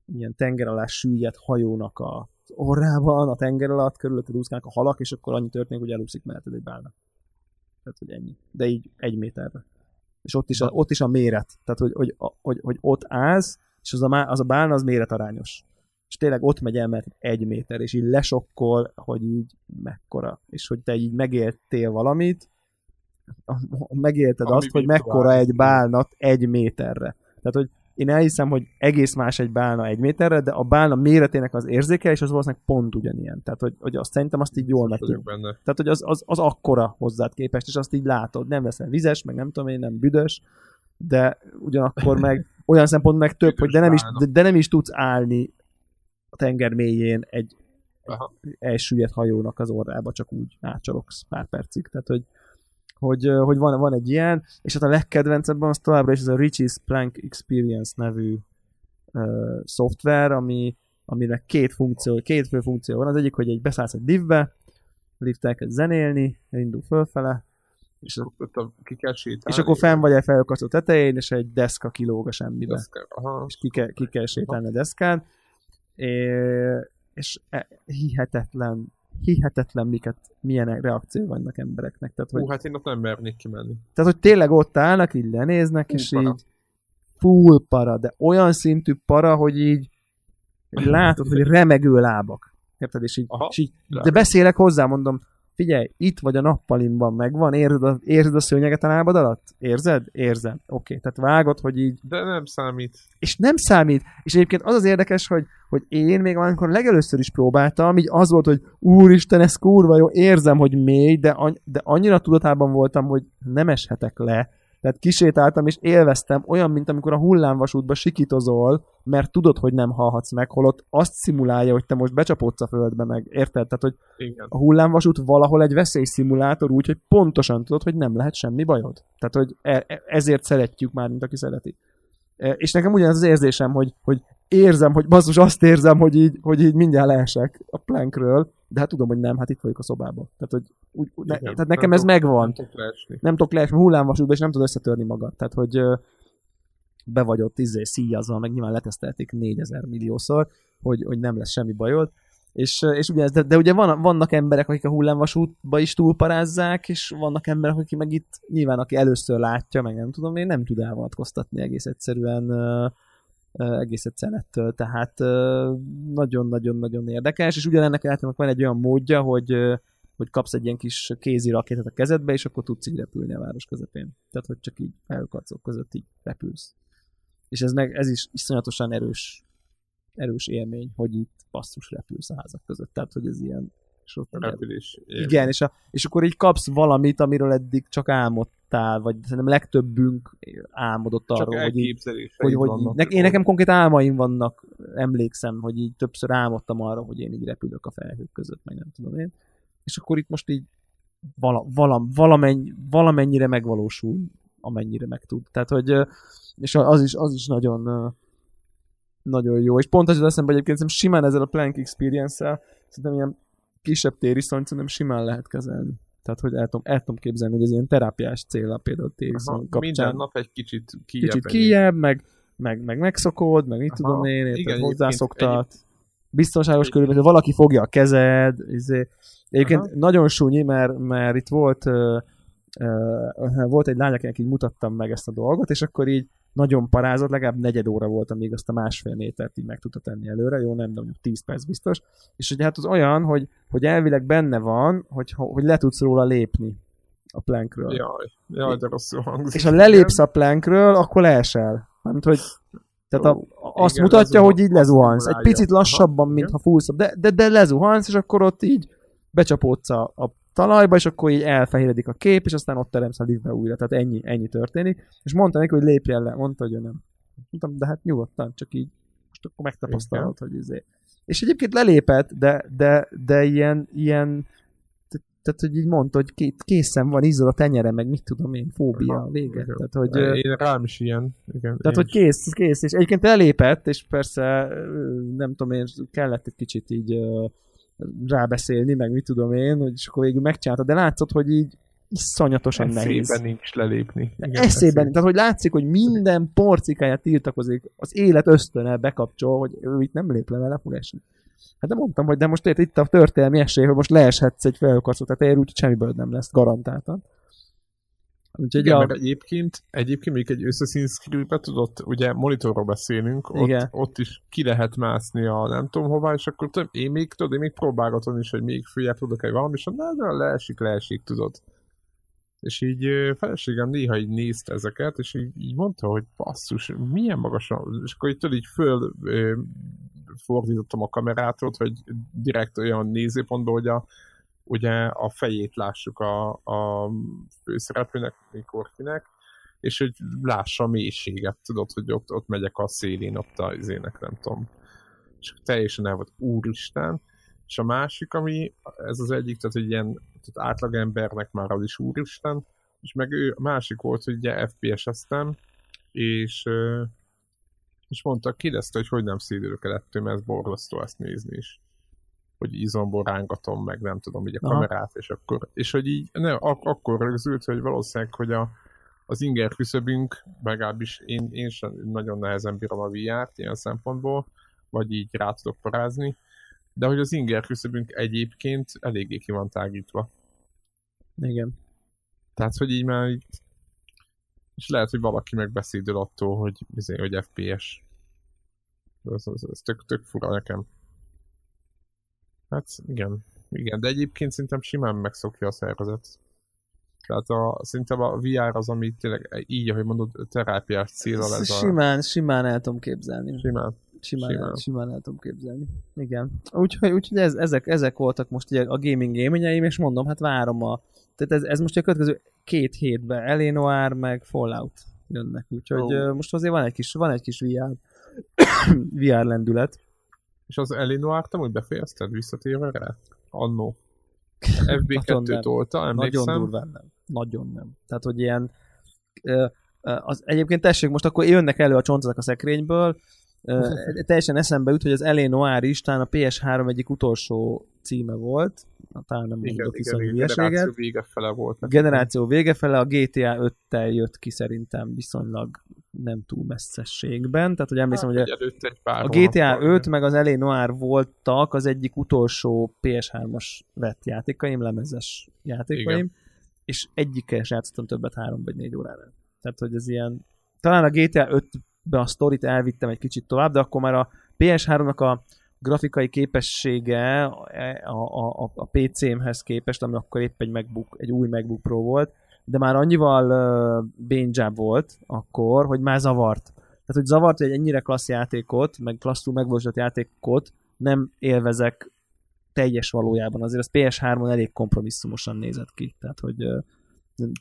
B: ilyen tenger alá süllyedt hajónak a orrában, a tenger alatt, körülötted úszkálnak a halak, és akkor annyi történik, hogy elúszik melletted egy bálna. Tehát, hogy ennyi. De így egy méterre. És ott is a, ott is a méret. Tehát, hogy, hogy, hogy, hogy ott állsz, és az a, az a bálna az méretarányos. És tényleg ott megy el, mert egy méter, és így lesokkol, hogy így mekkora. És hogy te így megéltél valamit, megélted
A: Ami
B: azt, hogy mekkora egy bálnat egy méterre. Tehát, hogy én elhiszem, hogy egész más egy bálna egy méterre, de a bálna méretének az érzéke, és az valószínűleg pont ugyanilyen. Tehát, hogy, hogy azt szerintem azt így jól meg tehát, hogy az, az, az akkora hozzád képest, és azt így látod. Nem leszel vizes, meg nem tudom én, nem büdös, de ugyanakkor meg olyan szempont meg több, hogy de nem, is, de, de nem is tudsz állni a tenger mélyén egy,
A: Aha.
B: elsüllyedt hajónak az orrába, csak úgy átcsalogsz pár percig. Tehát, hogy, hogy, hogy van, van egy ilyen, és hát a legkedvencebben az továbbra is ez a Richie's Plank Experience nevű uh, szoftver, ami, aminek két funkció, két fő funkció van. Az egyik, hogy egy beszállsz egy liftbe, a lift elkezd zenélni, elindul fölfele, és, a,
A: Ott a, ki kell sétálni.
B: és akkor fenn vagy egy felakasztó tetején, és egy deszka kilóg a semmibe
A: kell- Aha.
B: és ki kell, ki kell sétálni a deszkán, É- és e- hihetetlen, hihetetlen miket, milyen reakció vannak embereknek. Tehát, hogy,
A: Hú, hát én ott nem mernék kimenni.
B: tehát, hogy tényleg ott állnak, így lenéznek,
A: Full
B: és
A: para.
B: így full para, de olyan szintű para, hogy így hogy látod, hogy remegő lábak. Érted? És így,
A: Aha,
B: és így de beszélek hozzá, mondom, figyelj, itt vagy a nappalimban megvan, érzed a, érzed a szőnyeget a lábad alatt? Érzed? Érzem. Oké, okay. tehát vágod, hogy így
A: De nem számít.
B: és nem számít. És egyébként az az érdekes, hogy, hogy én még amikor legelőször is próbáltam, így az volt, hogy úristen, ez kurva jó, érzem, hogy mély, de, any- de annyira tudatában voltam, hogy nem eshetek le. Tehát kisétáltam és élveztem, olyan, mint amikor a hullámvasútba sikítozol, mert tudod, hogy nem halhatsz meg, holott azt szimulálja, hogy te most becsapódsz a földbe meg. Érted? Tehát, hogy
A: Igen.
B: a hullámvasút valahol egy veszélyszimulátor úgy, hogy pontosan tudod, hogy nem lehet semmi bajod. Tehát, hogy e- e- ezért szeretjük már, mint aki szereti. E, És nekem ugyanaz az érzésem, hogy, hogy érzem, hogy basszus, azt érzem, hogy így, hogy így mindjárt leesek a plankről, de hát tudom, hogy nem, hát itt vagyok a szobában. Tehát, hogy úgy, ne,
A: Igen.
B: tehát nekem ez
A: tudok-
B: megvan.
A: Nem tudok leesni.
B: Nem tudok leesni hullámvasútba, és nem tudod összetörni magad. Tehát, hogy be vagy ott izé, szíjazva, meg nyilván letesztelték 4000 milliószor, hogy, hogy nem lesz semmi bajod. És, és ugye, ez- de, de ugye van, vannak emberek, akik a hullámvasútba is túlparázzák, és vannak emberek, akik meg itt nyilván, aki először látja, meg nem tudom én, nem tud elvonatkoztatni egész egyszerűen ö, egész egyszerűen ettől. Tehát nagyon-nagyon-nagyon érdekes, és ugyanennek általában van egy olyan módja, hogy hogy kapsz egy ilyen kis kézi rakétát a kezedbe, és akkor tudsz így repülni a város közepén. Tehát, hogy csak így felkacok között így repülsz. És ez meg, ez is iszonyatosan erős, erős élmény, hogy itt basszus repülsz a házak között. Tehát, hogy ez ilyen és ott
A: Repülés.
B: igen, és, a, és akkor így kapsz valamit, amiről eddig csak álmodtál, vagy szerintem legtöbbünk álmodott
A: Csak
B: arról, hogy így, hogy, hogy
A: vannak.
B: ne, én nekem konkrét álmaim vannak, emlékszem, hogy így többször álmodtam arra, hogy én így repülök a felhők között, meg nem tudom én. És akkor itt most így vala, vala, valamennyi, valamennyire megvalósul, amennyire meg tud. Tehát, hogy és az is, az is nagyon nagyon jó. És pont az jut eszembe egyébként, szerintem simán ezzel a Plank Experience-el, szerintem ilyen kisebb tériszony szerintem simán lehet kezelni. Tehát, hogy el tudom, el tudom képzelni, hogy ez ilyen terápiás cél például tériszony
A: Aha,
B: kapcsán
A: Minden nap egy kicsit kijebb.
B: kicsit kijebb, meg, meg, meg megszokod, meg mit
A: Aha,
B: tudom én, érted,
A: igen,
B: hozzászoktat. Biztonságos
A: Egy-
B: körülbelül, valaki fogja a kezed, izé. Egyébként
A: Aha.
B: nagyon súnyi, mert, mert itt volt ö, ö, volt egy lány, akinek így mutattam meg ezt a dolgot, és akkor így nagyon parázott, legalább negyed óra volt, amíg azt a másfél métert így meg tudta tenni előre, jó, nem, de mondjuk 10 perc biztos. És ugye hát az olyan, hogy, hogy elvileg benne van, hogy, hogy le tudsz róla lépni a plankről.
A: Jaj, jaj, de rosszul hangzik.
B: És ha lelépsz a plankről, akkor leesel. Mármint, hogy tehát a, azt
A: Igen,
B: mutatja, hogy így lezuhansz. Egy picit lassabban,
A: Aha,
B: mint ha fullszabb, de, de, de lezuhansz, és akkor ott így becsapódsz a, a talajba, és akkor így elfehéredik a kép, és aztán ott teremsz a liftbe újra. Tehát ennyi, ennyi történik. És mondta neki, hogy lépjen le. Mondta, hogy ő nem. Mondtam, de hát nyugodtan, csak így most akkor megtapasztalod, hogy izé. És egyébként lelépett, de, de, de ilyen, ilyen te- tehát, hogy így mondta, hogy ké- készen van, izzad a tenyere, meg mit tudom én, fóbia,
A: Aha,
B: vége.
A: igen.
B: Tehát, hogy,
A: Én rám is ilyen. Igen,
B: tehát, hogy kész, kész, és egyébként elépett, és persze nem tudom én, kellett egy kicsit így rábeszélni, meg mit tudom én, hogy és akkor végül megcsinálta, de látszott, hogy így iszonyatosan nehéz.
A: Eszében nincs lelépni. Igen,
B: Eszében, tehát hogy látszik, hogy minden porcikáját tiltakozik, az élet ösztöne bekapcsol, hogy ő itt nem lép le vele, fog esni. Hát de mondtam, hogy de most itt a történelmi esély, hogy most leeshetsz egy felkaszot, tehát ér úgy, hogy semmiből nem lesz garantáltan.
A: Úgyhogy Igen, a... mert egyébként, egyébként még egy Assassin's Creed-be tudott, ugye monitorról beszélünk, ott, ott, is ki lehet mászni a nem tudom hová, és akkor tudom, én még, tudod, én még próbálgatom is, hogy még följebb tudok-e valami, és na, de leesik, leesik, tudod. És így feleségem néha így nézte ezeket, és így, így mondta, hogy basszus, milyen magasan, és akkor így tudod, így föl ö, fordítottam a kamerától, hogy direkt olyan nézőpontból, hogy a, ugye a fejét lássuk a, a főszereplőnek, mikor kinek, és hogy lássa a mélységet, tudod, hogy ott, ott megyek a szélén, ott a izének, nem tudom. És teljesen el volt, úristen. És a másik, ami, ez az egyik, tehát egy ilyen tehát átlagembernek már az is úristen, és meg ő, a másik volt, hogy ugye FPS-eztem, és, és mondta, kérdezte, hogy hogy nem szédülök el ettől, mert ez borzasztó ezt nézni is hogy izomból rángatom meg, nem tudom, így a Aha. kamerát, és akkor, és hogy így, ne, ak- akkor rögzült, hogy valószínűleg, hogy a, az inger küszöbünk, legalábbis én, én sem nagyon nehezen bírom a VR-t ilyen szempontból, vagy így rá tudok parázni, de hogy az inger küszöbünk egyébként eléggé ki van tágítva.
B: Igen.
A: Tehát, hogy így már így, és lehet, hogy valaki megbeszédül attól, hogy, bizony, hogy FPS. Ez, ez, ez tök, tök fura nekem. Hát igen, igen, de egyébként szerintem simán megszokja a szervezet. Tehát a, szerintem a VR az, ami tényleg így, ahogy mondod, terápiás célra
B: lesz. Simán, a... simán el tudom képzelni.
A: Simán.
B: Simán, simán. El, simán el tudom képzelni. Igen. Úgyhogy, úgyhogy ez, ezek, ezek voltak most ugye a gaming élményeim, és mondom, hát várom a... Tehát ez, ez most a következő két hétben Eleanor meg Fallout jönnek, úgyhogy oh. most azért van egy kis, van egy kis VR, VR lendület.
A: És az Elinor te úgy befejezted visszatérve rá? Annó. FB2 tolta, emlékszem.
B: Nagyon durván nem. Nagyon nem. Tehát, hogy ilyen... Az, egyébként tessék, most akkor jönnek elő a csontok a szekrényből, teljesen eszembe jut, hogy az Elé Noir is talán a PS3 egyik utolsó címe volt, talán nem igen, mondok igen, igen,
A: generáció vége fele volt.
B: Generáció vége fele, a GTA 5-tel jött ki szerintem viszonylag nem túl messzességben, tehát hogy emlékszem, hát, hogy a, a GTA 5 meg az Elé Noir voltak az egyik utolsó PS3-as vett játékaim, lemezes játékaim, igen. és egyikkel sem játszottam többet három vagy négy órára. Tehát, hogy ez ilyen talán a GTA 5 be a sztorit elvittem egy kicsit tovább, de akkor már a PS3-nak a grafikai képessége a, a, a, a PC-mhez képest, ami akkor épp egy, MacBook, egy új MacBook Pro volt, de már annyival uh, volt akkor, hogy már zavart. Tehát, hogy zavart, hogy egy ennyire klassz játékot, meg klasszul megvalósított játékot nem élvezek teljes valójában. Azért az PS3-on elég kompromisszumosan nézett ki. Tehát, hogy uh,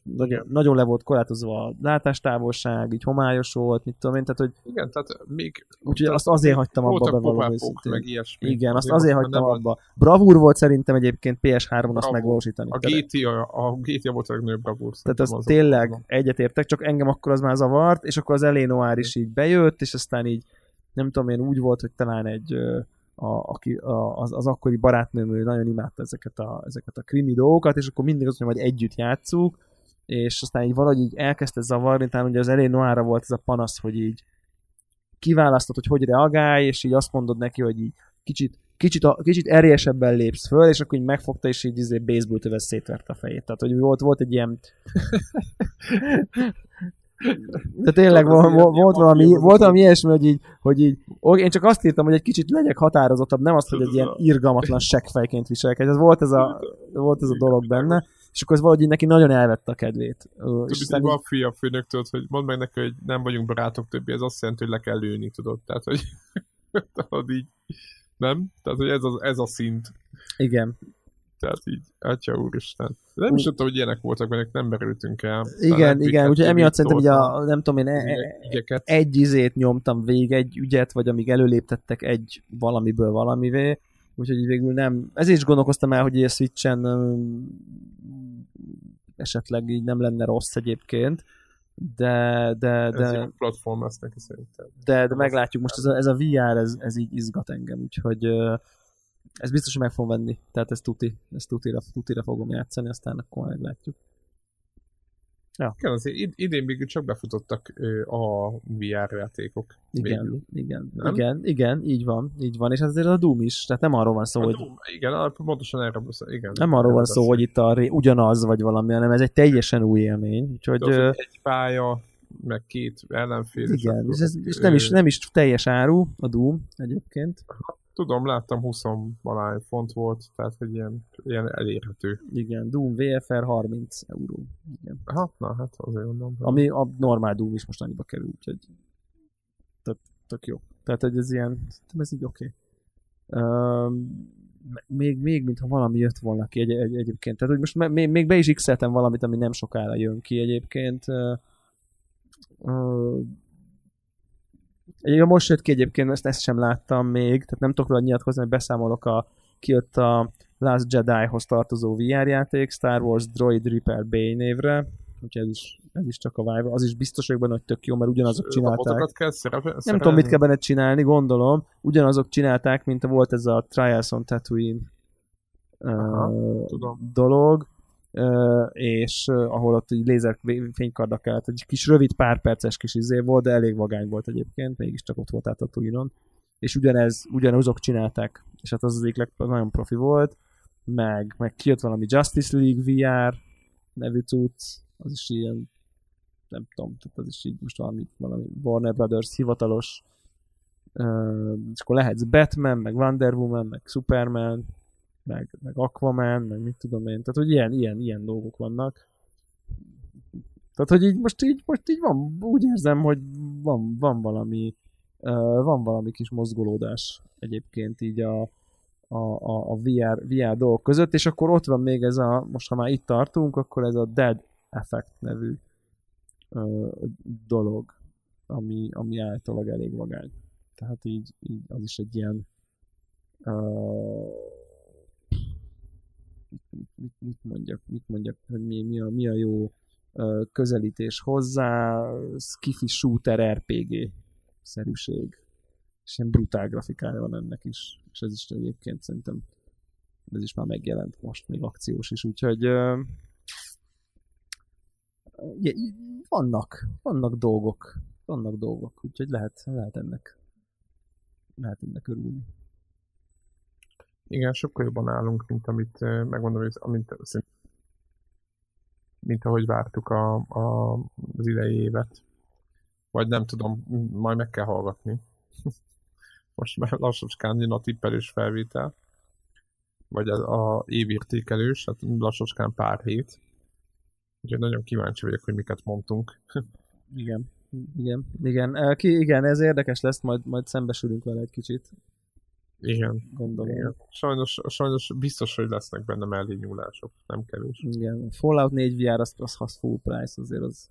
B: nagyon, nagyon le volt korlátozva a látástávolság, így homályos volt, mit tudom én, tehát hogy...
A: Igen, tehát még...
B: Úgyhogy azt azért hagytam abba
A: bevallom meg ilyesmi.
B: Igen, azt azért hagytam abba. A... Bravúr volt szerintem egyébként PS3-on azt megvalósítani.
A: A GTA, a GTA volt a legnagyobb bravúr.
B: Tehát az, az tényleg az egyetértek, csak engem akkor az már zavart, és akkor az Elé Noir is így bejött, és aztán így nem tudom én, úgy volt, hogy talán egy a, aki, a, az, az akkori barátnőm nagyon imádta ezeket a, ezeket a krimi dolgokat, és akkor mindig azt mondja, hogy együtt játszuk, és aztán így valahogy így elkezdte zavarni, talán ugye az elé Noára volt ez a panasz, hogy így kiválasztod, hogy hogy reagálj, és így azt mondod neki, hogy így kicsit, kicsit, a, kicsit erélyesebben lépsz föl, és akkor így megfogta, és így izé baseball töves szétverte a fejét. Tehát, hogy volt, volt egy ilyen de tényleg volt, volt, valami, volt valami ilyesmi, hogy így, hogy így, én csak azt írtam, hogy egy kicsit legyek határozottabb, nem azt, hogy egy ilyen irgalmatlan seggfejként viselkedj. Ez volt ez a, volt ez a dolog benne és akkor ez valahogy neki nagyon elvette a kedvét.
A: Tudod, és aztán... van fia főnöktől, hogy mondd meg neki, hogy nem vagyunk barátok többi, ez azt jelenti, hogy le kell lőni, tudod. Tehát, hogy tudod így, nem? Tehát, hogy ez a, ez a szint.
B: Igen.
A: Tehát így, atya úristen. Nem is tudtam, hogy ilyenek voltak, mert nem merültünk el.
B: Igen, igen, úgyhogy emiatt szerintem, hogy a, nem tudom én, e, e, egy izét nyomtam végig, egy ügyet, vagy amíg előléptettek egy valamiből valamivé, úgyhogy végül nem, ezért is gondolkoztam el, hogy a Switch-en esetleg így nem lenne rossz egyébként, de... de, de
A: ez platform lesz neki szerintem.
B: De, de meglátjuk, most ez a, ez a VR, ez, ez így izgat engem, úgyhogy ez biztos, hogy meg fogom venni, tehát ez tuti, ez tutira, tutira fogom játszani, aztán akkor meglátjuk. Ja.
A: Igen, azért id- idén végül csak befutottak a VR játékok.
B: Igen,
A: Végül.
B: igen,
A: Nem?
B: igen, igen, így van, így van, és azért a Doom is, tehát nem arról van szó,
A: A
B: hogy
A: Doom, igen, pontosan erre beszél, igen.
B: nem arról van szó, hogy itt a ugyanaz vagy valami, hanem ez egy teljesen új élmény, úgyhogy ö,
A: egy pálya, meg két ellenfél.
B: igen, és, ez, és nem, is, nem is teljes áru a Doom egyébként,
A: Tudom, láttam 20 valány font volt, tehát hogy ilyen, ilyen elérhető.
B: igen, Doom VFR 30 euró, igen.
A: Hát, na, hát azért mondom.
B: Ami a normál Doom is most annyiba kerül, úgyhogy tök, tök jó. Tehát, hogy ez ilyen, ez így oké. Okay. még, még, mintha valami jött volna ki egy, egy, egyébként. Tehát, hogy most még, még be is x valamit, ami nem sokára jön ki egyébként. Ö, ö, Egyébként most jött ki egyébként, ezt, ezt sem láttam még, tehát nem tudok róla nyilatkozni, hogy beszámolok a, kijött a Last Jedi-hoz tartozó VR játék, Star Wars Droid Reaper Bay névre, úgyhogy ez is, ez is csak a Vive. Az is biztos vagyok benne, hogy tök jó, mert ugyanazok csinálták.
A: Robotokat kell szerepe,
B: Nem tudom, mit kell benne csinálni, gondolom. Ugyanazok csinálták, mint volt ez a Trials on Tatooine
A: Aha,
B: uh,
A: tudom.
B: dolog, és ahol ott így lézer kellett, egy kis rövid pár perces kis izé volt, de elég vagány volt egyébként, mégiscsak ott volt át a Tatooine-on. És ugyanez, ugyanazok csinálták, és hát az az egyik nagyon profi volt, meg, meg kijött valami Justice League VR nevű cucc, az is ilyen nem tudom, tehát az is így most valami, valami Warner Brothers hivatalos és akkor lehetsz Batman, meg Wonder Woman, meg Superman, meg, meg Aquaman, meg mit tudom én, tehát hogy ilyen, ilyen, ilyen dolgok vannak. Tehát, hogy így most így, most így van, úgy érzem, hogy van, van valami uh, van valami kis mozgolódás egyébként így a, a, a, a VR, VR dolgok között, és akkor ott van még ez a, most ha már itt tartunk, akkor ez a Dead Effect nevű ö, dolog, ami, ami általában elég vagány. Tehát így, így az is egy ilyen ö, mit, mit, mit, mondjak, mit mondjak, hogy mi, mi, a, mi a jó közelítés hozzá, skifi shooter RPG szerűség. És ilyen brutál grafikája van ennek is. És ez is egyébként szerintem ez is már megjelent most, még akciós is, úgyhogy ö, vannak, vannak dolgok, vannak dolgok, úgyhogy lehet, lehet ennek lehet ennek örülni.
A: Igen, sokkal jobban állunk, mint amit, eh, megmondom, hogy amit, szint- mint ahogy vártuk a, a, az idei évet. Vagy nem tudom, majd meg kell hallgatni. Most már lassacskán jön a tippelős felvétel. Vagy a, a évértékelős, hát lassacskán pár hét. Úgyhogy nagyon kíváncsi vagyok, hogy miket mondtunk.
B: Igen. Igen, igen, ki, igen, ez érdekes lesz, majd, majd szembesülünk vele egy kicsit,
A: Igen.
B: gondolom.
A: Igen. Sajnos, sajnos biztos, hogy lesznek benne mellé nyúlások, nem kevés.
B: Igen. Fallout 4 VR, az, az, az full price, azért az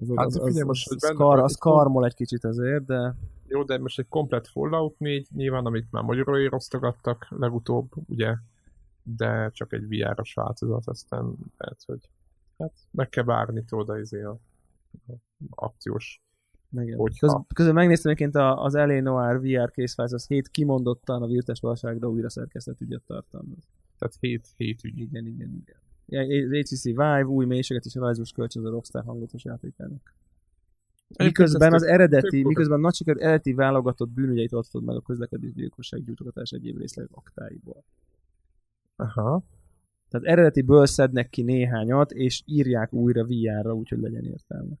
B: az,
A: Hát
B: az, az,
A: figyelj most, hogy
B: az,
A: benne
B: kar,
A: van
B: az karmol egy kicsit azért, de
A: Jó, de most egy komplet Fallout 4, nyilván, amit már magyarul osztogattak legutóbb, ugye, de csak egy VR-os változat, aztán lehet, hogy hát meg kell várni tőle izé a, a akciós.
B: Igen.
A: Hogyha-
B: Köz, közben megnéztem egyébként az L.A. Noir VR készfájsz, az 7 kimondottan a virtuális valóságra újra szerkesztett ügyet tartalmaz.
A: Tehát 7, 7 ügy.
B: Igen, igen, igen. Az HTC Vive új mélységet és rajzos kölcsön a Rockstar hangulatos játékának. Miközben az eredeti, miközben a nagy sikerű eredeti válogatott bűnügyeit adtad meg a közlekedés gyilkosság gyújtogatás egyéb részlegek aktáiból.
A: Aha.
B: Tehát eredetiből szednek ki néhányat, és írják újra VR-ra, úgyhogy legyen értelme.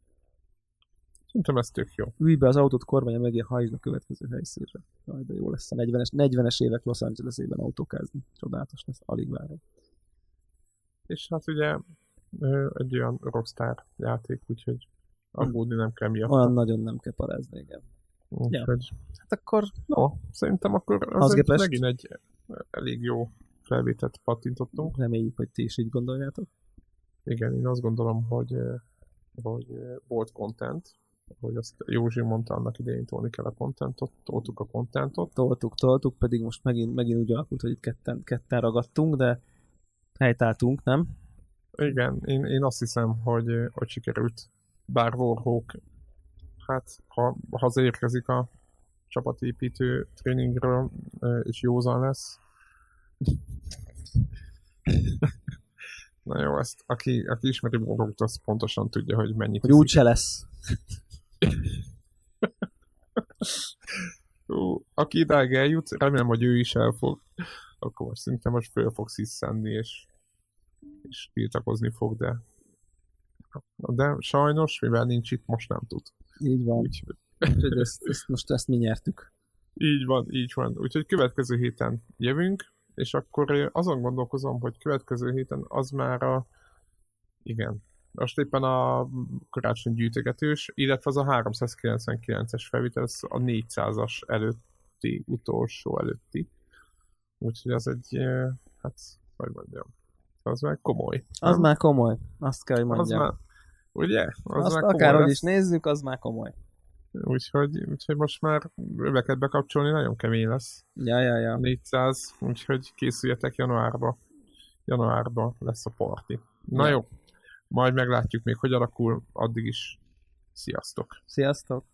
A: Szerintem ez tök jó.
B: Ülj be az autót kormánya mögé, hajtsd a következő helyszínre. Jaj, de jó lesz a 40-es, 40-es évek Los Angeles-ében autókázni. Csodálatos lesz, alig várom.
A: És hát ugye egy olyan Rockstar játék, úgyhogy aggódni nem kell miatt.
B: Olyan nagyon nem kell parázni, igen.
A: Úgyhogy,
B: Hát akkor
A: no, szerintem akkor
B: Az
A: az egy,
B: képest-
A: megint egy elég jó felvételt pattintottunk.
B: reméljük, hogy ti is így gondoljátok.
A: Igen, én azt gondolom, hogy, hogy volt content, hogy azt Józsi mondta annak idején tolni kell a contentot, toltuk a contentot.
B: Toltuk, toltuk, pedig most megint, megint úgy alakult, hogy itt ketten, ketten ragadtunk, de helytáltunk, nem?
A: Igen, én, én azt hiszem, hogy, hogy sikerült. Bár Warhawk, hát ha hazaérkezik a csapatépítő tréningről, és józan lesz. Na jó, ezt aki, aki ismeri Warhawk, az pontosan tudja, hogy mennyit
B: Hogy úgy se lesz.
A: Ú, aki idáig eljut, remélem, hogy ő is el fog, akkor most szinte most föl fog sziszenni, és, és tiltakozni fog, de de sajnos, mivel nincs itt, most nem tud.
B: Így van.
A: Úgyhogy,
B: Úgyhogy ezt, ezt, most ezt mi nyertük.
A: így van, így van. Úgyhogy következő héten jövünk, és akkor azon gondolkozom, hogy következő héten az már a igen, most éppen a karácsony gyűjtögetős, illetve az a 399-es felvétel, ez a 400-as előtti, utolsó előtti. Úgyhogy az egy, eh, hát, hogy mondjam, az már komoly.
B: Az
A: nem?
B: már komoly. Azt kell, hogy
A: az
B: mondjam.
A: már, ugye? Az
B: Azt
A: már komoly
B: akárhogy
A: lesz.
B: is nézzük, az már komoly.
A: Úgyhogy, úgyhogy most már öveket bekapcsolni nagyon kemény lesz.
B: Ja, ja, ja.
A: 400, úgyhogy készüljetek januárba. Januárba lesz a parti. Na
B: Ja.
A: jó, majd meglátjuk még, hogy alakul, addig is sziasztok!
B: Sziasztok!